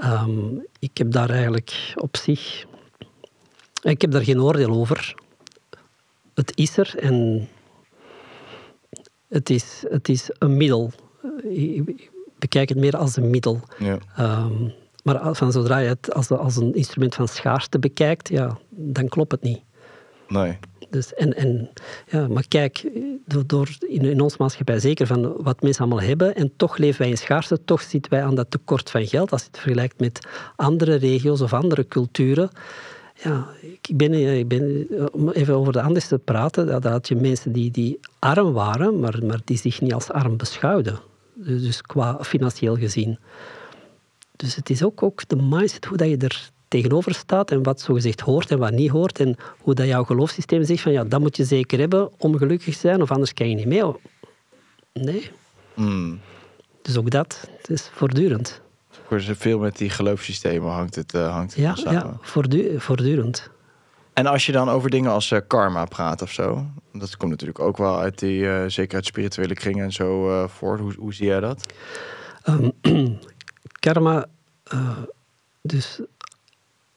Um, ik heb daar eigenlijk op zich. Ik heb daar geen oordeel over. Het is er en het is, het is een middel. Ik bekijk het meer als een middel. Ja. Um, maar van zodra je het als, als een instrument van schaarste bekijkt, ja, dan klopt het niet. Nee. Dus, en, en, ja, maar kijk, door, door in, in onze maatschappij zeker van wat mensen allemaal hebben, en toch leven wij in schaarste, toch zitten wij aan dat tekort van geld. Als je het vergelijkt met andere regio's of andere culturen. Ja, ik ben, ik ben om even over de Andes te praten, dat had je mensen die, die arm waren, maar, maar die zich niet als arm beschouwden. Dus, dus qua financieel gezien. Dus het is ook, ook de mindset, hoe dat je er tegenover staat en wat zogezegd hoort en wat niet hoort. En hoe dat jouw geloofssysteem zegt van ja, dat moet je zeker hebben om gelukkig te zijn of anders kan je niet mee. Nee. Mm. Dus ook dat, het is voortdurend. Veel met die geloofssystemen hangt het, uh, hangt het ja, samen. Ja, voortdu voortdurend. En als je dan over dingen als uh, karma praat of zo, dat komt natuurlijk ook wel uit die, uh, zeker uit spirituele kringen en zo voort. Hoe, hoe zie jij dat? Um, karma, dus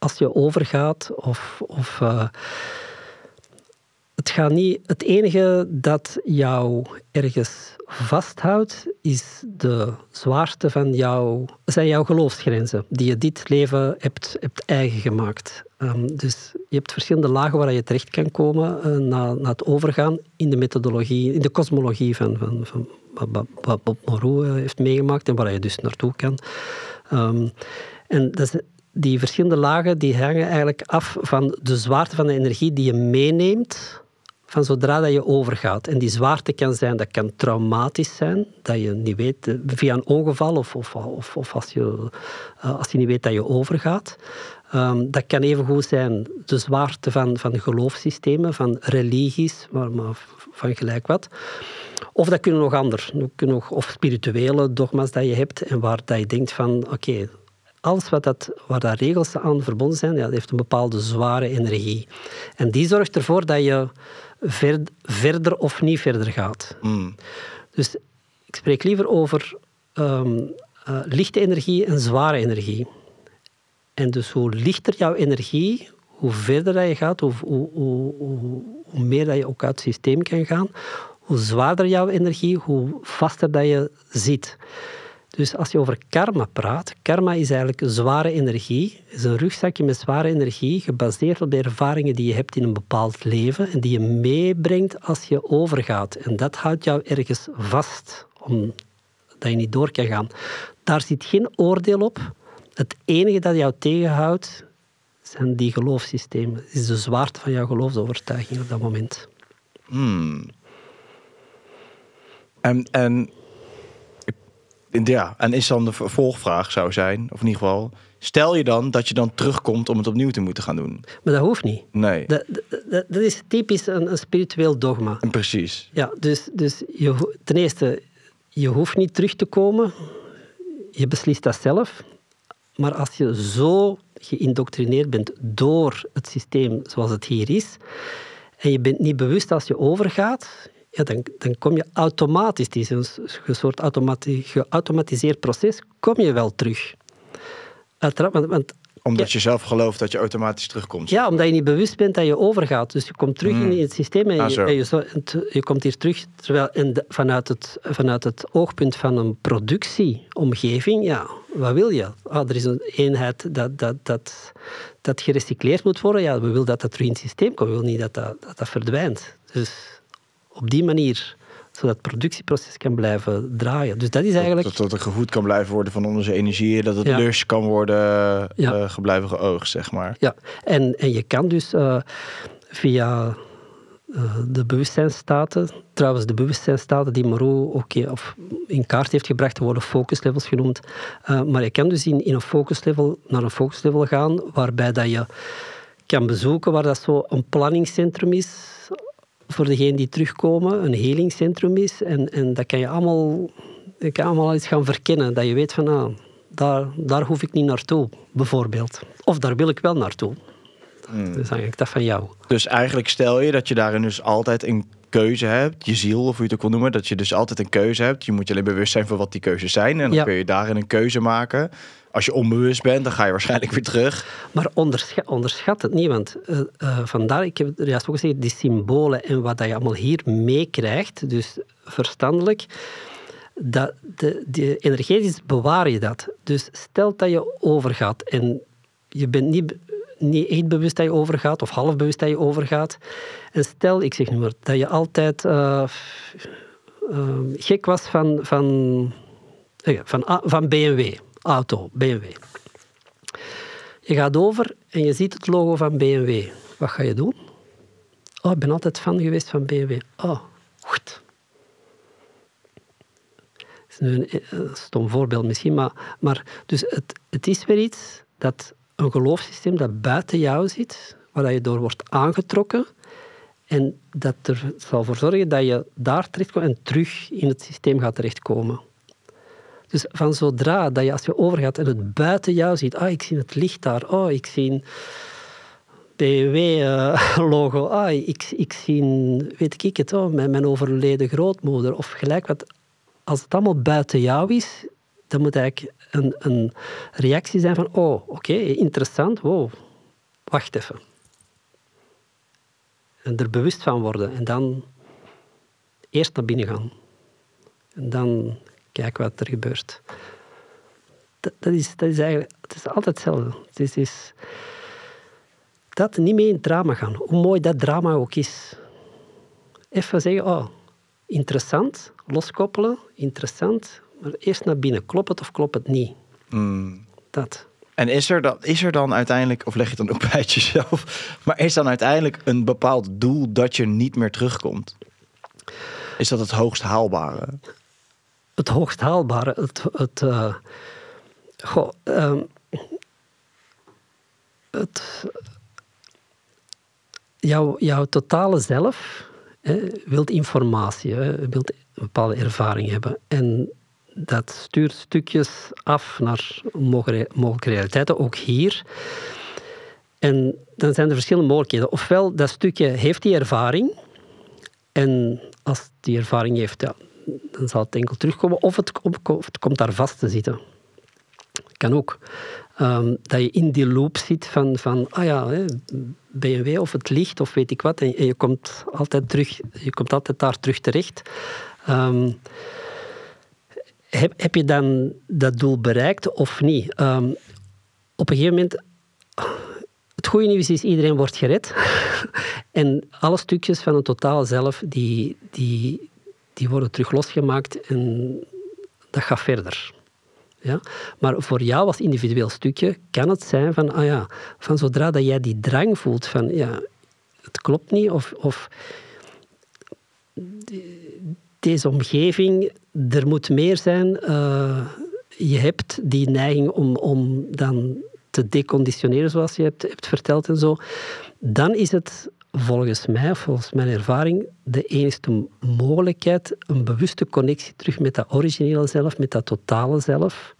als je overgaat of. of uh, het, gaat niet, het enige dat jou ergens vasthoudt, is de zwaarte van jouw, zijn jouw geloofsgrenzen, die je dit leven hebt, hebt eigen gemaakt. Um, dus je hebt verschillende lagen waar je terecht kan komen uh, na, na het overgaan in de methodologie, in de kosmologie van, van, van wat Bob Moreau heeft meegemaakt en waar je dus naartoe kan. Um, en dat is die verschillende lagen die hangen eigenlijk af van de zwaarte van de energie die je meeneemt van zodra dat je overgaat. En die zwaarte kan zijn, dat kan traumatisch zijn, dat je niet weet, eh, via een ongeval of, of, of, of als, je, eh, als je niet weet dat je overgaat. Um, dat kan even goed zijn de zwaarte van, van geloofssystemen, van religies, maar, maar van gelijk wat. Of dat kunnen nog anders, nog, of spirituele dogma's dat je hebt en waar dat je denkt van, oké, alles wat dat, waar daar regels aan verbonden zijn, ja, dat heeft een bepaalde zware energie. En die zorgt ervoor dat je ver, verder of niet verder gaat. Mm. Dus ik spreek liever over um, uh, lichte energie en zware energie. En dus hoe lichter jouw energie, hoe verder dat je gaat, hoe, hoe, hoe, hoe meer dat je ook uit het systeem kan gaan, hoe zwaarder jouw energie, hoe vaster dat je zit. Dus als je over karma praat, karma is eigenlijk zware energie. is een rugzakje met zware energie, gebaseerd op de ervaringen die je hebt in een bepaald leven en die je meebrengt als je overgaat. En dat houdt jou ergens vast, omdat je niet door kan gaan. Daar zit geen oordeel op. Het enige dat jou tegenhoudt, zijn die geloofssystemen. Het is de zwaarte van jouw geloofsovertuiging op dat moment. Hmm. En, en ja, en is dan de vervolgvraag zou zijn, of in ieder geval, stel je dan dat je dan terugkomt om het opnieuw te moeten gaan doen? Maar dat hoeft niet. Nee. Dat, dat, dat is typisch een, een, spiritueel dogma. Precies. Ja, dus, dus je, ten eerste, je hoeft niet terug te komen. je beslist dat zelf. Maar als je zo geïndoctrineerd bent door het systeem zoals het hier is, en je bent niet bewust als je overgaat, ja, dan, dan kom je automatisch, is een soort geautomatiseerd proces, kom je wel terug. Uiteraard, want omdat je zelf gelooft dat je automatisch terugkomt. Ja, omdat je niet bewust bent dat je overgaat. Dus je komt terug in hmm. het systeem en, ah, je, je, je, komt hier terug. Terwijl vanuit, het, vanuit het oogpunt van een productieomgeving, ja, wat wil je? Ah, er is een eenheid dat, dat, dat, dat gerecycleerd moet worden. Ja, we willen dat dat terug in het systeem komt. We willen niet dat dat, dat, dat verdwijnt. Dus op die manier zodat het productieproces kan blijven draaien. Dus dat is eigenlijk... Dat, dat er gevoed kan blijven worden van onze energie, dat het ja. kan worden ja. uh, geblijven geoogd, zeg maar. Ja, en, en je kan dus uh, via uh, de bewustzijnstaten, trouwens de bewustzijnstaten die Moreau ook of in kaart heeft gebracht, worden focuslevels genoemd. maar je kan dus in, in een focuslevel naar een focuslevel gaan, waarbij dat je kan bezoeken waar dat zo een planningscentrum is, voor degenen die terugkomen een helingscentrum is. En, en dat kan je allemaal, dat kan allemaal eens gaan verkennen. Dat je weet van, ah, daar, daar hoef ik niet naartoe, bijvoorbeeld. Of daar wil ik wel naartoe. Hmm. Dus eigenlijk dat van jou. Dus eigenlijk stel je dat je daarin dus altijd een keuze hebt, je ziel of hoe je het ook wil noemen, dat je dus altijd een keuze hebt. Je moet je alleen bewust zijn van wat die keuzes zijn en dan kun je daarin een keuze maken. Als je onbewust bent, dan ga je waarschijnlijk weer terug. Maar onderschat, het niet, want uh, uh, vandaar, ik heb er juist ook gezegd, die symbolen en wat dat je allemaal hier meekrijgt, dus verstandelijk, dat de, energetisch bewaar je dat. Dus stel dat je overgaat en je bent niet, niet echt bewust dat je overgaat, of half bewust dat je overgaat. En stel, ik zeg nu maar, dat je altijd uh, gek was van, van, van, van BMW auto, BMW. Je gaat over en je ziet het logo van BMW. Wat ga je doen? Oh, ik ben altijd fan geweest van BMW. Oh, goed. Dat is nu een, stom voorbeeld misschien, maar, maar dus het, het is weer iets dat een geloofssysteem dat buiten jou zit, waar je door wordt aangetrokken en dat er zal voor zorgen dat je daar terechtkomt en terug in het systeem gaat terechtkomen. Dus van zodra dat je als je overgaat en het buiten jou ziet, ah, ik zie het licht daar, oh, ik zie een BMW-logo, ah, ik, ik zie, weet ik het, oh, mijn, mijn overleden grootmoeder, of gelijk wat. Als het allemaal buiten jou is, dan moet eigenlijk een, een reactie zijn van, oh, oké, interessant, wow, wacht even. En er bewust van worden en dan eerst naar binnen gaan. En dan kijk wat er gebeurt. Dat, dat, is, dat is eigenlijk het is altijd hetzelfde. Het is, is dat niet mee in het drama gaan, hoe mooi dat drama ook is. Even zeggen, oh, interessant, loskoppelen, interessant, maar eerst naar binnen. Klopt het of klopt het niet? Mm. Dat. En is er, dan, is er dan uiteindelijk, of leg je het dan ook bij jezelf, maar is dan uiteindelijk een bepaald doel dat je niet meer terugkomt? Is dat het hoogst haalbare? Het hoogst haalbare. Het, het, uh, goh, um, het, jouw, jouw totale zelf hè, wilt informatie, hè, wilt een bepaalde ervaring hebben. En dat stuurt stukjes af naar mogelijke realiteiten, ook hier. En dan zijn er verschillende mogelijkheden. Ofwel, dat stukje heeft die ervaring. En als die ervaring heeft, ja, dan zal het enkel terugkomen. Of het, het komt daar vast te zitten. Kan ook. Um, dat je in die loop zit van, van ah ja, hè, BMW of het licht of weet ik wat. En, je, komt altijd terug, je komt altijd daar terug terecht. Um, heb, heb je dan dat doel bereikt of niet? Um, op een gegeven moment het goede nieuws is, iedereen wordt gered. en alle stukjes van het totaal zelf, die, die, die worden terug losgemaakt en dat gaat verder. Ja? Maar voor jou als individueel stukje kan het zijn van, ah ja, van zodra dat jij die drang voelt van, ja, het klopt niet, of, of deze omgeving, er moet meer zijn. Uh, je hebt die neiging om, om dan te deconditioneren, zoals je hebt, hebt verteld en zo. Dan is het volgens mij, volgens mijn ervaring, de enige mogelijkheid, een bewuste connectie terug met dat originele zelf, met dat totale zelf.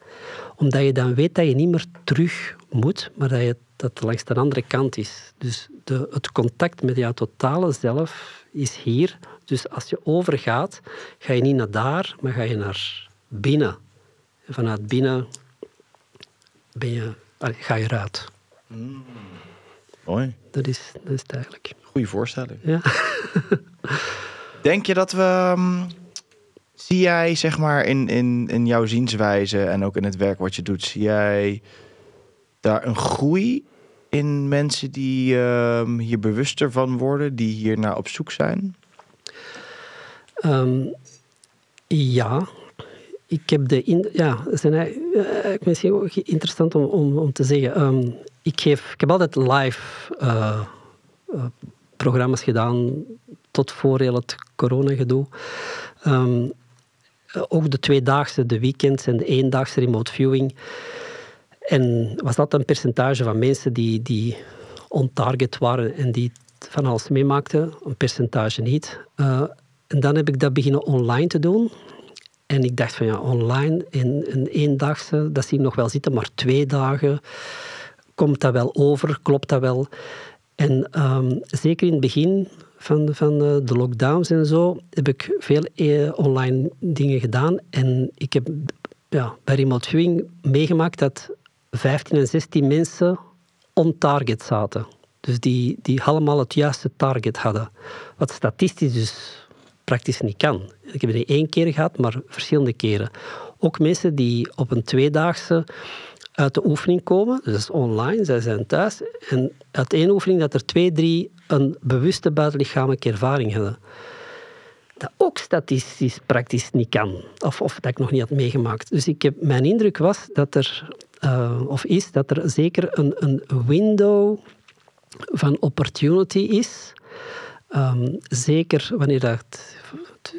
Omdat je dan weet dat je niet meer terug moet, maar dat, je, dat langs de andere kant is. Dus de, het contact met jouw totale zelf is hier. Dus als je overgaat, ga je niet naar daar, maar ga je naar binnen. En vanuit binnen ben je, ga je eruit. Mooi. Dat is, dat is het eigenlijk. Goeie voorstelling. Ja. Denk je dat we... ehm, zie jij, zeg maar, in, in, in jouw zienswijze en ook in het werk wat je doet, zie jij daar een groei in mensen die ehm, hier bewuster van worden, die hier naar op zoek zijn? Ehm, ja, ik heb de. In, ja, het zijn eigenlijk- ik misschien ook interessant om, om, om te zeggen. Ehm, ik, heb altijd live eh, eh, programma's gedaan tot voor heel het coronagedoe. Ehm, eh, ook de tweedaagse, de weekends en de eendaagse remote viewing. En was dat een percentage van mensen die, die on-target waren en die van alles meemaakten, een percentage niet. Eh, en dan heb ik dat beginnen online te doen. En ik dacht van ja, online in een eendaagse, dat zie ik nog wel zitten, maar twee dagen, komt dat wel over, klopt dat wel? En ehm, zeker in het begin van, van eh, de lockdowns en zo, heb ik veel eh, online dingen gedaan. En ik heb ja, bij remote viewing meegemaakt dat 15 en 16 mensen on target zaten. Dus die, die allemaal het juiste target hadden. Wat statistisch dus praktisch niet kan. Ik heb het niet één keer gehad, maar verschillende keren. Ook mensen die op een tweedaagse uit de oefening komen, dus online, zij zijn thuis, en uit één oefening dat er twee, drie een bewuste buitenlichamelijke ervaring hadden. Dat ook statistisch praktisch niet kan, of, of dat ik nog niet had meegemaakt. Dus ik heb, mijn indruk was dat er, eh, of is, dat er zeker een, een window van opportunity is. Ehm, zeker wanneer dat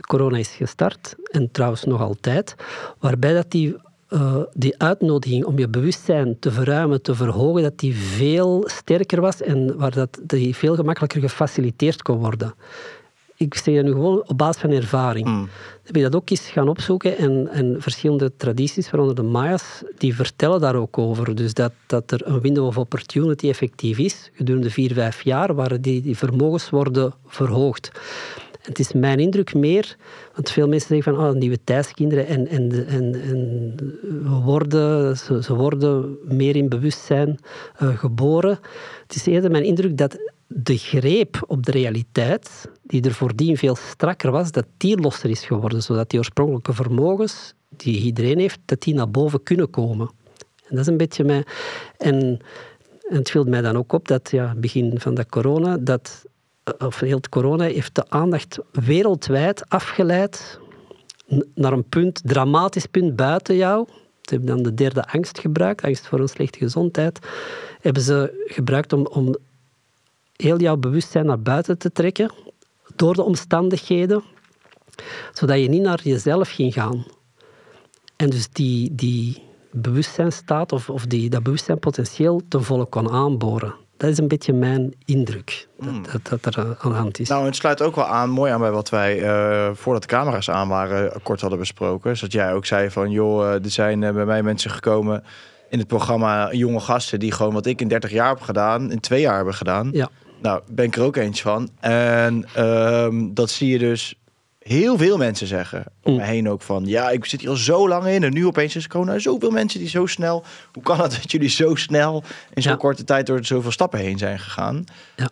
corona is gestart, en trouwens nog altijd, waarbij dat die, eh, die uitnodiging om je bewustzijn te verruimen, te verhogen, dat die veel sterker was en waar dat die veel gemakkelijker gefaciliteerd kon worden. Ik zeg dat nu gewoon op basis van ervaring. Mm. Heb ik dat ook eens gaan opzoeken en, en verschillende tradities, waaronder de Mayas, die vertellen daar ook over. Dus dat, dat er een window of opportunity effectief is. Gedurende vier, vijf jaar, waar die, die vermogens worden verhoogd. Het is mijn indruk meer, want veel mensen zeggen van oh, nieuwe tijdskinderen en, en, en, en worden, ze, ze worden meer in bewustzijn eh, geboren. Het is eerder mijn indruk dat de greep op de realiteit, die er voordien veel strakker was, dat die losser is geworden, zodat die oorspronkelijke vermogens die iedereen heeft, dat die naar boven kunnen komen. En dat is een beetje mijn... En, het viel mij dan ook op dat, ja, begin van de corona, dat of heel corona heeft de aandacht wereldwijd afgeleid naar een punt, dramatisch punt buiten jou. Ze hebben dan de derde angst gebruikt, angst voor een slechte gezondheid. Hebben ze gebruikt om, om heel jouw bewustzijn naar buiten te trekken door de omstandigheden, zodat je niet naar jezelf ging gaan. En dus die, die bewustzijnstaat of, of die, dat bewustzijnpotentieel ten volle kon aanboren. Dat is een beetje mijn indruk dat, dat, dat er aan de hand is. Nou, het sluit ook wel aan, mooi aan bij wat wij uh, voordat de camera's aan waren kort hadden besproken. Zodat jij ook zei van, joh, uh, er zijn bij mij mensen gekomen in het programma jonge gasten die gewoon wat ik in 30 jaar heb gedaan, in twee jaar hebben gedaan. Ja. Nou, ben ik er ook eens van. En um, dat zie je dus heel veel mensen zeggen om Mm. me heen ook van... ja, ik zit hier al zo lang in en nu opeens is corona. Zoveel mensen die zo snel... Hoe kan het dat jullie zo snel in zo'n Ja. korte tijd... door zoveel stappen heen zijn gegaan? Ja.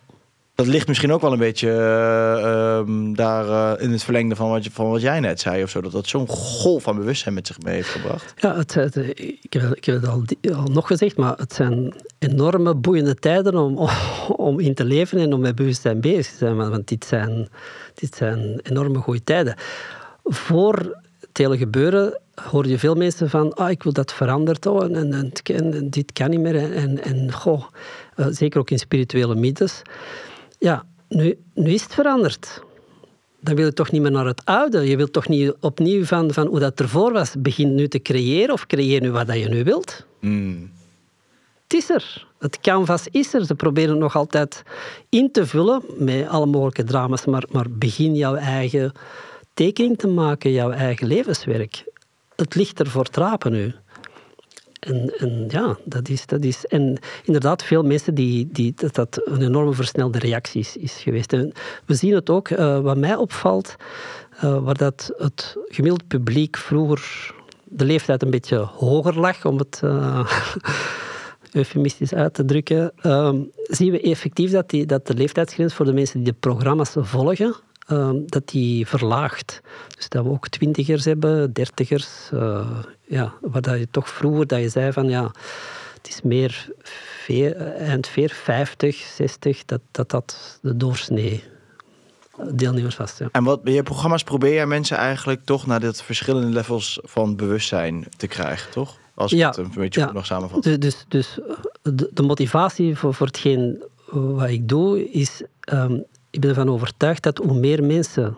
Dat ligt misschien ook wel een beetje uh, um, daar uh, in het verlengde van wat, je, van wat jij net zei of zo. Dat dat zo'n golf van bewustzijn met zich mee heeft gebracht. Ja, het, ik, heb, ik het al, al, nog gezegd, maar het zijn enorme boeiende tijden om, om, in te leven en om met bewustzijn bezig te zijn. Want dit zijn, dit zijn enorme goede tijden. Voor het hele gebeuren hoor je veel mensen van ah, ik wil dat veranderd oh, en, en, dit kan niet meer. En, en goh, uh, zeker ook in spirituele mythes. Ja, nu, nu is het veranderd. Dan wil je toch niet meer naar het oude. Je wilt toch niet opnieuw van, van hoe dat ervoor was. Begin nu te creëren of creëer nu wat je nu wilt. Mm. Het is er. het canvas is er. Ze proberen het nog altijd in te vullen met alle mogelijke drama's, maar, maar begin jouw eigen tekening te maken, jouw eigen levenswerk. Het ligt er voor trapen nu. En, en, ja, dat is, dat is. En inderdaad, veel mensen die, die dat, dat een enorme versnelde reactie is, geweest. We zien het ook, uh, wat mij opvalt, uh, waar dat het gemiddeld publiek vroeger de leeftijd een beetje hoger lag, om het uh, eufemistisch uit te drukken, zien we effectief dat, die, dat de leeftijdsgrens voor de mensen die de programma's volgen, Ehm, dat die verlaagt. Dus dat we ook twintigers hebben, dertigers, ja, waar dat je toch vroeger dat je zei van ja, het is meer veer, eind 40, 50, 60, dat dat, dat de doorsnee deelnemers was. Ja. En wat bij je programma's probeer je mensen eigenlijk toch naar dit verschillende levels van bewustzijn te krijgen, toch? Als ik ja, het een beetje ja. nog samenvat. Dus, dus, dus de, de, motivatie voor, voor hetgeen wat ik doe is um, ik ben ervan overtuigd dat hoe meer mensen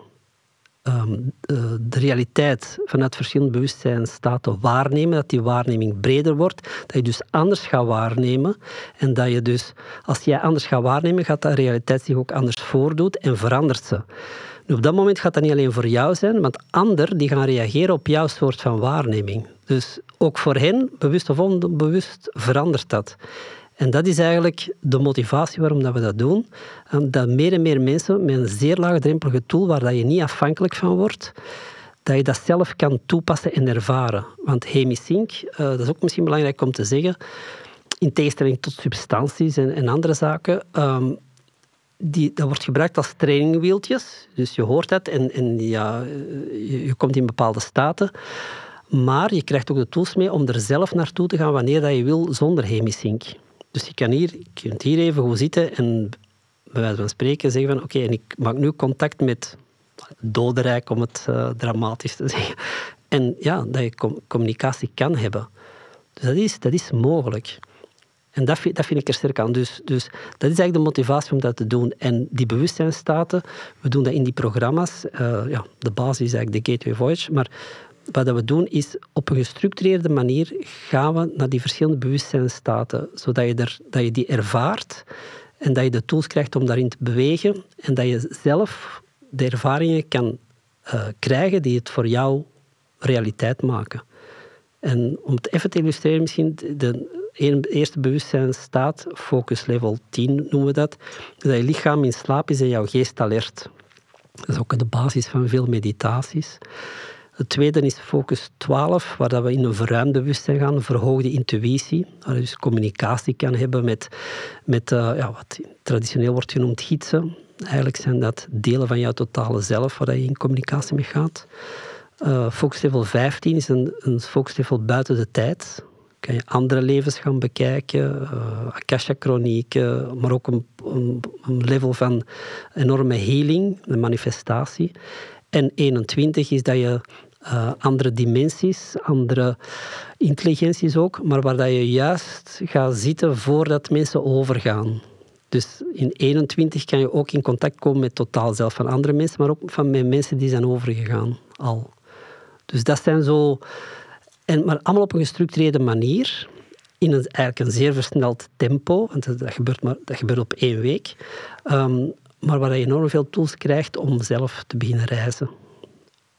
um, de realiteit vanuit verschillende bewustzijnstaten waarnemen, dat die waarneming breder wordt, dat je dus anders gaat waarnemen en dat je dus, als jij anders gaat waarnemen, gaat de realiteit zich ook anders voordoet en verandert ze. Op dat moment gaat dat niet alleen voor jou zijn, want anderen die gaan reageren op jouw soort van waarneming. Dus ook voor hen, bewust of onbewust, verandert dat. En dat is eigenlijk de motivatie waarom dat we dat doen. Dat meer en meer mensen met een zeer laagdrempelige tool, waar dat je niet afhankelijk van wordt, dat je dat zelf kan toepassen en ervaren. Want hemisync, uh, dat is ook misschien belangrijk om te zeggen, in tegenstelling tot substanties en, en andere zaken, um, die, dat wordt gebruikt als trainingwieltjes. Dus je hoort dat en, ja, je, je komt in bepaalde staten. Maar je krijgt ook de tools mee om er zelf naartoe te gaan wanneer dat je wil, zonder hemisync. Dus je kan hier, je kunt hier even gewoon zitten en bij wijze van spreken zeggen van oké, en ik maak nu contact met dodenrijk, om het uh, dramatisch te zeggen. En ja, dat je com communicatie kan hebben. Dus dat is, dat is mogelijk. En dat vind, dat vind ik er sterk aan. Dus, dus dat is eigenlijk de motivatie om dat te doen. En die bewustzijnstaten, we doen dat in die programma's. Uh, ja, de basis is eigenlijk de Gateway Voyage. Maar wat we doen is op een gestructureerde manier gaan we naar die verschillende bewustzijnstaten, zodat je, er, dat je die ervaart en dat je de tools krijgt om daarin te bewegen en dat je zelf de ervaringen kan uh, krijgen die het voor jou realiteit maken. En om het even te illustreren, misschien de eerste bewustzijnstaat, focus level 10 noemen we dat, dat je lichaam in slaap is en jouw geest alert. Dat is ook de basis van veel meditaties. Het tweede is focus 12, waar we in een verruimd bewustzijn gaan, verhoogde intuïtie, waar je dus communicatie kan hebben met, met uh, ja, wat traditioneel wordt genoemd gidsen. Eigenlijk zijn dat delen van jouw totale zelf waar je in communicatie mee gaat. Uh, focus level 15 is een, een focus level buiten de tijd. Kan je andere levens gaan bekijken, uh, akasha-chronieken, maar ook een, een, een level van enorme healing, een manifestatie. En 21 is dat je uh, andere dimensies, andere intelligenties ook, maar waar dat je juist gaat zitten voordat mensen overgaan. Dus in 21 kan je ook in contact komen met totaal zelf van andere mensen, maar ook van met mensen die zijn overgegaan al. Dus dat zijn zo... En, maar allemaal op een gestructureerde manier, in eigenlijk een zeer versneld tempo, want dat gebeurt, maar, dat gebeurt op één week, um, maar waar je enorm veel tools krijgt om zelf te beginnen reizen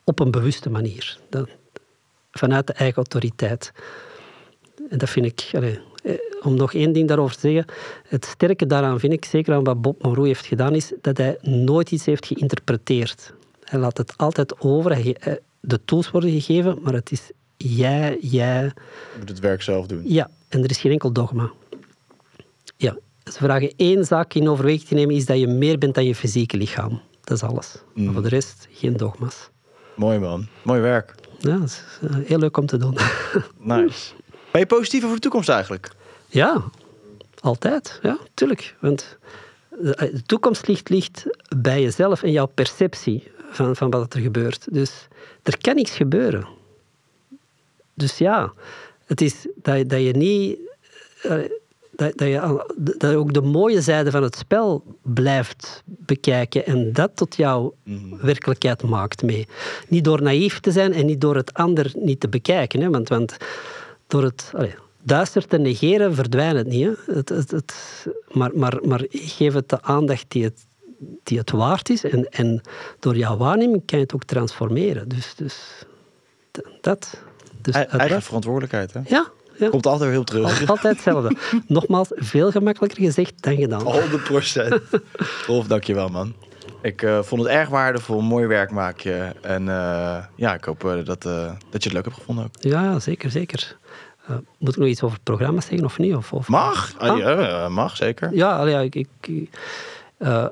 op een bewuste manier. Dat, vanuit de eigen autoriteit. En dat vind ik, eh, om nog één ding daarover te zeggen, het sterke daaraan vind ik, zeker aan wat Bob Monroe heeft gedaan, is dat hij nooit iets heeft geïnterpreteerd. Hij laat het altijd over, eh, de tools worden gegeven, maar het is jij, jij... Je moet het werk zelf doen. Ja, en er is geen enkel dogma. Ja, ze vragen één zaak in overweging te nemen, is dat je meer bent dan je fysieke lichaam. Dat is alles. Mm. Maar voor de rest, geen dogma's. Mooi man. Mooi werk. Ja, dat is eh, heel leuk om te doen. Nice. Ben je positief over de toekomst eigenlijk? Ja, altijd. Ja, tuurlijk. Want de toekomst ligt, ligt bij jezelf en jouw perceptie van, van wat er gebeurt. Dus er kan niets gebeuren. Dus ja, het is dat, dat je niet eh, dat, dat, je, dat je ook de mooie zijde van het spel blijft bekijken en dat tot jouw mm. werkelijkheid maakt mee. Niet door naïef te zijn en niet door het ander niet te bekijken. Hè, want, want door het, duister te negeren, verdwijnt het niet. Hè. Het, het, het, maar, maar, maar geef het de aandacht die het, die het waard is. En, en door jouw waarneming kan je het ook transformeren. Dus, dus dat. Dus Eigen verantwoordelijkheid, hè? Ja, ja. Komt altijd weer heel terug. Al- Altijd hetzelfde. Nogmaals, veel gemakkelijker gezegd dan gedaan. 100 procent. Rolf, dankjewel man. Ik eh, vond het erg waardevol, mooi werk maak je. En eh, ja, ik hoop eh, dat, dat je het leuk hebt gevonden ook. Ja, zeker, zeker. Moet ik nog iets over programma's zeggen of niet? Of, of, Mag? Ah. Ah, ja, mag, zeker. Ja, allee, ja, ik, ik,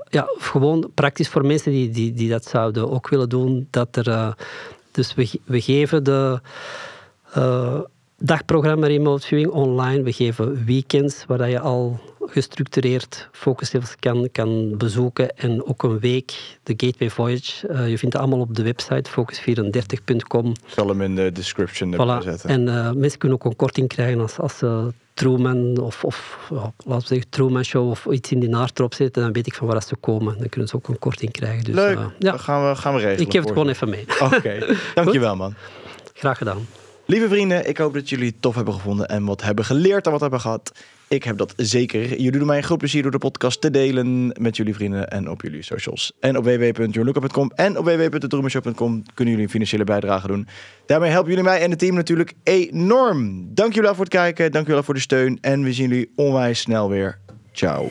ja, gewoon praktisch voor mensen die, die, die dat zouden ook willen doen. Dat er, dus we, we geven de dagprogramma Remote Viewing online. We geven weekends waar dat je al gestructureerd focusevels kan, kan bezoeken. En ook een week de Gateway Voyage. Eh, je vindt het allemaal op de website focus34.com. Ik zal hem in de description erbij Voilà. zetten. En eh, mensen kunnen ook een korting krijgen als, als ze Truman of, of ja, laten we zeggen Truman Show of iets in die naart erop zetten. Dan weet ik van waar ze komen. Dan kunnen ze ook een korting krijgen. Dus, Leuk, eh, dat ja, gaan we, gaan we regelen. ik geef het gewoon even mee. Oké, dankjewel man. Graag gedaan. Lieve vrienden, ik hoop dat jullie het tof hebben gevonden en wat hebben geleerd en wat hebben gehad. Ik heb dat zeker. Jullie doen mij een groot plezier door de podcast te delen met jullie vrienden en op jullie socials. En op www.journluca.com en op www.detroemenshow.com kunnen jullie een financiële bijdrage doen. Daarmee helpen jullie mij en het team natuurlijk enorm. Dank jullie wel voor het kijken, dank jullie wel voor de steun en we zien jullie onwijs snel weer. Ciao.